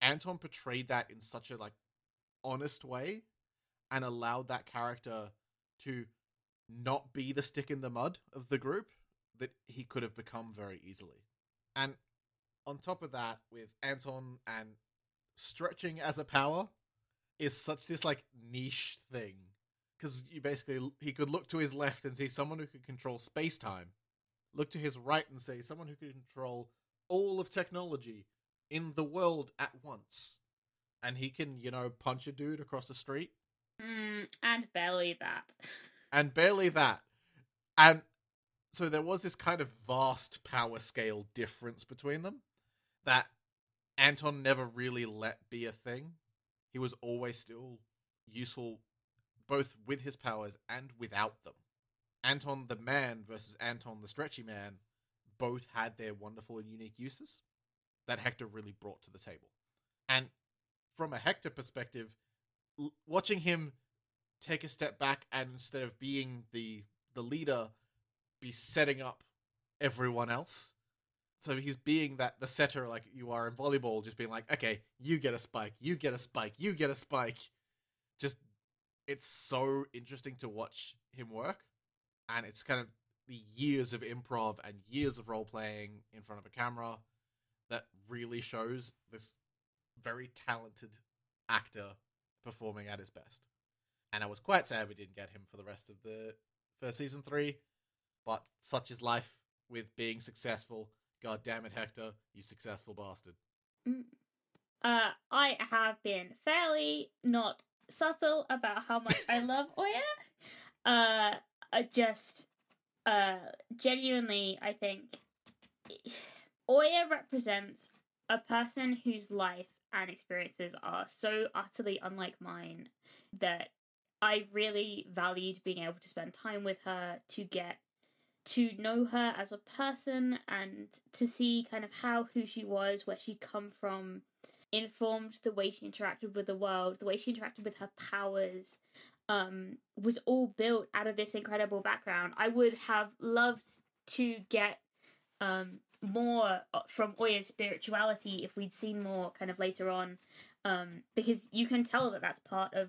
[SPEAKER 1] Anton portrayed that in such a like honest way and allowed that character to not be the stick in the mud of the group that he could have become very easily. And on top of that, with Anton and stretching as a power is such this like niche thing because you basically he could look to his left and see someone who could control space time, look to his right and say someone who could control all of technology in the world at once, and he can you know punch a dude across the street
[SPEAKER 6] Mm, and barely that.
[SPEAKER 1] and barely that. And so there was this kind of vast power scale difference between them that Anton never really let be a thing. He was always still useful both with his powers and without them. Anton the man versus Anton the stretchy man both had their wonderful and unique uses that Hector really brought to the table. And from a Hector perspective, l- watching him take a step back and instead of being the the leader be setting up everyone else so he's being that the setter like you are in volleyball, just being like, okay, you get a spike, you get a spike, you get a spike. Just it's so interesting to watch him work, and it's kind of the years of improv and years of role playing in front of a camera that really shows this very talented actor performing at his best. And I was quite sad we didn't get him for the rest of the for season three, but such is life with being successful. God damn it, Hector, you successful bastard.
[SPEAKER 6] Mm. Uh, I have been fairly not subtle about how much I love Oya. Uh, I just, uh, genuinely, I think Oya represents a person whose life and experiences are so utterly unlike mine that I really valued being able to spend time with her to get to know her as a person and to see kind of how who she was, where she'd come from, informed the way she interacted with the world, the way she interacted with her powers, um, was all built out of this incredible background. I would have loved to get um, more uh, from Oya's spirituality if we'd seen more kind of later on, um, because you can tell that that's part of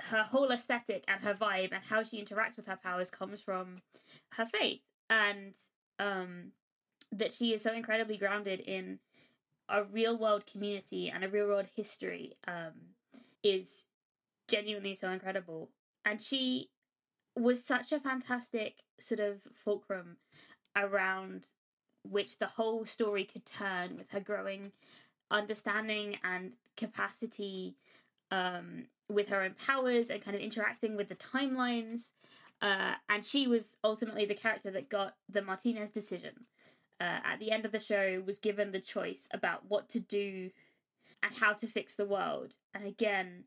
[SPEAKER 6] her whole aesthetic and her vibe and how she interacts with her powers comes from her faith and um, that she is so incredibly grounded in a real world community and a real world history um, is genuinely so incredible and she was such a fantastic sort of fulcrum around which the whole story could turn with her growing understanding and capacity um, with her own powers and kind of interacting with the timelines. Uh, and she was ultimately the character that got the Martinez decision. Uh, at the end of the show, was given the choice about what to do and how to fix the world. And again,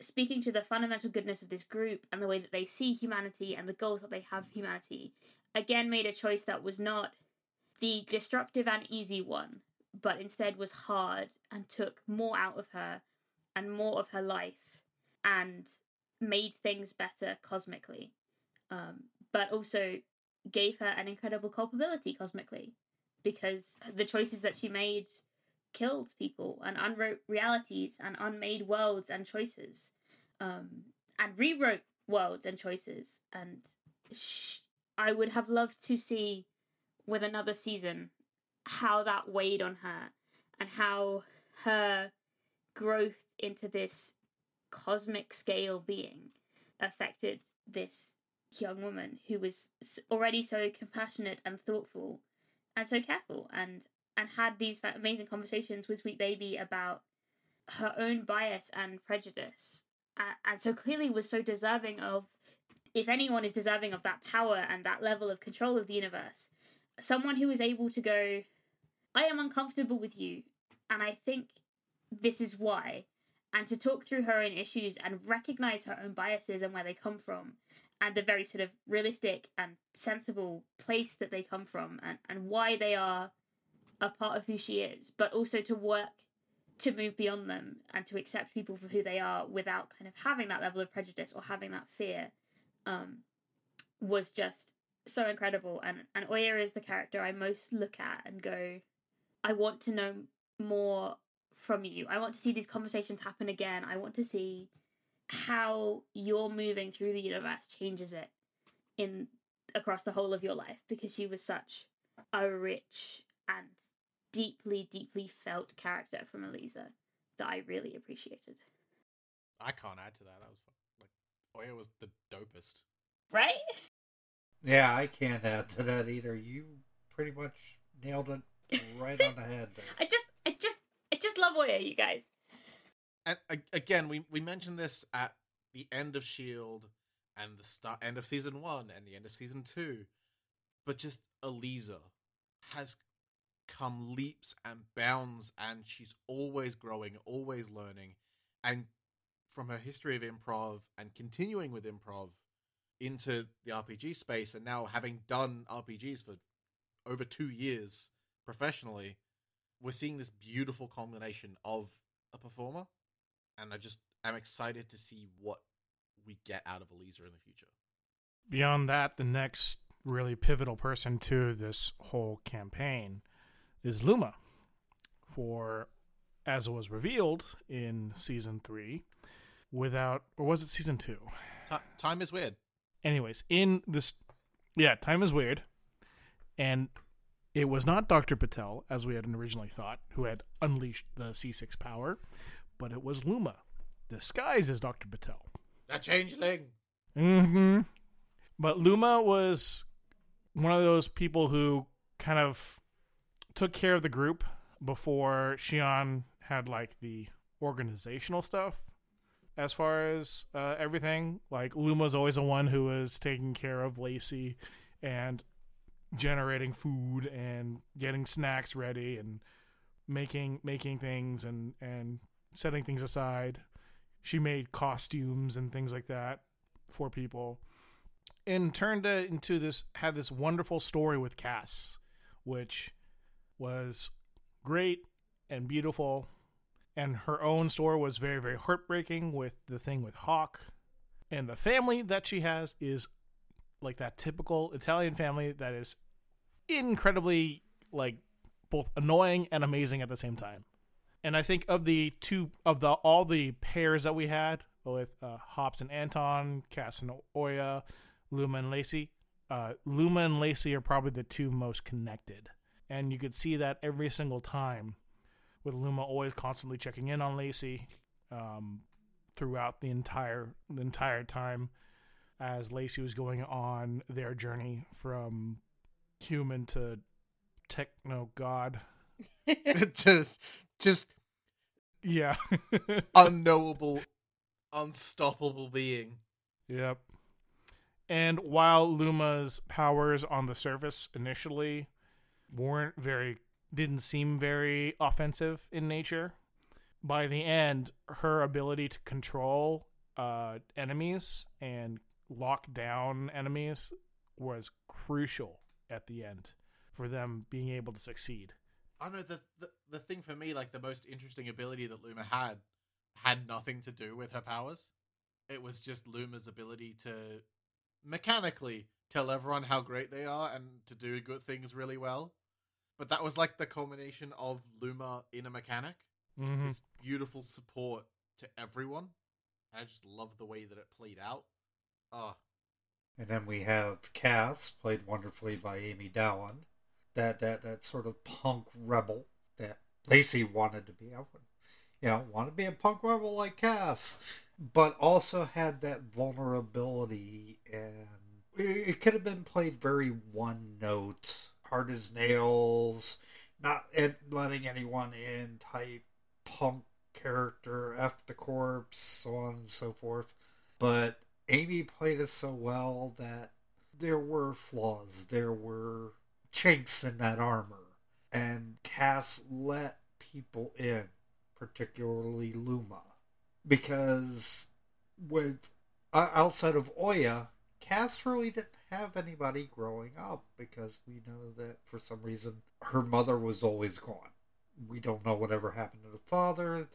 [SPEAKER 6] speaking to the fundamental goodness of this group and the way that they see humanity and the goals that they have for humanity, again made a choice that was not the destructive and easy one, but instead was hard and took more out of her and more of her life and made things better cosmically, um, but also gave her an incredible culpability cosmically because the choices that she made killed people and unwrote realities and unmade worlds and choices um, and rewrote worlds and choices. And sh- i would have loved to see with another season how that weighed on her and how her growth into this cosmic scale being affected this young woman who was already so compassionate and thoughtful and so careful and and had these amazing conversations with sweet baby about her own bias and prejudice. And so clearly was so deserving of if anyone is deserving of that power and that level of control of the universe someone who is able to go i am uncomfortable with you and i think this is why and to talk through her own issues and recognize her own biases and where they come from and the very sort of realistic and sensible place that they come from and, and why they are a part of who she is, but also to work to move beyond them and to accept people for who they are without kind of having that level of prejudice or having that fear um, was just so incredible. And, and Oya is the character I most look at and go, I want to know more from you. I want to see these conversations happen again. I want to see how you're moving through the universe changes it in across the whole of your life because she was such a rich and deeply, deeply felt character from Aliza that I really appreciated.
[SPEAKER 1] I can't add to that. That was like oh, Oya was the dopest.
[SPEAKER 6] Right?
[SPEAKER 3] Yeah, I can't add to that either. You pretty much nailed it right on the head there.
[SPEAKER 6] I just I just I just love Oya, you guys.
[SPEAKER 1] And again, we we mentioned this at the end of Shield and the start end of season one and the end of season two, but just Aliza has come leaps and bounds, and she's always growing, always learning, and from her history of improv and continuing with improv into the RPG space, and now having done RPGs for over two years professionally, we're seeing this beautiful combination of a performer, and I just am excited to see what we get out of Aliza in the future.
[SPEAKER 2] Beyond that, the next really pivotal person to this whole campaign is Luma. For as was revealed in season three, without or was it season two?
[SPEAKER 1] Ti time is weird.
[SPEAKER 2] Anyways, in this, yeah, time is weird, and it was not Doctor Patel as we had originally thought, who had unleashed the C6 power, but it was Luma, disguised as Doctor Patel.
[SPEAKER 1] A changeling.
[SPEAKER 2] Mm-hmm. But Luma was one of those people who kind of took care of the group before Shion had like the organizational stuff. As far as uh, everything, like Luma's always the one who was taking care of Lacey and generating food and getting snacks ready and making making things and and setting things aside. She made costumes and things like that for people and turned it into this had this wonderful story with Cass, which was great and beautiful. And her own story was very, very heartbreaking with the thing with Hawk. And the family that she has is like that typical Italian family that is incredibly like both annoying and amazing at the same time. And I think of the two of the all the pairs that we had with uh, Hops and Anton, Cass and Oya, Luma and Lacey. Uh, Luma and Lacey are probably the two most connected, and you could see that every single time, with Luma always constantly checking in on Lacey um, throughout the entire the entire time, as Lacey was going on their journey from human to techno god.
[SPEAKER 1] It just, just
[SPEAKER 2] Yeah.
[SPEAKER 1] unknowable, unstoppable being.
[SPEAKER 2] Yep. And while Luma's powers on the surface initially weren't very didn't seem very offensive in nature, by the end her ability to control uh enemies and lock down enemies was crucial at the end for them being able to succeed.
[SPEAKER 1] I know the, the the thing for me, like the most interesting ability that Luma had, had nothing to do with her powers. It was just Luma's ability to mechanically tell everyone how great they are and to do good things really well. But that was like the culmination of Luma in a mechanic.
[SPEAKER 2] Mhm.
[SPEAKER 1] This beautiful support to everyone. And I just love the way that it played out. Oh,
[SPEAKER 3] And then we have Cass, played wonderfully by Amy Dallen. That that that sort of punk rebel that Lacey wanted to be. I would, you know, want to be a punk rebel like Cass, but also had that vulnerability, and it, it could have been played very one note, hard as nails, not letting anyone in type punk character, F the corpse, so on and so forth. But Amy played it so well that there were flaws, there were chinks in that armor, and Cass let people in, particularly Luma, because with uh, outside of Oya, Cass really didn't have anybody growing up because we know that for some reason her mother was always gone. We don't know whatever happened to the father,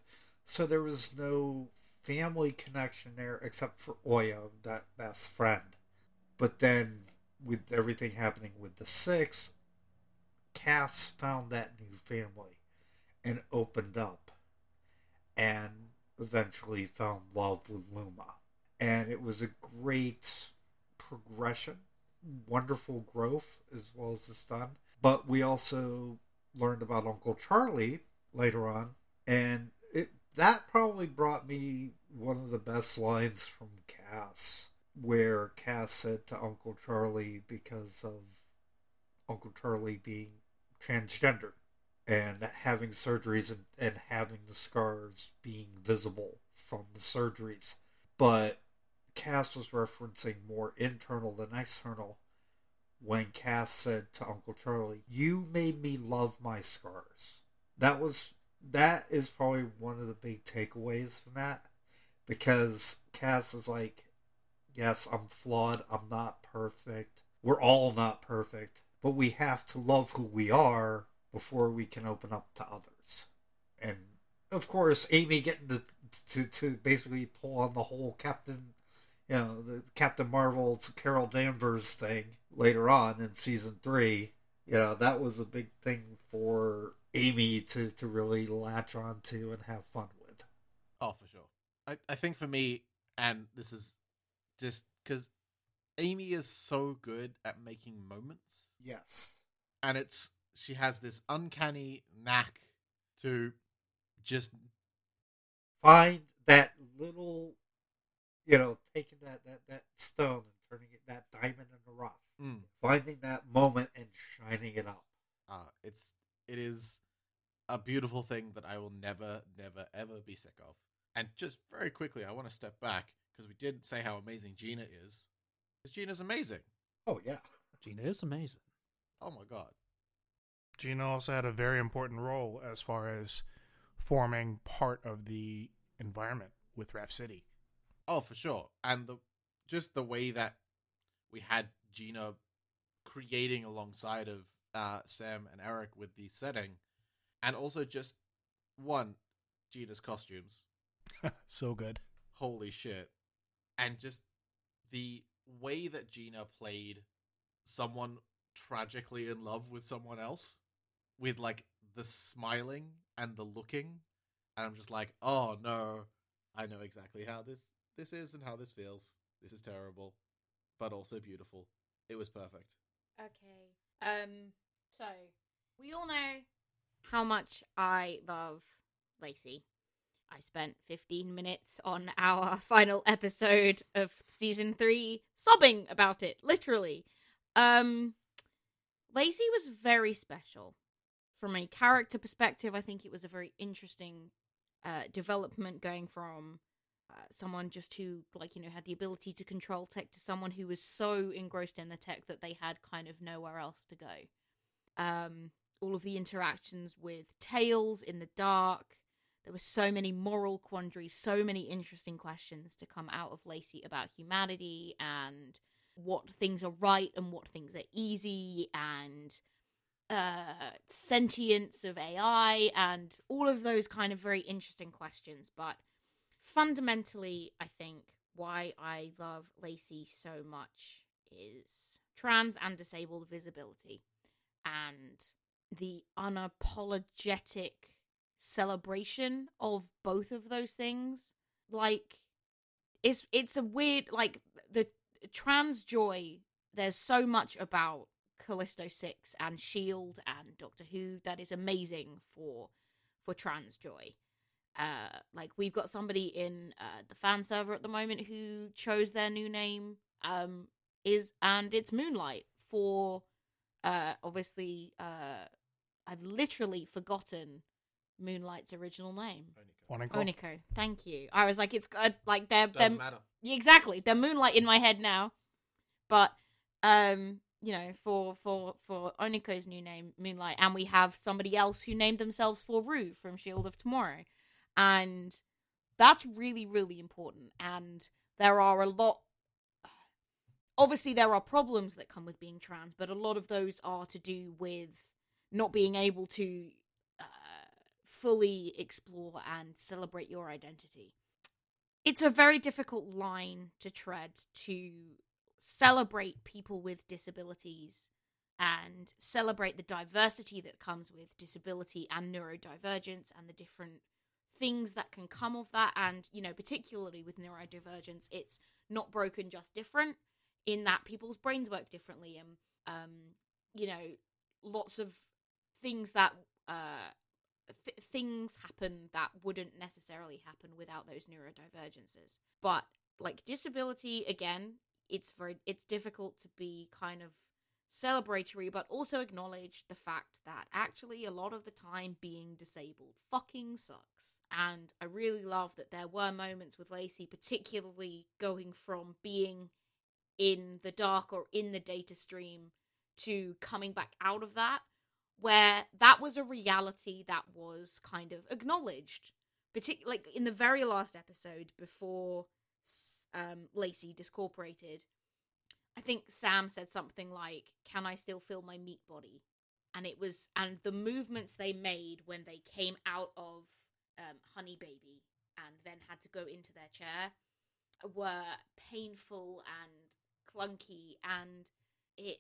[SPEAKER 3] so there was no family connection there except for Oya, that best friend. But then, with everything happening with the six, Cass found that new family and opened up and eventually found love with Luma. And it was a great progression, wonderful growth as well as it's done. But we also learned about Uncle Charlie later on, and it that probably brought me one of the best lines from Cass, where Cass said to Uncle Charlie because of Uncle Charlie being transgender and having surgeries and, and having the scars being visible from the surgeries. But Cass was referencing more internal than external when Cass said to Uncle Charlie, You made me love my scars. That was that is probably one of the big takeaways from that. Because Cass is like, Yes, I'm flawed, I'm not perfect. We're all not perfect. But we have to love who we are before we can open up to others. And of course, Amy getting to to, to basically pull on the whole Captain, you know, the Captain Marvel's Carol Danvers thing later on in season three you know that was a big thing for Amy to to really latch on to and have fun with.
[SPEAKER 1] Oh, for sure. I, I think for me, and this is just because Amy is so good at making moments,
[SPEAKER 3] Yes.
[SPEAKER 1] and it's she has this uncanny knack to just
[SPEAKER 3] Find that little, you know, taking that that that stone and turning it that diamond in the rough,
[SPEAKER 1] mm,
[SPEAKER 3] finding that moment and shining it up.
[SPEAKER 1] uh, it's it is a beautiful thing that I will never, never, ever be sick of. And just very quickly, I want to step back because we didn't say how amazing Gina is. Because Gina's amazing.
[SPEAKER 3] Oh yeah.
[SPEAKER 5] Gina is amazing.
[SPEAKER 1] Oh my god.
[SPEAKER 2] Gina also had a very important role as far as forming part of the environment with Raft City.
[SPEAKER 1] Oh, for sure. And the just the way that we had Gina creating alongside of uh, Sam and Eric with the setting, and also just one Gina's costumes.
[SPEAKER 2] so good.
[SPEAKER 1] Holy shit! And just the way that Gina played someone tragically in love with someone else, with like the smiling and the looking, and I'm just like, oh no, I know exactly how this this is and how this feels. This is terrible, but also beautiful. It was perfect.
[SPEAKER 7] Okay. Um. So we all know how much I love Lacey. I spent 15 minutes on our final episode of season three sobbing about it, literally. Um, Lacey was very special. From a character perspective, I think it was a very interesting uh, development going from uh, someone just who, like, you know, had the ability to control tech to someone who was so engrossed in the tech that they had kind of nowhere else to go. Um, all of the interactions with Tails in the dark. There were so many moral quandaries, so many interesting questions to come out of Lacey about humanity and what things are right and what things are easy and uh sentience of AI and all of those kind of very interesting questions. But fundamentally, I think why I love Lacey so much is trans and disabled visibility and the unapologetic celebration of both of those things. Like it's it's a weird like the trans joy there's so much about callisto 6 and shield and doctor who that is amazing for for trans joy. Uh like we've got somebody in uh the fan server at the moment who chose their new name um is and it's moonlight for uh obviously uh i've literally forgotten moonlight's original name.
[SPEAKER 2] Oniko.
[SPEAKER 7] oniko. Thank you. I was like it's good like they're
[SPEAKER 1] Doesn't
[SPEAKER 7] they're
[SPEAKER 1] matter.
[SPEAKER 7] yeah, exactly. They're moonlight in my head now. But um you know for for for oniko's new name moonlight and we have somebody else who named themselves for rue from shield of tomorrow. And that's really really important. And there are a lot obviously there are problems that come with being trans but a lot of those are to do with not being able to uh, fully explore and celebrate your identity. It's a very difficult line to tread to celebrate people with disabilities and celebrate the diversity that comes with disability and neurodivergence and the different things that can come of that. And you know particularly with neurodivergence it's not broken just different in that people's brains work differently. And um you know lots of things that uh th- things happen that wouldn't necessarily happen without those neurodivergences. But like disability again it's very it's difficult to be kind of celebratory but also acknowledge the fact that actually a lot of the time being disabled fucking sucks. And i really love that there were moments with lacey particularly going from being in the dark or in the data stream to coming back out of that where that was a reality that was kind of acknowledged particularly like in the very last episode before um, lacey discorporated i think sam said something like can i still feel my meat body? And it was and the movements they made when they came out of um, honey baby and then had to go into their chair were painful and clunky and it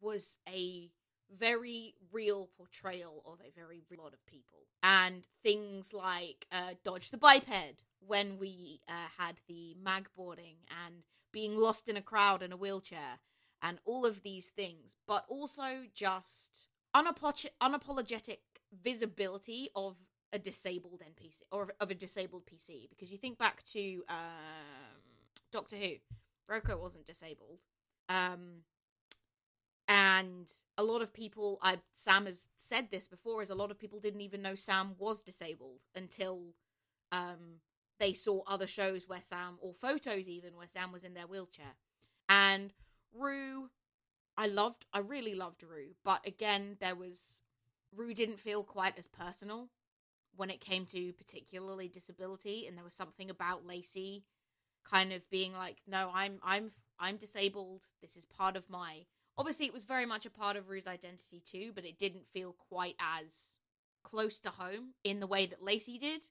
[SPEAKER 7] was a very real portrayal of a very real lot of people. And things like uh, Dodge the Biped, when we uh, had the mag boarding and being lost in a crowd in a wheelchair, and all of these things, but also just unapo- unapologetic visibility of a disabled NPC or of a disabled PC. Because you think back to um, Doctor Who, Roko wasn't disabled. Um, and a lot of people I Sam has said this before is a lot of people didn't even know Sam was disabled until um they saw other shows where Sam or photos even where Sam was in their wheelchair. And Rue I loved I really loved Rue, but again there was Rue didn't feel quite as personal when it came to particularly disability and there was something about Lacey kind of being like no I'm I'm I'm disabled this is part of my obviously it was very much a part of Rue's identity too, but it didn't feel quite as close to home in the way that Lacey did.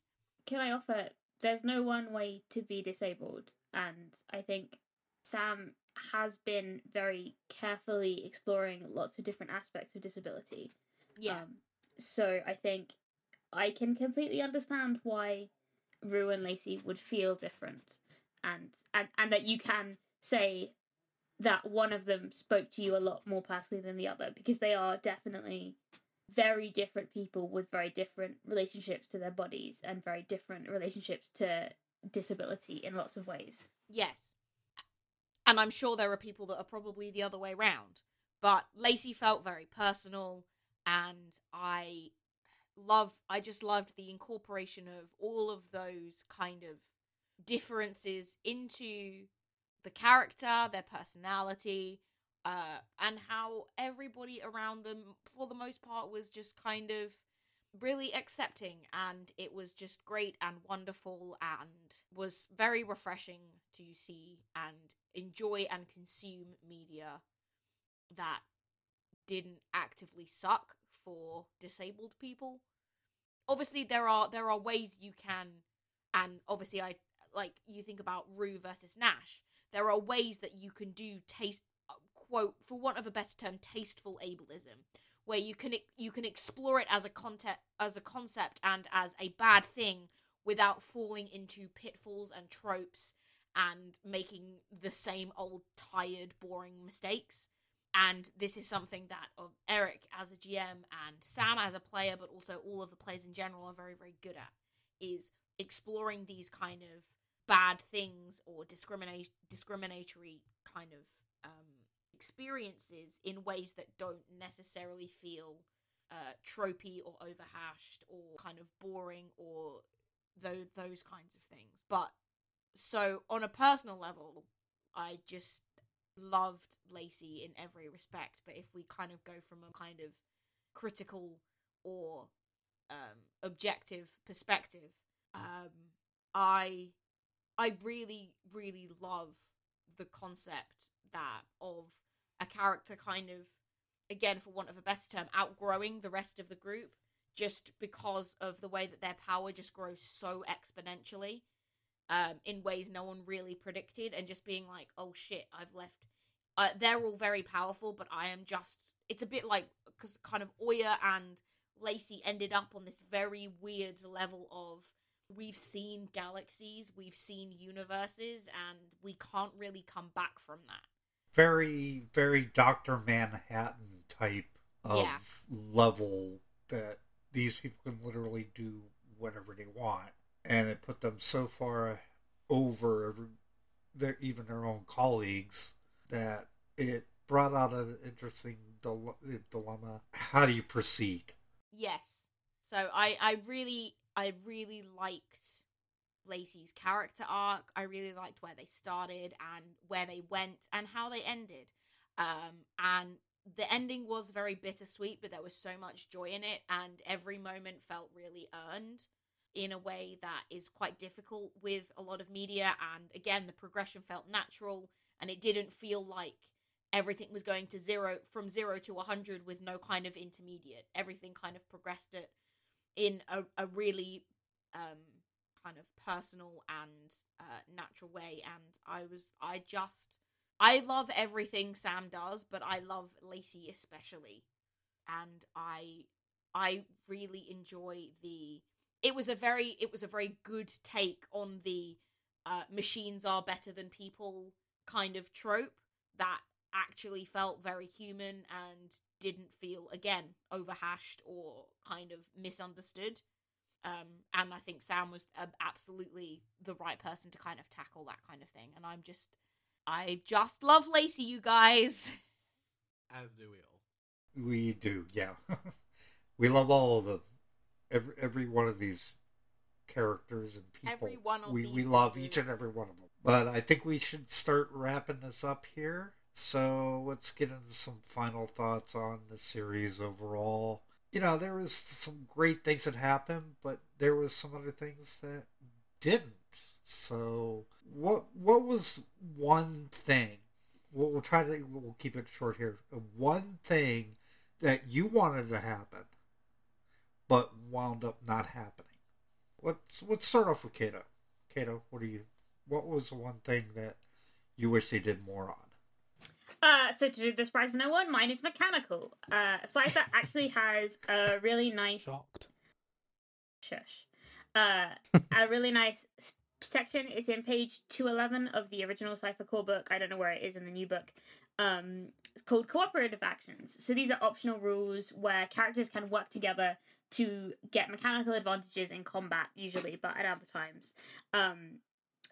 [SPEAKER 6] Can I offer? There's no one way to be disabled, and I think Sam has been very carefully exploring lots of different aspects of disability.
[SPEAKER 7] Yeah.
[SPEAKER 6] Um, so I think I can completely understand why Rue and Lacey would feel different, and and and that you can say that one of them spoke to you a lot more personally than the other because they are definitely very different people with very different relationships to their bodies and very different relationships to disability in lots of ways.
[SPEAKER 7] Yes. And I'm sure there are people that are probably the other way round. But Lacey felt very personal and I love I just loved the incorporation of all of those kind of differences into the character, their personality, uh, and how everybody around them, for the most part, was just kind of really accepting and it was just great and wonderful and was very refreshing to see and enjoy and consume media that didn't actively suck for disabled people. Obviously there are there are ways you can and obviously i like you think about rue versus nash there are ways that you can do taste uh, quote for want of a better term tasteful ableism where you can you can explore it as a concept as a concept and as a bad thing without falling into pitfalls and tropes and making the same old tired boring mistakes. And this is something that of Eric as a GM and Sam as a player but also all of the players in general are very very good at is exploring these kind of bad things or discriminate discriminatory kind of um, experiences in ways that don't necessarily feel uh, tropey or overhashed or kind of boring or those those kinds of things. But so on a personal level, I just loved Lacey in every respect. But if we kind of go from a kind of critical or um, objective perspective, um, I I really, really love the concept that of a character kind of, again, for want of a better term, outgrowing the rest of the group just because of the way that their power just grows so exponentially um, in ways no one really predicted, and just being like, oh shit, I've left. Uh, they're all very powerful, but I am just. It's a bit like because kind of Oya and Lacey ended up on this very weird level of we've seen galaxies, we've seen universes, and we can't really come back from that.
[SPEAKER 3] Very, very Doctor Manhattan type of
[SPEAKER 7] Yeah.
[SPEAKER 3] level that these people can literally do whatever they want, and it put them so far over every, their even their own colleagues that it brought out an interesting dile- dilemma. How do you proceed?
[SPEAKER 7] Yes. So I, I really, I really liked Lacey's character arc. I really liked where they started and where they went and how they ended. Um, and the ending was very bittersweet, but there was so much joy in it, and every moment felt really earned in a way that is quite difficult with a lot of media. And again, the progression felt natural, and it didn't feel like everything was going to zero from zero to a hundred with no kind of intermediate. Everything kind of progressed it in a, a really um kind of personal and uh, natural way and i was i just i love everything sam does but i love lacey especially and I I really enjoy the. It was a very it was a very good take on the uh, machines are better than people kind of trope that actually felt very human and didn't feel again overhashed or kind of misunderstood. Um, and I think Sam was uh, absolutely the right person to kind of tackle that kind of thing. And I'm just, I just love Lacey, you guys.
[SPEAKER 1] As do we all.
[SPEAKER 3] We do, yeah. we love all of the every every one of these characters and people.
[SPEAKER 7] Every one of
[SPEAKER 3] we we love each and every one of them. But I think we should start wrapping this up here. So let's get into some final thoughts on the series overall. You know, there was some great things that happened, but there was some other things that didn't. So what what was one thing? We'll, we'll try to we'll keep it short here. One thing that you wanted to happen, but wound up not happening. Let's let's start off with Cato. Cato, what do you? What was the one thing that you wish they did more on?
[SPEAKER 6] Uh, so to do the surprise 101, mine is mechanical. Uh, Cypher actually has a really nice
[SPEAKER 5] Shocked.
[SPEAKER 6] shush. Uh, a really nice section. It's in page 211 of the original Cypher core book. I don't know where it is in the new book. Um, it's called cooperative actions. So these are optional rules where characters can work together to get mechanical advantages in combat, usually, but at other times. Um,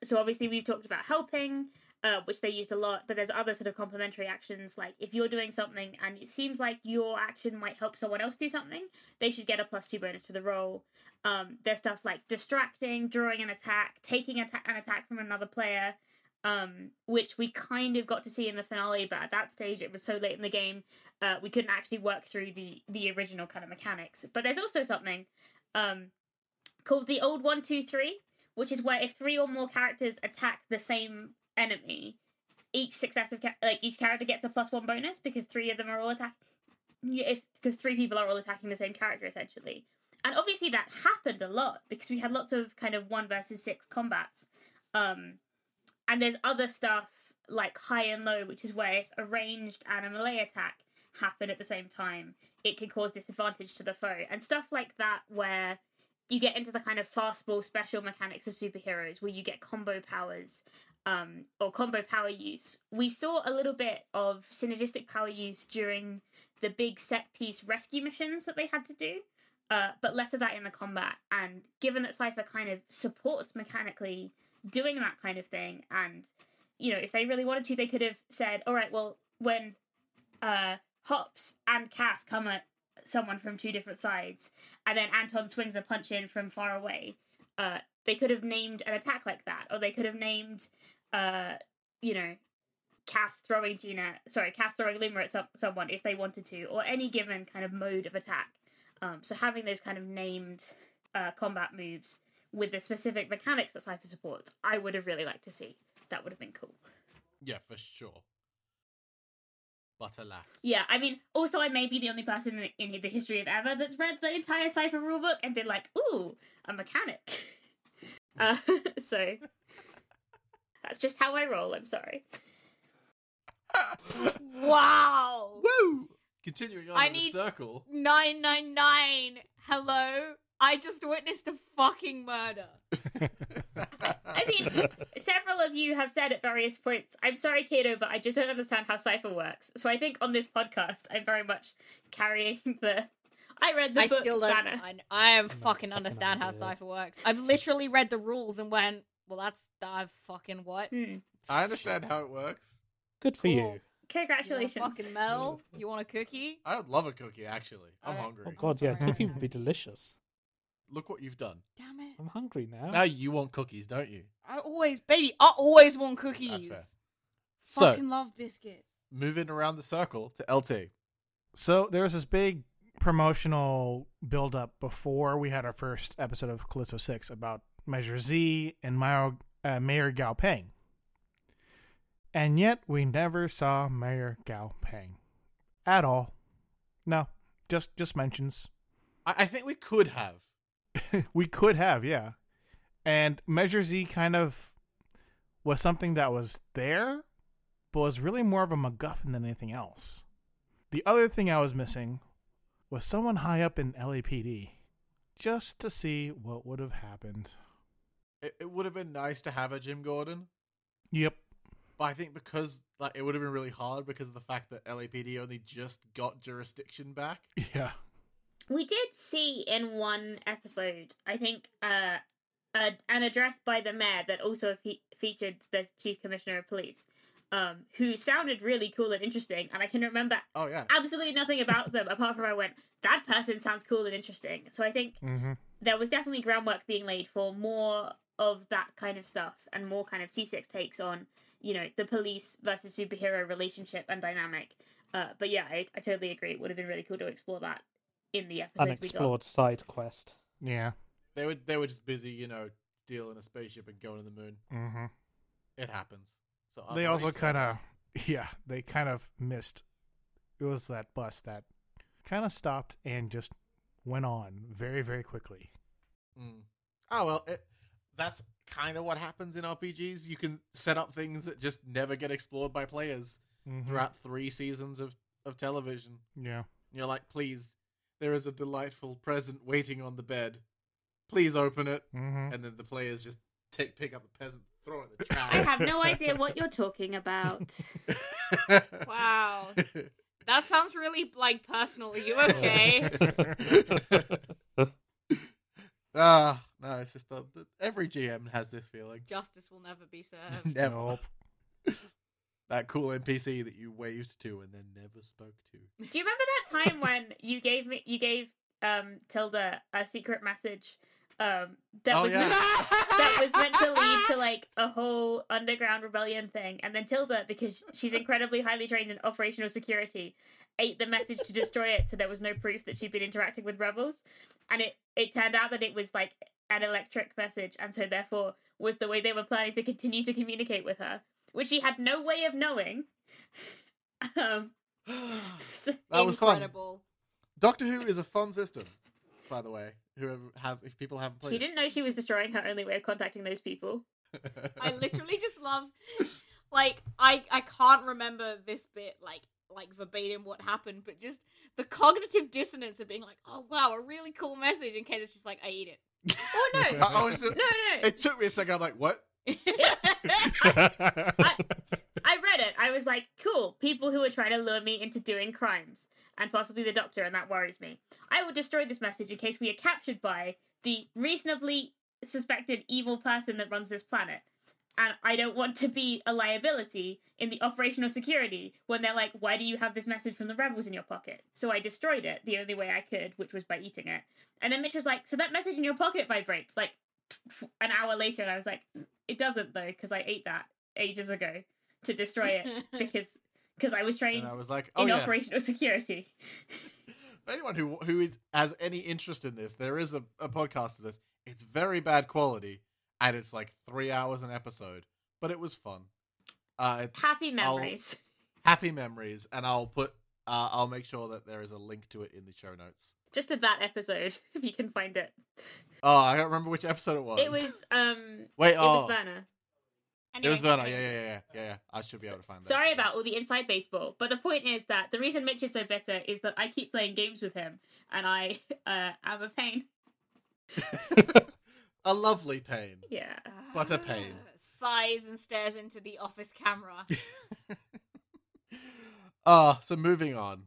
[SPEAKER 6] so obviously we've talked about helping, uh, which they used a lot, but there's other sort of complementary actions. Like if you're doing something and it seems like your action might help someone else do something, they should get a plus two bonus to the roll. Um, there's stuff like distracting, drawing an attack, taking an attack from another player, um, which we kind of got to see in the finale, but at that stage it was so late in the game, uh, we couldn't actually work through the the original kind of mechanics. But there's also something um, called the old one two three, which is where if three or more characters attack the same enemy, each successive cha- like each character gets a plus one bonus because three of them are all attacking. If because three people are all attacking the same character essentially, and obviously that happened a lot because we had lots of kind of one versus six combats. Um, and there's other stuff like high and low, which is where if a ranged and a melee attack happen at the same time, it can cause disadvantage to the foe, and stuff like that where you get into the kind of fastball special mechanics of superheroes where you get combo powers um, or combo power use. We saw a little bit of synergistic power use during the big set piece rescue missions that they had to do, uh, but less of that in the combat. And given that Cypher kind of supports mechanically doing that kind of thing, and you know, if they really wanted to, they could have said, "All right, well, when uh, Hops and Cass come at someone from two different sides, and then Anton swings a punch in from far away." Uh, they could have named an attack like that, or they could have named, uh, you know, Cass throwing Gina, sorry, Cass throwing Lima at some, someone if they wanted to, or any given kind of mode of attack. Um, so having those kind of named uh, combat moves with the specific mechanics that Cypher supports, I would have really liked to see. That would have been cool.
[SPEAKER 1] Yeah, for sure. But alas.
[SPEAKER 6] Yeah, I mean, also I may be the only person in, in the history of ever that's read the entire Cypher rulebook and been like, "Ooh, a mechanic." uh, so that's just how I roll. I'm sorry.
[SPEAKER 7] Wow.
[SPEAKER 1] Woo! Continuing on
[SPEAKER 7] I
[SPEAKER 1] in the circle.
[SPEAKER 7] 999. Hello? I just witnessed a fucking murder.
[SPEAKER 6] I mean, several of you have said at various points, I'm sorry, Cato, but I just don't understand how Cypher works. So I think on this podcast, I'm very much carrying the. I read the
[SPEAKER 7] I
[SPEAKER 6] book
[SPEAKER 7] still don't.
[SPEAKER 6] banner.
[SPEAKER 7] I, I am
[SPEAKER 5] fucking
[SPEAKER 7] fucking understand how. Cypher works. I've literally read the rules and went, well, that's. I've fucking what?
[SPEAKER 6] Hmm.
[SPEAKER 1] I understand how it works.
[SPEAKER 5] Good for
[SPEAKER 7] Cool.
[SPEAKER 5] you.
[SPEAKER 7] You want
[SPEAKER 6] Congratulations.
[SPEAKER 7] a fucking medal? You want a cookie?
[SPEAKER 1] I would love a cookie, actually. I'm
[SPEAKER 7] Alright.
[SPEAKER 1] hungry.
[SPEAKER 5] Oh god, yeah,
[SPEAKER 7] sorry.
[SPEAKER 5] cookie would be delicious.
[SPEAKER 1] Look what you've done.
[SPEAKER 7] Damn it.
[SPEAKER 5] I'm hungry now.
[SPEAKER 1] Now you want cookies, don't you?
[SPEAKER 7] I always, baby, I always want cookies.
[SPEAKER 1] fair. So,
[SPEAKER 7] Fucking love biscuits.
[SPEAKER 1] moving around the circle to LT.
[SPEAKER 2] So there was this big promotional build up before we had our first episode of Callisto 6 about Measure Z and Mayor, uh, Mayor Gao Peng. And yet we never saw Mayor Gao Peng at all. No, just just mentions.
[SPEAKER 1] I, I think we could have.
[SPEAKER 2] we could have, yeah. And Measure Z kind of was something that was there, but was really more of a MacGuffin than anything else. The other thing I was missing with someone high up in LAPD just to see what would have happened.
[SPEAKER 1] It, it would have been nice to have a Jim Gordon,
[SPEAKER 2] Yep.
[SPEAKER 1] but I think because like it would have been really hard because of the fact that LAPD only just got jurisdiction back.
[SPEAKER 2] Yeah.
[SPEAKER 6] We did see in one episode, I think, uh, uh an address by the mayor that also fe- featured the chief commissioner of police, um, who sounded really cool and interesting, and I can remember
[SPEAKER 1] Oh yeah,
[SPEAKER 6] absolutely nothing about them apart from I went, that person sounds cool and interesting. So I think
[SPEAKER 2] Mm-hmm.
[SPEAKER 6] there was definitely groundwork being laid for more of that kind of stuff and more kind of C6 takes on, you know, the police versus superhero relationship and dynamic. Uh, but yeah, I, I totally agree. It would have been really cool to explore that in the episodes we got.
[SPEAKER 5] Unexplored side quest.
[SPEAKER 2] Yeah.
[SPEAKER 1] they were they were just busy, you know, stealing a spaceship and going to the moon.
[SPEAKER 2] Mm-hmm.
[SPEAKER 1] It happens. So
[SPEAKER 2] They also kind of, yeah, they kind of missed. It was that bus that kind of stopped and just went on very, very quickly.
[SPEAKER 1] Mm. Oh well, it, that's kind of what happens in RPGs. You can set up things that just never get explored by players
[SPEAKER 2] Mhm.
[SPEAKER 1] throughout three seasons of of television.
[SPEAKER 2] Yeah.
[SPEAKER 1] You're like, please, there is a delightful present waiting on the bed. Please open it,
[SPEAKER 2] Mm-hmm.
[SPEAKER 1] and then the players just take pick up the present, throw it in the
[SPEAKER 6] I have no idea what you're talking about.
[SPEAKER 7] Wow. That sounds really like personal. Are you okay?
[SPEAKER 1] ah, no, it's just uh, every GM has this feeling.
[SPEAKER 7] Justice will never be served.
[SPEAKER 1] Never.
[SPEAKER 2] Nope.
[SPEAKER 1] That cool NPC that you waved to and then never spoke to.
[SPEAKER 6] Do you remember that time when you gave me you gave um Tilda a secret message um that
[SPEAKER 1] Oh,
[SPEAKER 6] was
[SPEAKER 1] yeah.
[SPEAKER 6] meant, that was meant to lead to like a whole underground rebellion thing and then Tilda because she's incredibly highly trained in operational security ate the message to destroy it so there was no proof that she'd been interacting with rebels and it it turned out that it was like an electric message and so therefore was the way they were planning to continue to communicate with her which she had no way of knowing um so-
[SPEAKER 1] that was fun. Doctor Who is a fun system, by the way. Whoever has, if people haven't played,
[SPEAKER 6] She didn't know she was destroying her only way of contacting those people.
[SPEAKER 7] I literally just love like I I can't remember this bit like like verbatim what happened, but just the cognitive dissonance of being like, oh wow, a really cool message, and Kate is just like, I eat it.
[SPEAKER 6] Oh no,
[SPEAKER 1] I, I was just.
[SPEAKER 6] no, no.
[SPEAKER 1] It took me a second. I'm like, what?
[SPEAKER 6] I read it. I was like, cool. People who are trying to lure me into doing crimes, and possibly the Doctor, and that worries me. I will destroy this message in case we are captured by the reasonably suspected evil person that runs this planet. And I don't want to be a liability in the operational security when they're like, why do you have this message from the rebels in your pocket? So I destroyed it the only way I could, which was by eating it. And then Mitch was like, so that message in your pocket vibrates like an hour later. And I was like, it doesn't though, because I ate that ages ago to destroy it because because I was trained
[SPEAKER 1] And I was like, oh
[SPEAKER 6] in
[SPEAKER 1] yes.
[SPEAKER 6] operational security.
[SPEAKER 1] Anyone who who is, has any interest in this, there is a, a podcast of this. It's very bad quality, and it's like three hours an episode, but it was fun. Uh, it's
[SPEAKER 6] Happy
[SPEAKER 1] I'll-
[SPEAKER 6] memories.
[SPEAKER 1] happy memories, and I'll put uh, I'll make sure that there is a link to it in the show notes.
[SPEAKER 6] Just to that episode, if you can find it.
[SPEAKER 1] Oh, I don't remember which episode it was.
[SPEAKER 6] It was um
[SPEAKER 1] wait.
[SPEAKER 6] it
[SPEAKER 1] Oh,
[SPEAKER 6] was Werner.
[SPEAKER 1] It was
[SPEAKER 7] Anyway,
[SPEAKER 1] Werner. Yeah, yeah, yeah, yeah, yeah, yeah. I should be able to find that.
[SPEAKER 6] Sorry about all the inside baseball, but the point is that the reason Mitch is so bitter is that I keep playing games with him, and I uh, am a pain.
[SPEAKER 1] a lovely pain.
[SPEAKER 6] Yeah.
[SPEAKER 1] What a pain.
[SPEAKER 7] Sighs and stares into the office camera.
[SPEAKER 1] Uh, so moving on.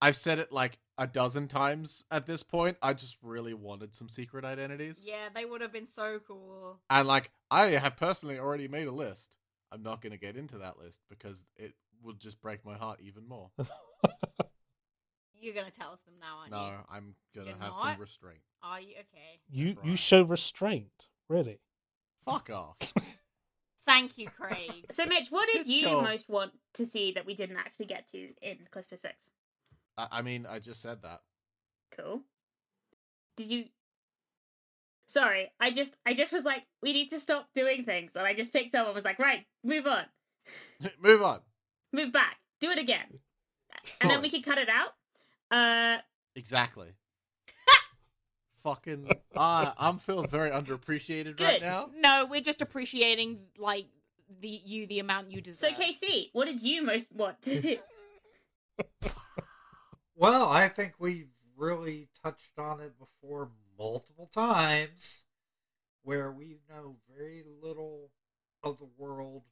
[SPEAKER 1] I've said it like a dozen times at this point. I just really wanted some secret identities.
[SPEAKER 7] yeah, they would have been so cool.
[SPEAKER 1] And like, I have personally already made a list. I'm not going to get into that list because it would just break my heart even more.
[SPEAKER 7] You're gonna tell us them now, aren't
[SPEAKER 1] No,
[SPEAKER 7] you?
[SPEAKER 1] I'm going to have
[SPEAKER 7] not?
[SPEAKER 1] some restraint.
[SPEAKER 7] Are you okay?
[SPEAKER 5] You you show restraint, really.
[SPEAKER 1] Fuck off.
[SPEAKER 7] Thank you, Craig.
[SPEAKER 6] So Mitch, what did
[SPEAKER 1] Good
[SPEAKER 6] you
[SPEAKER 1] show.
[SPEAKER 6] most want to see that we didn't actually get to in Callisto Six?
[SPEAKER 1] I, I mean, I just said that.
[SPEAKER 6] Cool. Did you? Sorry, I just I just was like, we need to stop doing things, and I just picked up and was like, right, move on,
[SPEAKER 1] Move on.
[SPEAKER 6] move back, do it again, and then we can cut it out. Uh,
[SPEAKER 1] Exactly. Fucking. Uh, I'm feeling very underappreciated right now.
[SPEAKER 7] no, we're just appreciating like the you the amount you deserve.
[SPEAKER 6] so
[SPEAKER 7] deserve.
[SPEAKER 6] KC, what did you most want to?
[SPEAKER 3] Well, I think we've really touched on it before multiple times, where we know very little of the world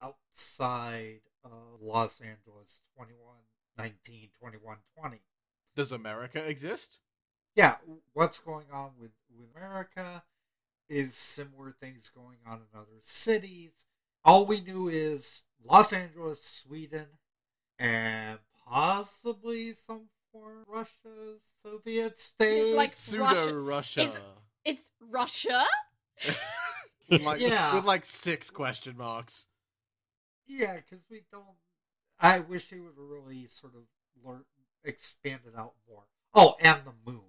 [SPEAKER 3] outside of Los Angeles 2119, 2120.
[SPEAKER 1] Does America exist?
[SPEAKER 3] Yeah, what's going on with, with America is similar things going on in other cities. All we knew is Los Angeles, Sweden, and possibly some form of Russia, Soviet states.
[SPEAKER 7] like
[SPEAKER 1] Pseudo Russia.
[SPEAKER 7] It's- It's Russia.
[SPEAKER 1] with like
[SPEAKER 3] Yeah.
[SPEAKER 1] with like six question marks.
[SPEAKER 3] Yeah, because we don't. I wish they would have really sort of learned, expanded out more. Oh, and the moon.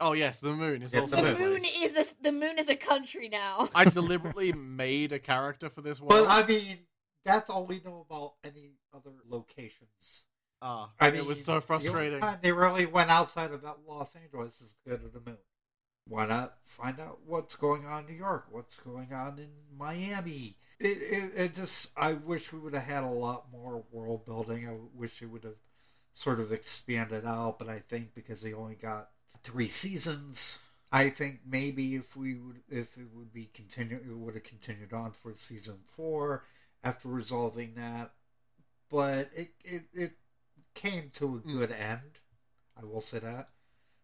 [SPEAKER 1] Oh yes, the moon is
[SPEAKER 3] Yeah,
[SPEAKER 1] also
[SPEAKER 7] The
[SPEAKER 3] the
[SPEAKER 1] a
[SPEAKER 7] moon
[SPEAKER 1] place.
[SPEAKER 7] is a the moon is a country now.
[SPEAKER 1] I deliberately made a character for this
[SPEAKER 3] But. I mean, that's all we know about any other locations.
[SPEAKER 1] Ah,
[SPEAKER 3] I
[SPEAKER 1] it
[SPEAKER 3] mean,
[SPEAKER 1] was so
[SPEAKER 3] The
[SPEAKER 1] frustrating.
[SPEAKER 3] only time they really went outside of that Los Angeles is to go to the moon. Why not find out what's going on in New York? What's going on in Miami? It, it, it just, I wish we would have had a lot more world building. I wish it would have sort of expanded out, but I think because they only got three seasons, I think maybe if we would, if it would be continue, it would have continued on for season four after resolving that. But it, it, it came to a
[SPEAKER 1] Mm.
[SPEAKER 3] good end. I will say that.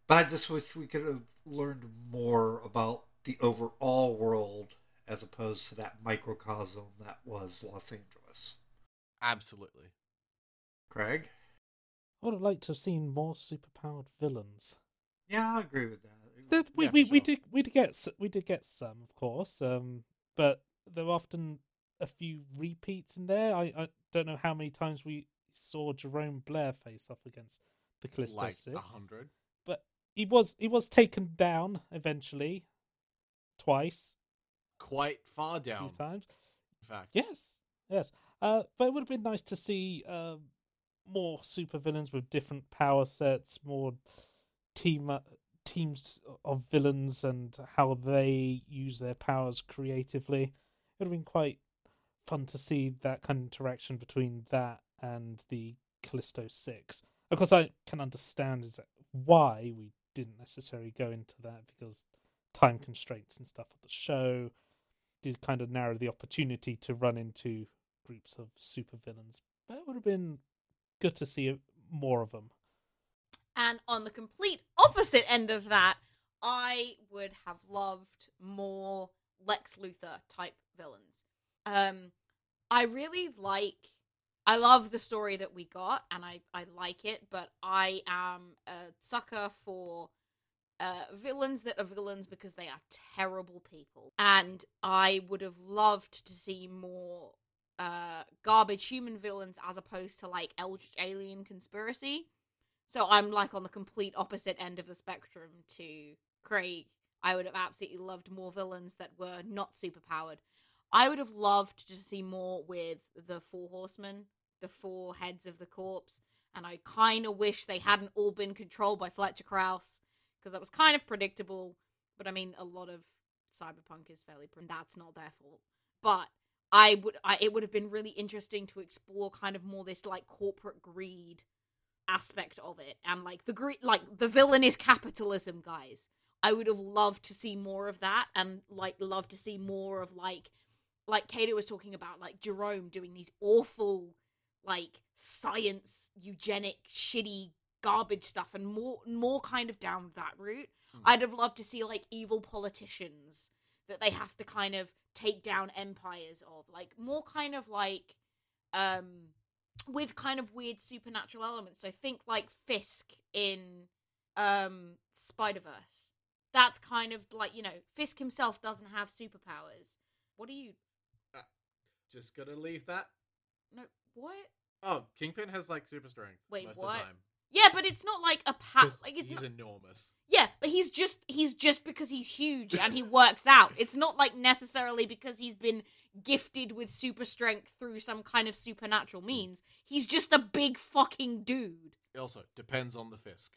[SPEAKER 3] But I just wish we could have learned more about the overall world as opposed to that microcosm that was Los Angeles.
[SPEAKER 1] Absolutely.
[SPEAKER 3] Craig?
[SPEAKER 5] I would have liked to have seen more superpowered villains.
[SPEAKER 3] Yeah, I agree with that.
[SPEAKER 5] There- we
[SPEAKER 1] Yeah,
[SPEAKER 5] we,
[SPEAKER 1] for
[SPEAKER 5] we did we did get we did get some, of course, um, but there were often a few repeats in there. I, I don't know how many times we saw Jerome Blair face off against the Callisto
[SPEAKER 1] like
[SPEAKER 5] Six,
[SPEAKER 1] hundred.
[SPEAKER 5] but he was he was taken down eventually, twice,
[SPEAKER 1] Quite far down.
[SPEAKER 5] times.
[SPEAKER 1] In fact.
[SPEAKER 5] Yes, yes. Uh, but it would have been nice to see um, more supervillains with different power sets, more team uh, teams of villains, and how they use their powers creatively. It would have been quite fun to see that kind of interaction between that and the Callisto Six. Of course, I can understand is why we didn't necessarily go into that because time constraints and stuff of the show did kind of narrow the opportunity to run into groups of supervillains. But it would have been good to see more of them.
[SPEAKER 7] And on the complete opposite end of that, I would have loved more Lex Luthor type villains. Um, I really like. I love the story that we got, and I I like it. But I am a sucker for uh, villains that are villains because they are terrible people, and I would have loved to see more uh garbage human villains as opposed to like Eldritch Alien conspiracy. So I'm like on the complete opposite end of the spectrum to Craig. I would have absolutely loved more villains that were not superpowered. I would have loved to see more with the four horsemen, the four heads of the corpse, and I kind of wish they hadn't all been controlled by Fletcher Krauss because that was kind of predictable. But I mean, a lot of cyberpunk is fairly, that's not their fault. But I would, I, it would have been really interesting to explore kind of more this like corporate greed aspect of it and like the greed like the villain is capitalism guys i would have loved to see more of that and like love to see more of like like cato was talking about like jerome doing these awful like science eugenic shitty garbage stuff and more more kind of down that route.
[SPEAKER 1] Hmm.
[SPEAKER 7] i'd have loved to see like evil politicians that they have to kind of take down empires of like more kind of like um with kind of weird supernatural elements. So think like fisk in um spider-verse. That's kind of like you know fisk himself doesn't have superpowers. What are you
[SPEAKER 1] Just gonna leave that.
[SPEAKER 7] no what
[SPEAKER 1] Oh, Kingpin has like super strength
[SPEAKER 7] Wait,
[SPEAKER 1] most
[SPEAKER 7] what?
[SPEAKER 1] of the time.
[SPEAKER 7] yeah but it's not like a pat
[SPEAKER 1] 'Cause
[SPEAKER 7] like it's
[SPEAKER 1] he's
[SPEAKER 7] not
[SPEAKER 1] enormous.
[SPEAKER 7] Yeah, but he's just he's just because he's huge and he works out. It's not like necessarily because he's been gifted with super strength through some kind of supernatural hmm. means. He's just a big fucking dude.
[SPEAKER 1] Also, depends on the Fisk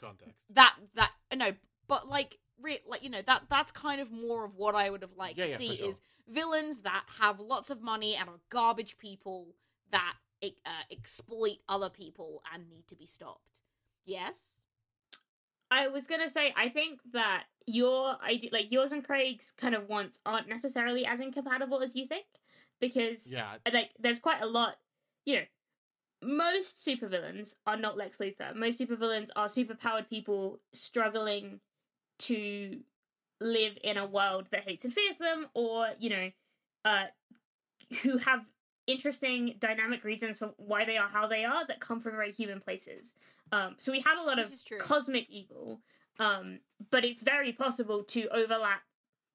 [SPEAKER 1] context.
[SPEAKER 7] That that uh, no, but like re- like you know that that's kind of more of what I would have liked
[SPEAKER 1] Yeah,
[SPEAKER 7] to
[SPEAKER 1] yeah,
[SPEAKER 7] see
[SPEAKER 1] sure.
[SPEAKER 7] is villains that have lots of money and are garbage people that uh, exploit other people and need to be stopped. Yes.
[SPEAKER 6] I was gonna say, I think that your idea, like yours and Craig's kind of wants, aren't necessarily as incompatible as you think, because
[SPEAKER 1] Yeah,
[SPEAKER 6] like there's quite a lot. You know, most supervillains are not Lex Luthor. Most supervillains are superpowered people struggling to live in a world that hates and fears them, or you know, uh, who have interesting dynamic reasons for why they are how they are that come from very human places. Um, so we had a lot
[SPEAKER 7] This
[SPEAKER 6] of cosmic evil, um, but it's very possible to overlap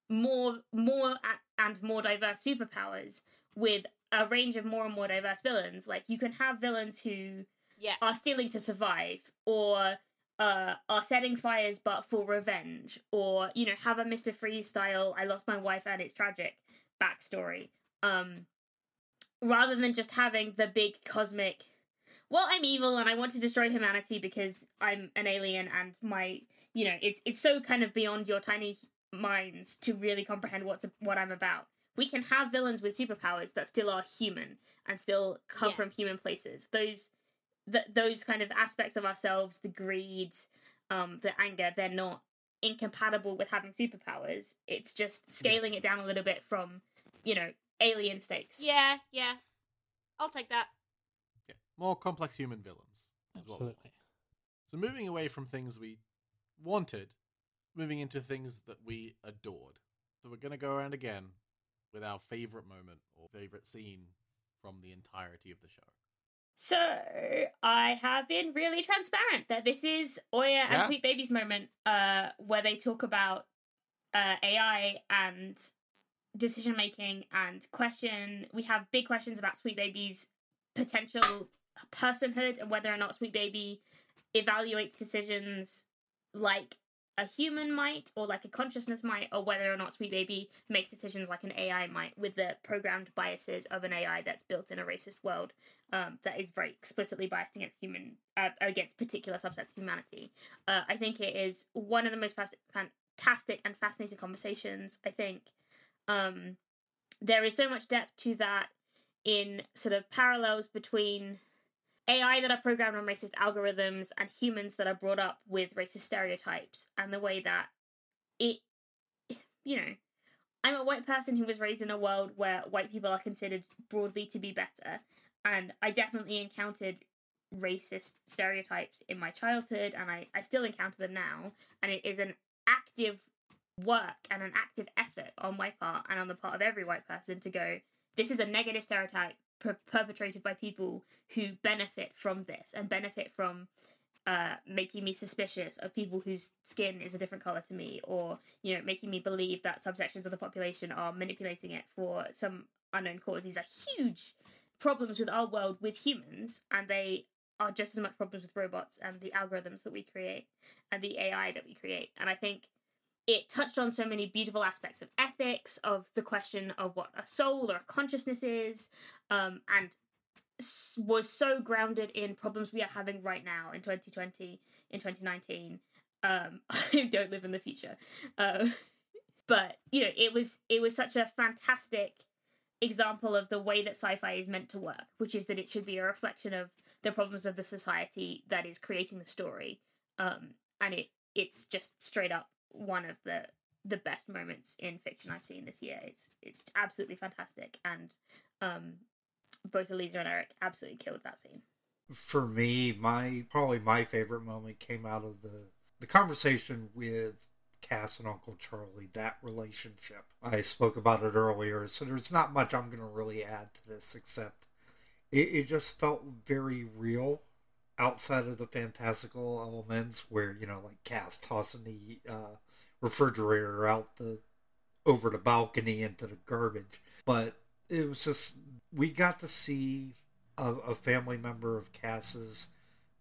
[SPEAKER 6] more, more and more diverse superpowers with a range of more and more diverse villains. Like you can have villains who
[SPEAKER 7] Yeah.
[SPEAKER 6] are stealing to survive, or uh, are setting fires but for revenge, or you know have a Mister Freeze style "I lost my wife and it's tragic" backstory. Um, rather than just having the big cosmic well i'm evil and i want to destroy humanity because i'm an alien and my you know it's it's so kind of beyond your tiny minds to really comprehend what's what i'm about. We can have villains with superpowers that still are human and still come from human places. Those th- those kind of aspects of ourselves the greed um the anger they're not incompatible with having superpowers. It's just scaling it down a little bit from you know alien stakes
[SPEAKER 7] Yeah, yeah. I'll take that.
[SPEAKER 1] yeah. more complex human villains. is what we want.
[SPEAKER 5] Absolutely.
[SPEAKER 1] So moving away from things we wanted, moving into things that we adored. So we're gonna go around again with our favorite moment or favorite scene from the entirety of the show.
[SPEAKER 6] So I have been really transparent that this is Oya and Sweet Baby's moment, uh, where they talk about uh, AI and decision making and question. We have big questions about Sweet Baby's potential personhood and whether or not Sweet Baby evaluates decisions like a human might or like a consciousness might, or whether or not Sweet Baby makes decisions like an AI might with the programmed biases of an AI that's built in a racist world um, that is very explicitly biased against human uh, against particular subsets of humanity. Uh, I think it is one of the most fantastic and fascinating conversations. I think um, there is so much depth to that in sort of parallels between AI that are programmed on racist algorithms and humans that are brought up with racist stereotypes, and the way that it, you know, I'm a white person who was raised in a world where white people are considered broadly to be better, and I definitely encountered racist stereotypes in my childhood, and I, I still encounter them now, and it is an active work and an active effort on my part and on the part of every white person to go, this is a negative stereotype per- perpetrated by people who benefit from this and benefit from uh, making me suspicious of people whose skin is a different color to me, or you know, making me believe that subsections of the population are manipulating it for some unknown cause. These are huge problems with our world with humans, and they are just as much problems with robots and the algorithms that we create and the AI that we create. And I think it touched on so many beautiful aspects of ethics, of the question of what a soul or a consciousness is, um, and was so grounded in problems we are having right now in 2020, in 2019. Um, I don't live in the future, uh, but you know, it was it was such a fantastic example of the way that sci-fi is meant to work, which is that it should be a reflection of the problems of the society that is creating the story, um, and it it's just straight up one of the the best moments in fiction I've seen this year. It's it's absolutely fantastic, and um, both Aliza and Eric absolutely killed that scene.
[SPEAKER 3] For me, my probably my favorite moment came out of the the conversation with Cass and Uncle Charlie. That relationship. I spoke about it earlier, so there's not much I'm going to really add to this except it, it just felt very real outside of the fantastical elements where you know like Cass tossing the uh, refrigerator out the over the balcony into the garbage. But it was just we got to see a, a family member of Cass's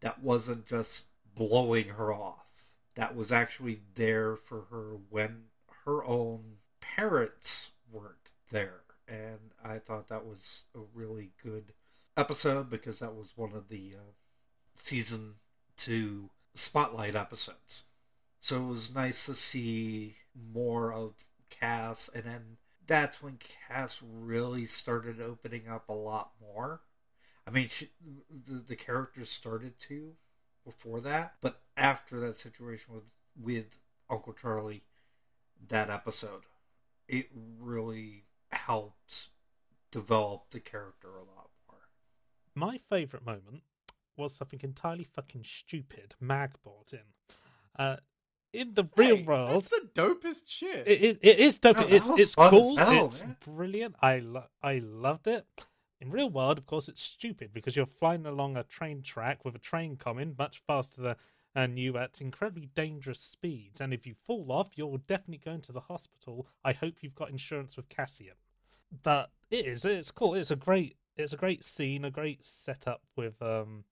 [SPEAKER 3] that wasn't just blowing her off. That was actually there for her when her own parents weren't there. And I thought that was a really good episode because that was one of the uh, season two spotlight episodes. So it was nice to see more of Cass, and then that's when Cass really started opening up a lot more. I mean, she, the the characters started to, before that, but after that situation with with Uncle Charlie, that episode, it really helped develop the character a lot more.
[SPEAKER 5] My favourite moment was something entirely fucking stupid Mag brought in. Uh, in the real
[SPEAKER 1] Hey,
[SPEAKER 5] world,
[SPEAKER 1] That's the dopest shit.
[SPEAKER 5] it is it is dope.
[SPEAKER 3] No,
[SPEAKER 5] it's it's cool.
[SPEAKER 3] hell,
[SPEAKER 5] it's
[SPEAKER 3] man.
[SPEAKER 5] brilliant. I lo- I loved it. In real world, of course, it's stupid because you're flying along a train track with a train coming much faster than and you at incredibly dangerous speeds. And if you fall off, you're definitely going to the hospital. I hope you've got insurance with Cassian. But it is. It's cool. It's a great. It's a great scene. A great setup with um,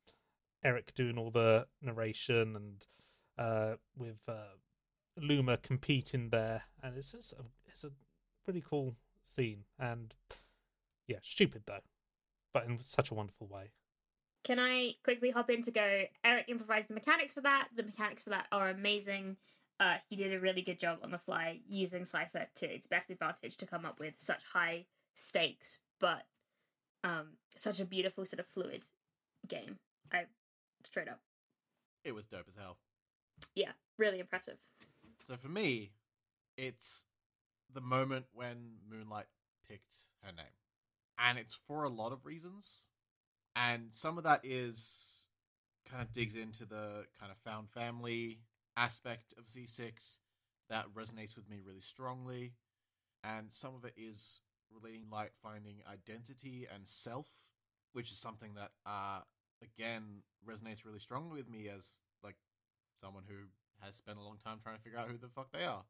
[SPEAKER 5] Eric doing all the narration and uh, with uh, Luma competing there, and it's just a, it's a pretty cool scene. And yeah, stupid though, but in such a wonderful way.
[SPEAKER 6] Can I quickly hop in to go? Eric improvised the mechanics for that. The mechanics for that are amazing. Uh, he did a really good job on the fly using Cypher to its best advantage to come up with such high stakes, but um, such a beautiful sort of fluid game. I straight up,
[SPEAKER 1] It was dope as hell.
[SPEAKER 6] yeah, really impressive.
[SPEAKER 1] So for me, it's the moment when Moonlight picked her name. And it's for a lot of reasons. And some of that is kind of digs into the kind of found family aspect of C6 that resonates with me really strongly. And some of it is relating like finding identity and self, which is something that uh again resonates really strongly with me as like someone who has spent a long time trying to figure out who the fuck they are,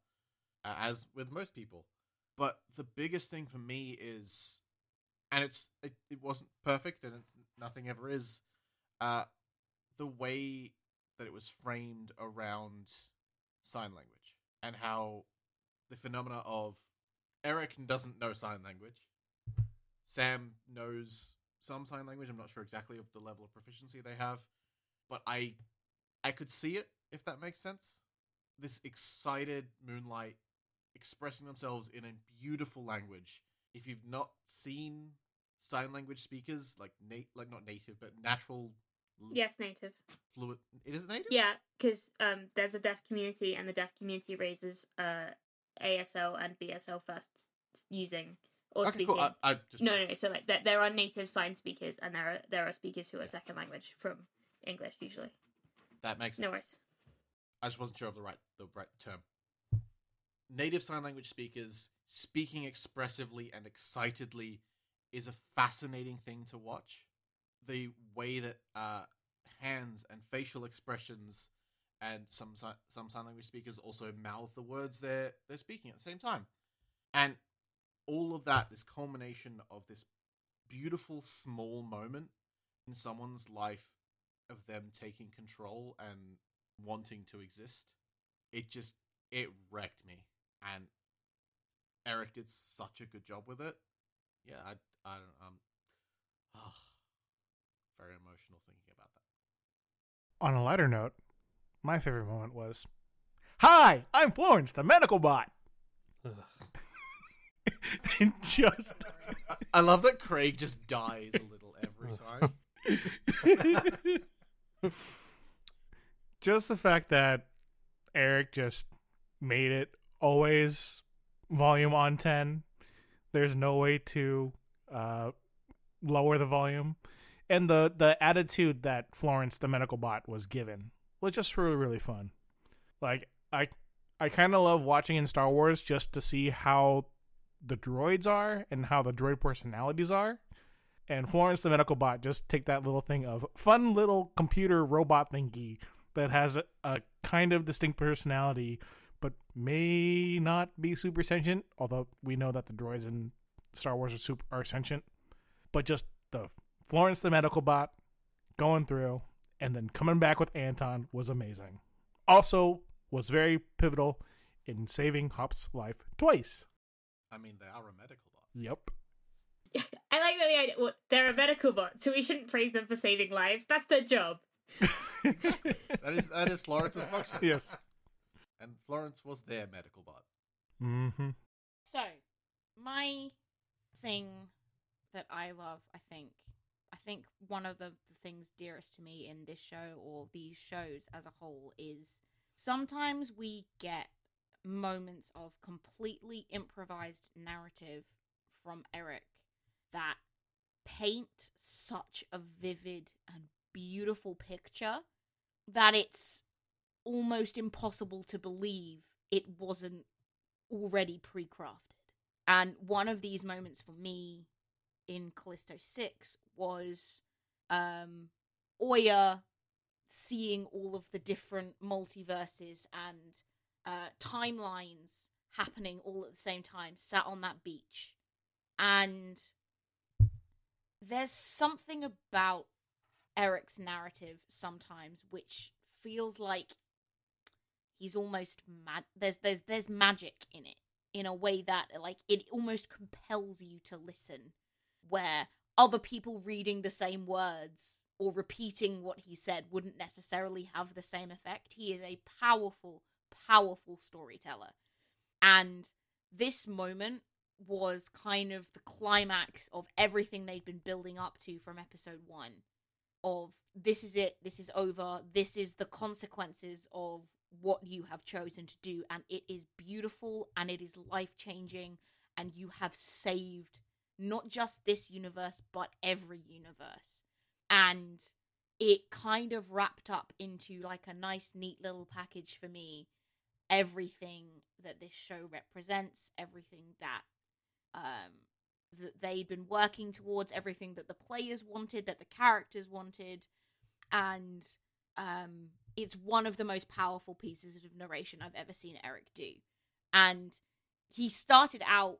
[SPEAKER 1] as with most people. But the biggest thing for me is, and it's it, it wasn't perfect, and it's nothing ever is, uh, the way that it was framed around sign language and how the phenomena of Eric doesn't know sign language. Sam knows some sign language. I'm not sure exactly of the level of proficiency they have, but I I could see it if that makes sense. This excited moonlight expressing themselves in a beautiful language. If you've not seen sign language speakers like nat- like not native but natural
[SPEAKER 6] Yes, native.
[SPEAKER 1] fluent it is native
[SPEAKER 6] Yeah, because um, there's a deaf community, and the deaf community raises uh, ASL and BSL first using or
[SPEAKER 1] okay
[SPEAKER 6] speaking.
[SPEAKER 1] cool I, I just
[SPEAKER 6] No, no, no. So like there, there are native sign speakers, and there are there are speakers who are second language from English usually.
[SPEAKER 1] that makes sense
[SPEAKER 6] No worries.
[SPEAKER 1] I just wasn't sure of the right the right term. Native sign language speakers speaking expressively and excitedly is a fascinating thing to watch. The way that uh, hands and facial expressions and some some sign language speakers also mouth the words they're they're speaking at the same time, and all of that, this culmination of this beautiful small moment in someone's life of them taking control and wanting to exist. It just it wrecked me, and Eric did such a good job with it. Yeah, I I don't um, ah, very emotional thinking about that.
[SPEAKER 2] On a lighter note, my favorite moment was, "Hi, I'm Florence, the medical bot." And just
[SPEAKER 1] I love that Craig just dies a little every time.
[SPEAKER 2] just the fact that Eric just made it always volume on 10. There's no way to uh, lower the volume. And the, the attitude that Florence, the medical bot, was given was just really, really fun. Like, I, I kind of love watching in Star Wars just to see how the droids are and how the droid personalities are. And Florence the medical bot just take that little thing of fun little computer robot thingy that has a, a kind of distinct personality but may not be super sentient although we know that the droids in Star Wars are super are sentient. But just the Florence the medical bot going through and then coming back with Anton was amazing. Also was very pivotal in saving Hop's life twice
[SPEAKER 1] I mean, they are a medical bot.
[SPEAKER 2] yep
[SPEAKER 6] I like that the idea. Well, they're a medical bot, so we shouldn't praise them for saving lives. That's their job.
[SPEAKER 1] That is that is Florence's function.
[SPEAKER 2] yes
[SPEAKER 1] and Florence was their medical bot.
[SPEAKER 2] mm-hmm
[SPEAKER 7] So, my thing that I love, I think, I think one of the, the things dearest to me in this show or these shows as a whole is sometimes we get moments of completely improvised narrative from Eric that paint such a vivid and beautiful picture that it's almost impossible to believe it wasn't already pre-crafted. And one of these moments for me in Callisto 6 was um Oya seeing all of the different multiverses and uh timelines happening all at the same time sat on that beach. And there's something about Eric's narrative sometimes which feels like he's almost mad there's there's there's magic in it in a way that like it almost compels you to listen where other people reading the same words or repeating what he said wouldn't necessarily have the same effect he is a powerful powerful storyteller. And this moment was kind of the climax of everything they'd been building up to from episode 1 of this is it this is over this is the consequences of what you have chosen to do and it is beautiful and it is life changing and you have saved not just this universe but every universe. And it kind of wrapped up into like a nice neat little package for me everything that this show represents everything that um that they'd been working towards everything that the players wanted that the characters wanted and um it's one of the most powerful pieces of narration I've ever seen Eric do. And he started out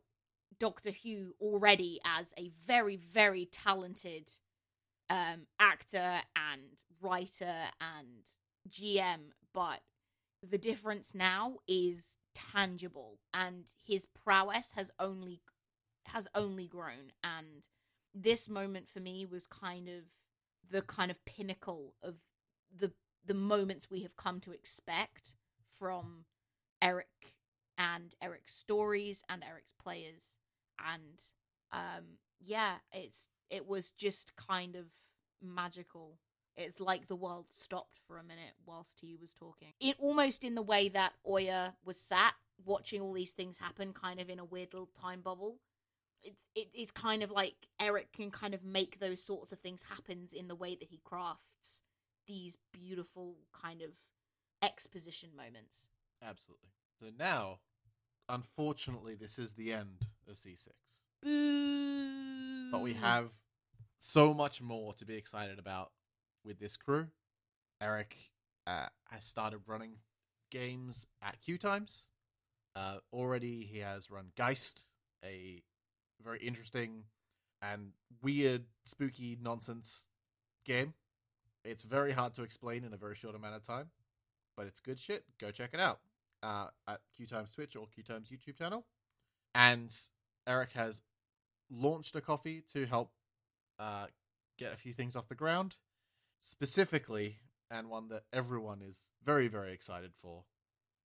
[SPEAKER 7] Doctor Who already as a very, very talented um, actor and writer and GM, but the difference now is tangible, and his prowess has only has only grown. And this moment for me was kind of the kind of pinnacle of the the moments we have come to expect from Eric and Eric's stories and Eric's players and um yeah it's it was just kind of magical it's like the world stopped for a minute whilst he was talking it almost in the way that Oya was sat watching all these things happen kind of in a weird little time bubble it's it, it's kind of like Eric can kind of make those sorts of things happen in the way that he crafts these beautiful kind of exposition moments.
[SPEAKER 1] Absolutely. So now, unfortunately, this is the end of C6.
[SPEAKER 7] Boo!
[SPEAKER 1] But we have so much more to be excited about with this crew. Eric uh, has started running games at Q Times. Uh, already, he has run Geist, a very interesting and weird, spooky nonsense game it's very hard to explain in a very short amount of time, but it's good shit. Go check it out uh, at Q Times Twitch or Q Times YouTube channel. And Eric has launched a Kofi to help uh, get a few things off the ground, specifically, and one that everyone is very, very excited for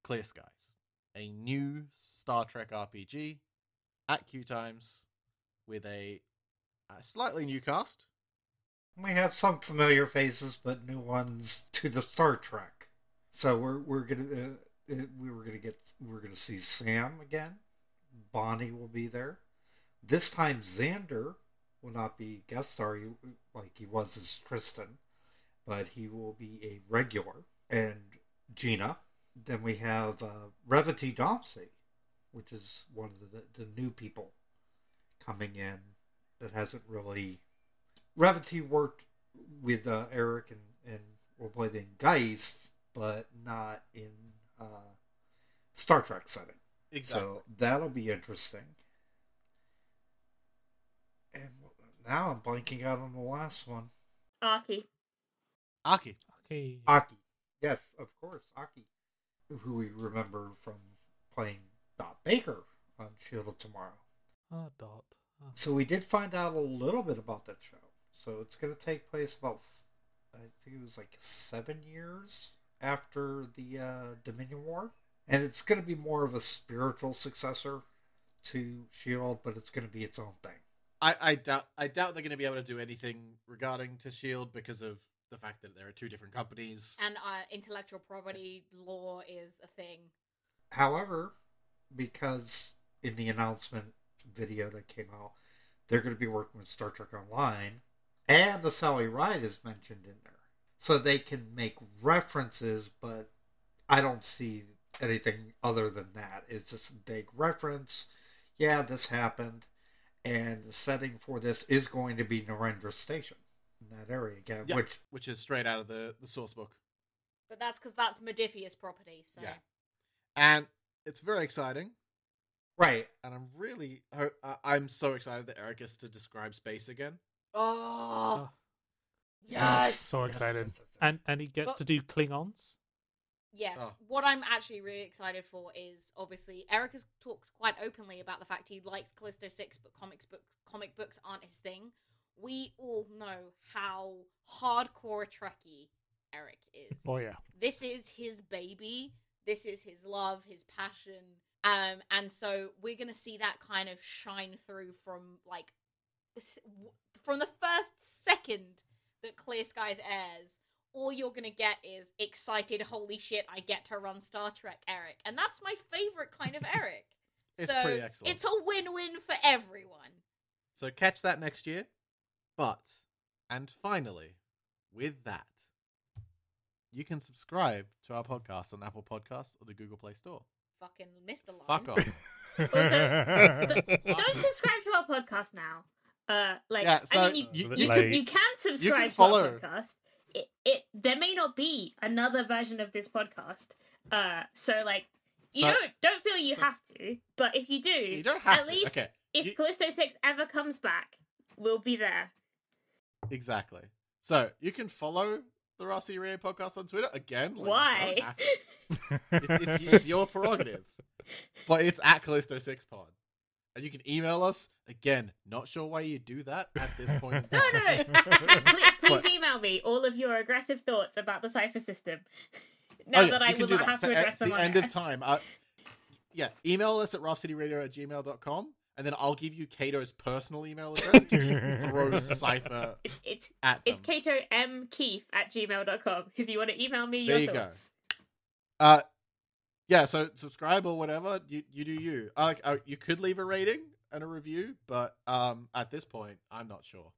[SPEAKER 1] Clear Skies, a new Star Trek RPG at Q Times with a, a slightly new cast
[SPEAKER 3] we have some familiar faces, but new ones to the Star Trek. So we're we're gonna uh, uh, we were gonna get we're gonna see Sam again. Bonnie will be there. This time Xander will not be guest star like he was as Tristan, but he will be a regular. And Gina. Then we have uh, Reverity Dempsey, which is one of the, the new people coming in that hasn't really Reverity worked with uh, Eric and, and or played in Geist, but not in uh, Star Trek setting.
[SPEAKER 1] Exactly.
[SPEAKER 3] So that'll be interesting. And now I'm blanking out on the last one.
[SPEAKER 6] Arky.
[SPEAKER 1] Aki.
[SPEAKER 5] Okay.
[SPEAKER 3] Aki. Yes, of course, Aki. Who we remember from playing Dot Baker on Shield of Tomorrow.
[SPEAKER 5] Ah, Dot. Ah.
[SPEAKER 3] So we did find out a little bit about that show. So it's going to take place about, I think it was like seven years after the uh, Dominion War. And it's going to be more of a spiritual successor to S.H.I.E.L.D., but it's going to be its own thing.
[SPEAKER 1] I, I doubt I doubt they're going to be able to do anything regarding to Shield because of the fact that there are two different companies.
[SPEAKER 7] And uh, intellectual property law is a thing.
[SPEAKER 3] However, because in the announcement video that came out, they're going to be working with Star Trek Online, and the Sally Ride is mentioned in there. So they can make references, but I don't see anything other than that. It's just a big reference. Yeah, this happened. And the setting for this is going to be Narendra Station in that area again,
[SPEAKER 1] Yeah,
[SPEAKER 3] which
[SPEAKER 1] which is straight out of the the source book,
[SPEAKER 7] But that's because that's Modiphius property. So
[SPEAKER 1] Yeah. and it's very exciting.
[SPEAKER 3] right.
[SPEAKER 1] And I'm really ho- I- I'm so excited that Eric gets to describe space again.
[SPEAKER 7] Oh,
[SPEAKER 5] Oh.
[SPEAKER 7] yes.
[SPEAKER 2] So excited.
[SPEAKER 5] And and he gets
[SPEAKER 7] Well-
[SPEAKER 5] to do Klingons.
[SPEAKER 7] Yes.
[SPEAKER 1] Oh.
[SPEAKER 7] What I'm actually really excited for is obviously Eric has talked quite openly about the fact he likes Callisto Six, but comics books comic books aren't his thing. We all know how hardcore a Trekkie Eric is.
[SPEAKER 2] Oh yeah.
[SPEAKER 7] This is his baby. This is his love, his passion. Um, and so we're gonna see that kind of shine through from like from the first second that Clear Skies airs. All you're gonna get is excited, holy shit, I get to run Star Trek, Eric, and that's my favorite kind of Eric.
[SPEAKER 1] It's
[SPEAKER 7] so
[SPEAKER 1] pretty excellent.
[SPEAKER 7] It's a win-win for everyone.
[SPEAKER 1] So catch that next year. But and finally, with that, you can subscribe to our podcast on Apple Podcasts or the Google Play Store.
[SPEAKER 7] Fucking missed a line.
[SPEAKER 1] Fuck off.
[SPEAKER 6] D- don't subscribe to our podcast now. Uh, like
[SPEAKER 1] Yeah, so
[SPEAKER 6] I mean,
[SPEAKER 1] you-
[SPEAKER 6] you,
[SPEAKER 2] you-
[SPEAKER 6] you,
[SPEAKER 2] Late.
[SPEAKER 6] can, you can subscribe
[SPEAKER 1] follow.
[SPEAKER 6] to our podcast. It, it there may not be another version of this podcast. Uh, so like you
[SPEAKER 1] So-
[SPEAKER 6] don't don't feel you
[SPEAKER 1] so-
[SPEAKER 6] have to, but if you do,
[SPEAKER 1] You don't have
[SPEAKER 6] at
[SPEAKER 1] to.
[SPEAKER 6] least
[SPEAKER 1] okay,
[SPEAKER 6] if
[SPEAKER 1] you-
[SPEAKER 6] Callisto Six ever comes back, we'll be there.
[SPEAKER 1] Exactly. So you can follow the Raft City Radio podcast on Twitter again. like,
[SPEAKER 6] Why?
[SPEAKER 1] don't have to. It's, it's, it's your prerogative, but it's at Callisto Six Pod, and you can email us again. Not sure why you do that at this point in
[SPEAKER 6] no,
[SPEAKER 1] time.
[SPEAKER 6] no, no. please, please
[SPEAKER 1] But-
[SPEAKER 6] email me all of your aggressive thoughts about the Cypher System.
[SPEAKER 1] Oh,
[SPEAKER 6] Now
[SPEAKER 1] yeah,
[SPEAKER 6] that I will not
[SPEAKER 1] that
[SPEAKER 6] have
[SPEAKER 1] for
[SPEAKER 6] to address them
[SPEAKER 1] the end
[SPEAKER 6] air.
[SPEAKER 1] of time. Uh, yeah, email us at raftcityradio at gmail.com, and then I'll give you Cato's personal email address to throw Cypher
[SPEAKER 6] It's it's
[SPEAKER 1] at them.
[SPEAKER 6] it's Kato M Keith at gmail.com if you want to email me
[SPEAKER 1] There
[SPEAKER 6] your
[SPEAKER 1] you go.
[SPEAKER 6] thoughts.
[SPEAKER 1] Uh, yeah, so subscribe or whatever you you do you. I like uh, you could leave a rating and a review, but um at this point I'm not sure.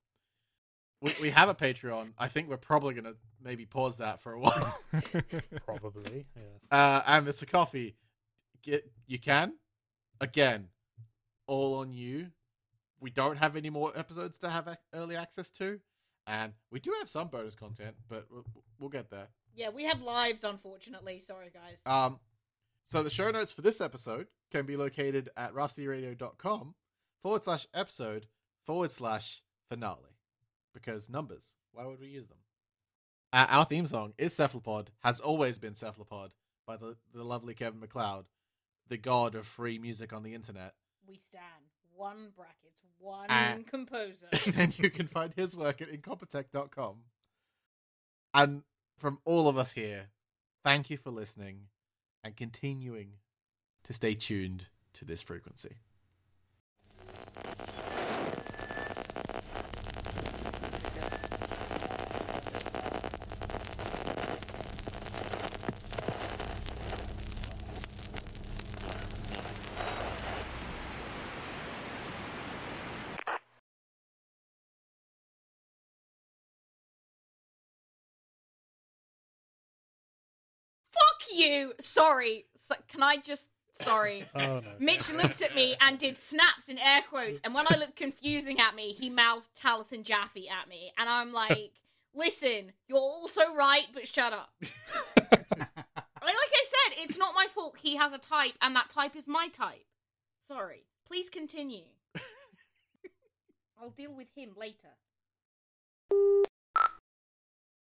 [SPEAKER 1] We we have a Patreon. I think we're probably gonna maybe pause that for a while.
[SPEAKER 5] Probably, yes.
[SPEAKER 1] uh, and Mr. Coffee, get you can again, all on you. We don't have any more episodes to have early access to, and we do have some bonus content, but we'll, we'll get there.
[SPEAKER 7] Yeah, we had lives, unfortunately. Sorry, guys.
[SPEAKER 1] Um, so the show notes for this episode can be located at raftcityradio.com forward slash episode forward slash finale. Because numbers, why would we use them? Uh, our theme song is Cephalopod, has always been Cephalopod by the, the lovely Kevin MacLeod, the god of free music on the internet.
[SPEAKER 7] We stand one brackets, one
[SPEAKER 1] Uh,
[SPEAKER 7] composer.
[SPEAKER 1] and you can find his work at incompetech.com. And from all of us here, thank you for listening and continuing to stay tuned to this frequency.
[SPEAKER 7] Fuck! Sorry. So, can I just. Sorry.
[SPEAKER 5] Oh no.
[SPEAKER 7] Mitch looked at me and did snaps in air quotes, and when I looked confusing at me, he mouthed Taliesin Jaffe at me, and I'm like, listen, you're also right, but shut up. Like, like I said, it's not my fault he has a type, and that type is my type. Sorry. Please continue. I'll deal with him later.